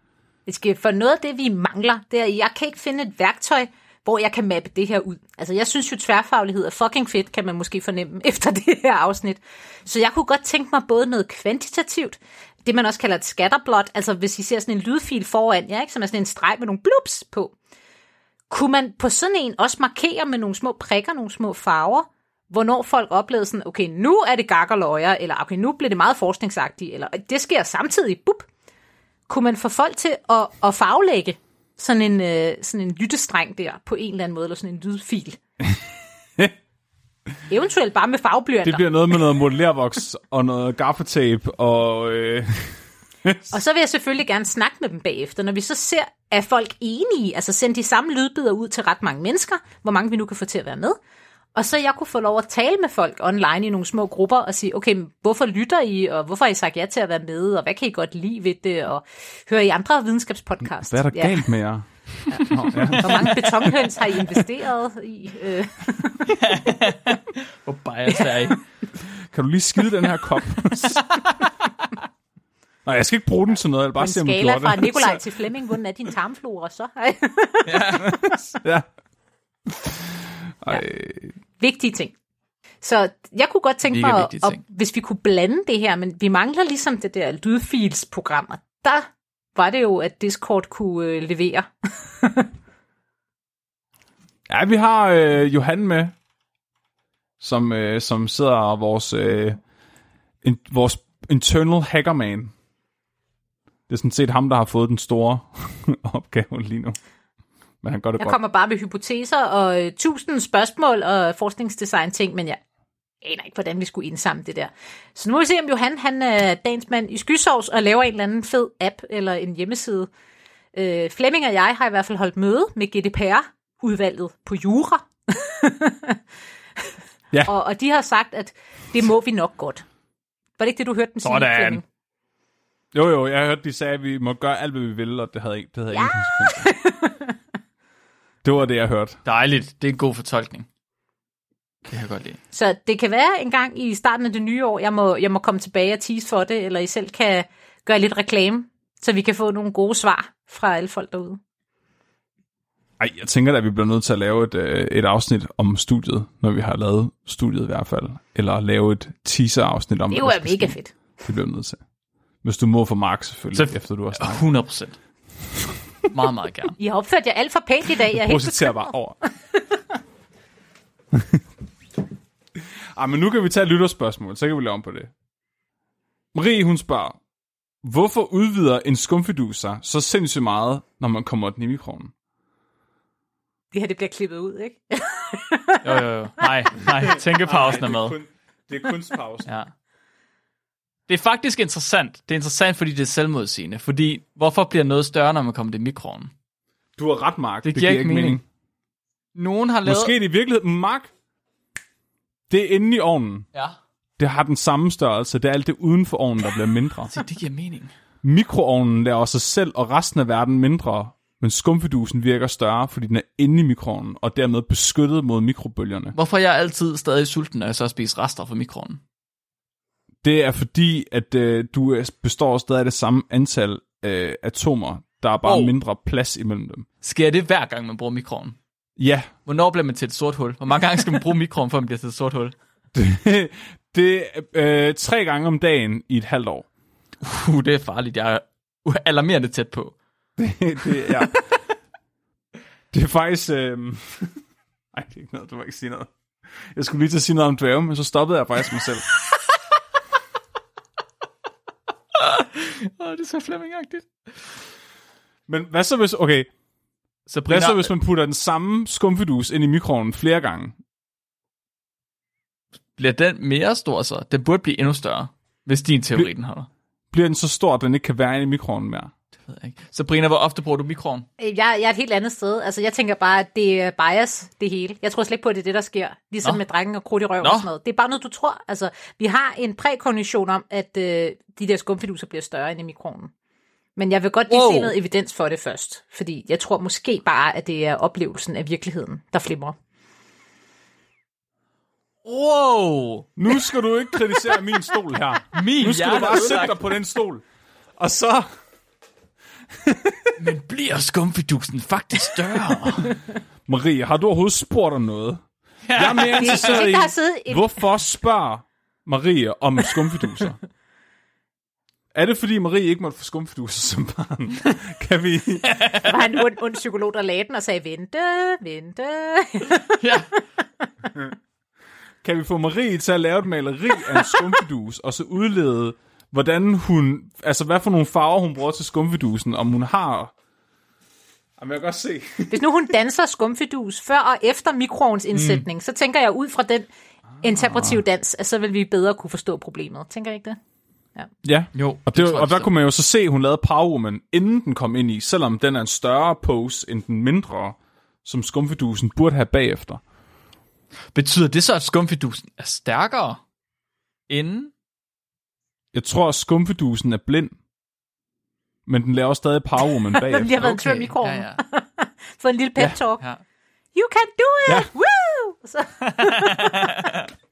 S1: Det skal, for noget af det, vi mangler, det er, jeg kan ikke finde et værktøj, hvor jeg kan mappe det her ud. Altså, jeg synes jo, tværfaglighed er fucking fedt, kan man måske fornemme <laughs> efter det her afsnit. Så jeg kunne godt tænke mig både noget kvantitativt, det man også kalder et scatterblot, altså hvis I ser sådan en lydfil foran jer, ikke, som er sådan en streg med nogle blups på, kunne man på sådan en også markere med nogle små prikker, nogle små farver, hvornår folk oplevede sådan, okay, nu er det gak og løjer, eller okay, nu bliver det meget forskningsagtigt, eller det sker samtidig, bup. Kunne man få folk til at, at farvelægge sådan en, øh, sådan en lyttestreng der, på en eller anden måde, eller sådan en lydfil? <laughs> Eventuelt bare med farveblyanter.
S2: Det bliver noget med noget modellervoks og noget gaffatape og... Øh, <laughs>
S1: Og så vil jeg selvfølgelig gerne snakke med dem bagefter, når vi så ser, er folk enige, altså sende de samme lydbidder ud til ret mange mennesker, hvor mange vi nu kan få til at være med. Og så jeg kunne få lov at tale med folk online i nogle små grupper og sige, okay, hvorfor lytter I, og hvorfor har I sagt ja til at være med, og hvad kan I godt lide ved det, og hører I andre videnskabspodcasts?
S2: hvad er der
S1: Ja.
S2: galt med jer? Nå, ja.
S1: Hvor mange betonhøns har I investeret i? Øh,
S3: Hvor bias er I?
S2: Kan du lige skide den her kop? Nej, jeg skal ikke bruge den til noget. Jeg vil bare
S1: en
S2: se, om
S1: skala fra
S2: det.
S1: Nikolaj til Flemming, hvordan er din tarmflora så? <laughs> Ej.
S2: Ja. Ej,
S1: vigtige ting. Så jeg kunne godt tænke mig, at, hvis vi kunne blande det her, men vi mangler ligesom det der lydfilsprogram, og der var det jo, at Discord kunne øh, levere. <laughs>
S2: Ja, vi har øh, Johan med, som, øh, som sidder vores, øh, in, vores internal hackerman. Det er sådan set ham, der har fået den store <laughs> opgave lige nu. Men han gør det
S1: Jeg
S2: godt.
S1: kommer bare med hypoteser og øh, tusind spørgsmål og forskningsdesign ting, men jeg aner ikke, hvordan vi skulle indsamle det der. Så nu må vi se, om Johan han er dagens mand i skysovs og laver en eller anden fed app eller en hjemmeside. Øh, Flemming og jeg har i hvert fald holdt møde med GDPR-udvalget på Jura. <laughs>
S2: Ja.
S1: og, og de har sagt, at det må vi nok godt. Var det ikke det, du hørte dem sige?
S3: Sådan.
S1: Flemming?
S2: Jo, jo, jeg hørte, de sagde, at vi må gøre alt, hvad vi vil, og det havde, ikke, det havde ja! ingen <laughs> det var det, jeg hørte.
S3: Dejligt. Det er en god fortolkning. Det kan jeg godt lide.
S1: Så det kan være en gang i starten af det nye år, jeg må, jeg må komme tilbage og tease for det, eller I selv kan gøre lidt reklame, så vi kan få nogle gode svar fra alle folk derude.
S2: Ej, jeg tænker at vi bliver nødt til at lave et, øh, et afsnit om studiet, når vi har lavet studiet i hvert fald. Eller lave et teaser-afsnit om,
S1: Det
S2: hvad
S1: er mega
S2: ske.
S1: fedt.
S2: Det bliver vi nødt til. Hvis du må for Mark selvfølgelig,
S3: Så-
S2: efter du har snakket.
S3: 100 procent. meget, meget gerne.
S1: I har opført jer alt for pænt i dag. Jeg er helt
S2: bare over. <laughs> Ej, men nu kan vi tage et lytterspørgsmål, så kan vi lave om på det. Marie, hun spørger, hvorfor udvider en skumfidus sig så sindssygt meget, når man kommer den i mikroen?
S1: Det her det bliver klippet ud, ikke?
S3: Jo, jo, jo. Nej, nej. Tænkepausen er med.
S2: det er kunstpausen.
S3: Ja. Det er faktisk interessant. Det er interessant, fordi det er selvmodsigende. Fordi, hvorfor bliver noget større, når man kommer det i mikroen?
S2: Du har ret, Mark.
S3: Det giver ikke mening. Nogen har lavet...
S2: Måske det i virkeligheden, Mark, det er inde i ovnen.
S3: Ja.
S2: Det har den samme størrelse. Det er alt det uden for ovnen, der bliver mindre. <laughs>
S3: Så det giver mening.
S2: Mikroovnen laver sig selv og resten af verden mindre, men skumfidusen virker større, fordi den er inde i mikroovnen, og dermed beskyttet mod mikrobølgerne.
S3: Hvorfor er jeg altid stadig sulten, når jeg så spiser rester fra mikroen?
S2: Det er fordi, at øh, du består stadig af det samme antal øh, atomer. Der er bare
S3: Oh.
S2: mindre plads imellem dem.
S3: Sker det hver gang, man bruger mikroen?
S2: Ja,
S3: Hvornår bliver man til et sort hul? Hvor mange gange skal man bruge mikroen, før man bliver til et sort hul?
S2: det, det er øh, tre gange om dagen i et halvt år.
S3: Uh, det er farligt. Jeg er alarmerende tæt på. <laughs>
S2: det, ja. det er faktisk... Øh... <laughs> Ej, det er ikke noget, du må ikke sige noget. Jeg skulle lige til at sige noget om dvæve, men så stoppede jeg faktisk mig selv.
S3: Åh, det er så flemmingagtigt.
S2: Men hvad så hvis... Okay,
S3: Så
S2: hvad så hvis man putter den samme skumfidus ind i mikroovnen flere gange?
S3: bliver den mere stor så? Den burde blive endnu større, hvis din teori den holder.
S2: Bliver den så stor, at den ikke kan være inde i mikroovnen mere?
S3: Det ved jeg ikke. Sabrina, hvor ofte bruger du mikroen?
S1: Jeg, jeg er et helt andet sted. Altså, jeg tænker bare, at det er bias, det hele. Jeg tror slet ikke på, at det er det, der sker. Ligesom
S3: Nå.
S1: med drengen og krudt i røven
S3: Nå.
S1: og sådan noget. Det er bare noget, du tror. Altså, vi har en prækognition om, at øh, de der skumfiduser bliver større end i mikronen. Men jeg vil godt lige
S3: Wow.
S1: se noget evidens for det først. Fordi jeg tror måske bare, at det er oplevelsen af virkeligheden, der flimrer.
S3: Wow!
S2: Nu skal du ikke kritisere min stol her.
S3: Min
S2: Nu skal du
S3: er
S2: bare sætte dig på den stol. Og så... <laughs>
S3: Men bliver skumfidusen faktisk større?
S2: Marie, har du overhovedet spurgt om noget? Jeg er mere
S1: er
S2: interesseret i, hvorfor spørger Marie om skumfiduser? Er det fordi Marie ikke måtte få skumfiduser som barn? <laughs> Kan vi...
S1: var en ond, ond psykolog, der lagde den og sagde, vente, vente.
S3: ja.
S2: Kan vi få Marie til at lave et maleri af en skumfidus, og så udlede, hvordan hun, altså hvad for nogle farver hun bruger til skumfidusen, om hun har... Jamen, jeg kan godt se.
S1: Hvis nu hun danser skumfidus før og efter mikroovns indsætning, mm. så tænker jeg ud fra den interpretive dans, at så vil vi bedre kunne forstå problemet. Tænker I ikke det?
S2: Ja,
S3: Jo,
S2: og, det,
S3: jeg
S2: og der kunne man jo så se, at hun lavede Power Woman, inden den kom ind i, selvom den er en større pose end den mindre, som skumfidusen burde have bagefter.
S3: Betyder det så, at skumfidusen er stærkere inden?
S2: Jeg tror, at skumfidusen er blind, men den laver stadig Power Woman <laughs>
S1: Den lige
S2: bagefter.
S1: har været en tur i mikroovnen.
S3: Ja, <laughs>
S1: Få en lille pep talk.
S3: ja. ja.
S1: You can do it!
S2: Ja.
S1: Woo! Så, <laughs>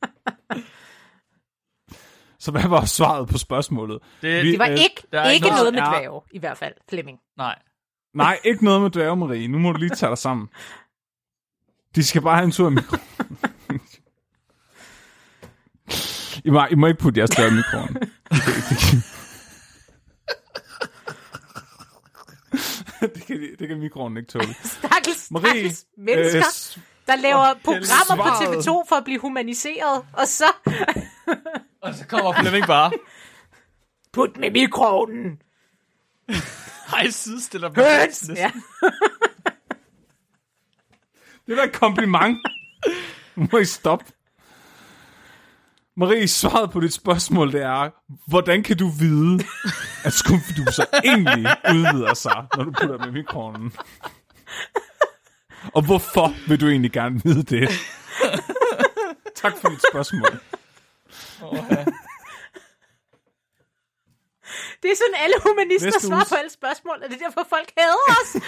S2: Så hvad var svaret på spørgsmålet?
S3: Det,
S2: Vi-
S1: det var
S2: Øh,
S1: ikke,
S3: der er
S1: ikke
S3: ikke
S1: noget med
S2: noget-
S1: dværge, i hvert fald, Flemming.
S3: Nej.
S2: Nej, ikke noget med dværge, Marie. Nu må du lige tage dig sammen. De skal bare have en tur i mikroen. I må, I må ikke putte jeres dværge i mikroen. Det kan, det kan, mikroen ikke tåle.
S1: Stakkels,
S2: Marie,
S1: stakkels mennesker,
S2: øh,
S1: der laver programmer på
S2: svaret.
S1: TV2 for at blive humaniseret, og så
S3: Og så kommer Flemming bare.
S1: put med mikroovnen.
S3: Hej, sidestiller mig.
S1: Høns! Ja.
S2: det er da et kompliment. Nu må I stoppe. Marie, svaret på dit spørgsmål, det er, hvordan kan du vide, at skumfiduser egentlig udvider sig, når du putter dem i mikroovnen? Og hvorfor vil du egentlig gerne vide det? tak for dit spørgsmål. <laughs>
S1: Det er sådan, alle humanister
S2: Næste
S1: svarer
S2: uges-
S1: på alle spørgsmål, og det er derfor, folk hader os. <laughs>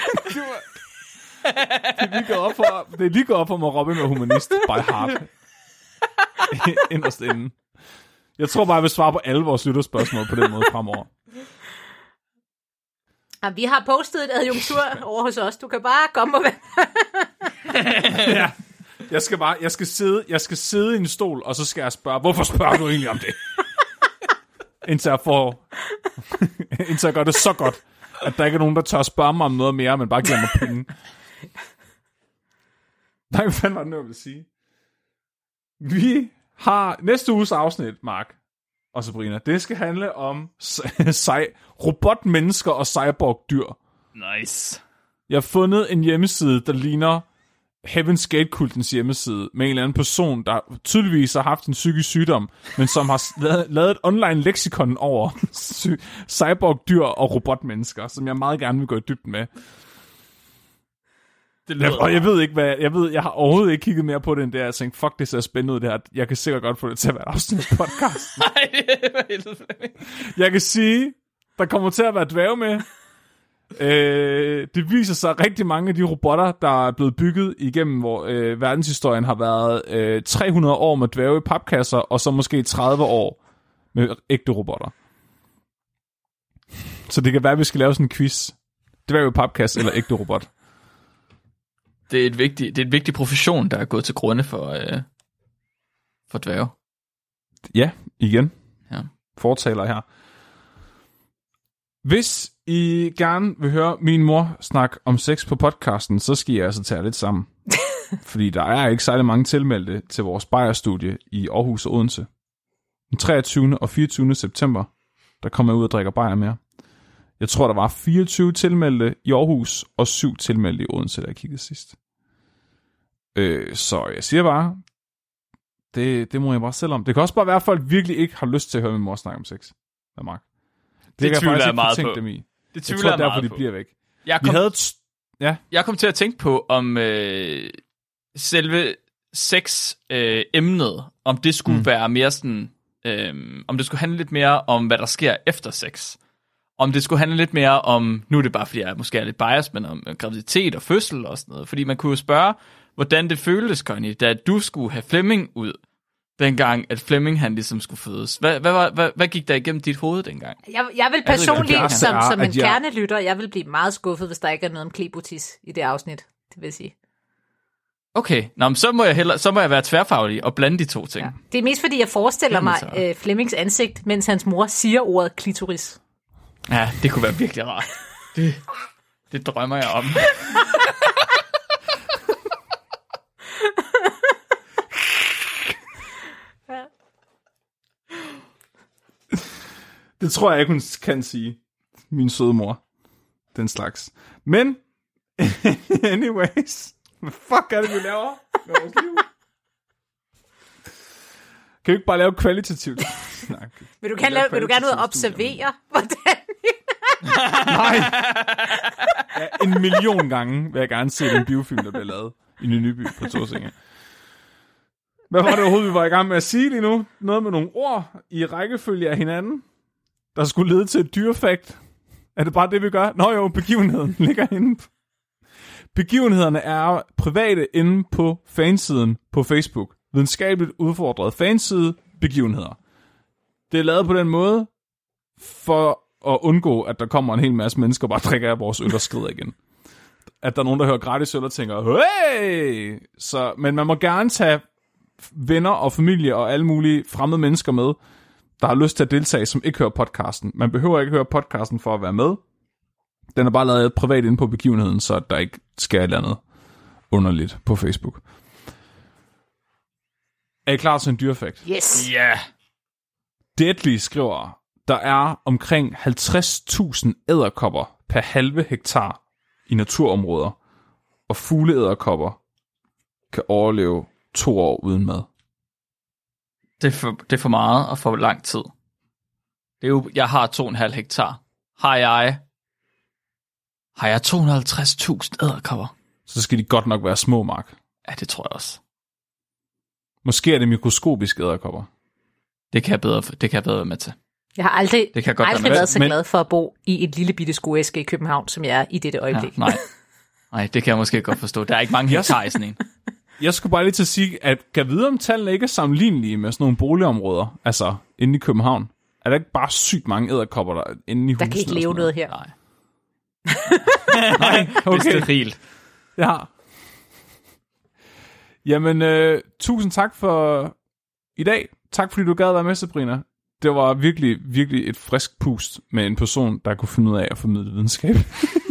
S2: Det, er lige gået op for, det er lige gået op for mig, Robin er humanist by heart. <laughs> Inderst inden. Jeg tror bare, jeg vil svare på alle vores lytterspørgsmål på den måde fremover.
S1: Ja, vi har postet et adjunktur over hos os. Du kan bare komme og være...
S2: ja. Jeg skal bare, jeg skal sidde, jeg skal sidde i en stol, og så skal jeg spørge, hvorfor spørger du egentlig om det? <laughs> indtil jeg får, indtil jeg gør det så godt, at der ikke er nogen, der tør spørge mig om noget mere, men bare mig penge. Nej, hvad fanden var det nu, jeg ville sige? Vi har næste uges afsnit, Mark og Sabrina. Det skal handle om robotmennesker og cyborg-dyr.
S3: Nice.
S2: Jeg har fundet en hjemmeside, der ligner Heaven's Gate-kultens hjemmeside, med en eller anden person, der tydeligvis har haft en psykisk sygdom, men som har lavet, et online leksikon over <laughs> cyborg-dyr og robotmennesker, som jeg meget gerne vil gå i dybden med.
S3: Det
S2: Jeg, og jeg ved ikke, hvad... Jeg ved, jeg har overhovedet ikke kigget mere på det, end det. Jeg tænkte, fuck, det ser spændende ud, det her. Jeg kan sikkert godt få det til at være et afsnit af podcasten. <laughs>
S3: Nej, det var helt.
S2: Jeg kan sige, der kommer til at være dværge med. Øh, det viser sig, at rigtig mange af de robotter, der er blevet bygget igennem hvor øh, verdenshistorien, har været øh, 300 år med dværge papkasser, og så måske 30 år med ægte robotter. Så det kan være, at vi skal lave sådan en quiz. Dværge papkasse eller ægte robot.
S3: Det er, et vigtigt, det er en vigtig profession, der er gået til grunde for, øh, for dværge.
S2: Ja, igen.
S3: Ja.
S2: Fortaler her. Hvis I gerne vil høre min mor snakke om sex på podcasten, så skal I altså tage lidt sammen. <laughs> Fordi der er ikke særlig mange tilmeldte til vores Bayer-studie i Aarhus og Odense. Den 23. og 24. september, der kommer jeg ud og drikker Bayer mere. Jeg tror, der var 24 tilmeldte i Aarhus og 7 tilmeldte i Odense, da jeg kiggede sidst. Øh, så jeg siger bare, det, det må jeg bare selv om. Det kan også bare være, at folk virkelig ikke har lyst til at høre min mor snakke om sex med Mark. Det, jeg
S3: tvivler jeg meget på.
S2: dem i.
S3: Det
S2: Jeg
S3: tvivler
S2: tror,
S3: jeg
S2: derfor,
S3: meget
S2: de
S3: på.
S2: bliver væk.
S3: Jeg
S2: Vi
S3: kom,
S2: havde... et st- Ja,
S3: jeg kom til at tænke på, om øh, selve sex-emnet, øh, emnet, om det skulle mm. være mere sådan, øh, om det skulle handle lidt mere om, hvad der sker efter sex. Om det skulle handle lidt mere om, nu er det bare fordi jeg måske er lidt biased, men om øh, graviditet og fødsel og sådan noget. Fordi man kunne jo spørge, hvordan det føltes, Connie, da du skulle have Flemming ud, dengang at Flemming han ligesom skulle fødes. Hvad, hvad, var, hvad, hvad gik der igennem dit hoved dengang?
S1: Jeg, jeg vil
S2: er
S1: personligt,
S2: klart,
S1: som, som en
S2: jeg-
S1: kernelytter, jeg vil blive meget skuffet, hvis der ikke er noget om klebotis i det afsnit. Det vil jeg sige.
S3: Okay, Nå, men så, må jeg hellere, så må jeg være tværfaglig og blande de to ting.
S1: Ja. Det er mest fordi, jeg forestiller mig øh, Flemmings ansigt, mens hans mor siger ordet klitoris.
S3: Ja, det kunne være virkelig rart. Det, det drømmer jeg om. <laughs>
S2: det tror jeg ikke, hun kan sige. Min søde mor. Den slags. Men, <laughs> anyways. Hvad fuck er det, vi laver med vores liv? Kan vi ikke bare lave kvalitativt? <laughs> Nej, okay.
S1: Vil du,
S2: er
S1: lave, vil du gerne ud og observere, hvordan... <laughs>
S2: Nej. Ja, en million gange vil jeg gerne se den biofilm, der bliver lavet i Nyby på Torsinge. Hvad var det overhovedet, vi var i gang med at sige lige nu? Noget med nogle ord i rækkefølge af hinanden, der skulle lede til et dyrefakt. Er det bare det, vi gør? Nå jo, begivenheden <laughs> ligger inde. Begivenhederne er private inde på fansiden på Facebook. Videnskabeligt udfordret fanside, begivenheder. Det er lavet på den måde, for at undgå, at der kommer en hel masse mennesker og bare drikker af vores øl og skrider igen. At der er nogen, der hører gratis øl og tænker, hey! Så, men man må gerne tage venner og familie og alle mulige fremmede mennesker med, der har lyst til at deltage, som ikke hører podcasten. Man behøver ikke høre podcasten for at være med. Den er bare lavet privat inde på begivenheden, så der ikke sker et eller andet underligt på Facebook. Er I klar til en dyrefakt?
S1: Yes.
S3: Ja. Yeah.
S2: Deadly skriver, der er omkring 50.000 æderkopper per halve hektar i naturområder, og fugleæderkopper kan overleve to år uden mad.
S3: Det er, for, det er for meget og for lang tid. Det er jo, jeg har 2,5 hektar. Har jeg... Har jeg 250.000 æderkopper?
S2: Så skal de godt nok være små, Mark.
S3: Ja, det tror jeg også.
S2: Måske er det mikroskopiske æderkopper.
S3: Det kan jeg bedre, det kan jeg bedre være med til.
S1: Jeg har aldrig,
S3: Det kan godt være
S1: aldrig
S3: med.
S1: været så
S2: Men-
S1: glad for at bo i et lille bitte skueske i København, som jeg er i dette
S3: Ja,
S1: øjeblik.
S3: nej. Nej, det kan jeg måske godt forstå. Der er ikke mange <laughs> hektar i sådan en.
S2: Jeg skulle bare lige til at sige, at kan vide, om tallene ikke er sammenlignelige med sådan nogle boligområder, altså inde i København. Er der ikke bare sygt mange æderkopper der inde i
S1: Der
S2: husene?
S1: kan ikke leve noget her.
S3: Nej. <laughs>
S2: Nej, <laughs>
S3: Okay.
S2: okay.
S3: Sterilt.
S2: Ja. Jamen, øh, tusind tak for i dag. Tak fordi du gad være med, Sabrina. Det var virkelig, virkelig et frisk pust med en person, der kunne finde ud af at formidle videnskab. <laughs>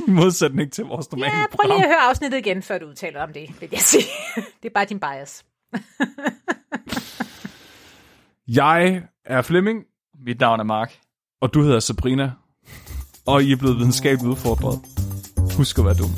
S2: I modsætning til vores normale
S1: Ja, prøv lige at høre afsnittet igen, før du udtaler om det, vil jeg sige. <laughs> Det er bare din bias. <laughs>
S2: Jeg er Flemming,
S3: Mit navn er Mark.
S2: og du hedder Sabrina. Og I er blevet videnskabeligt udfordret. Husk at være dum.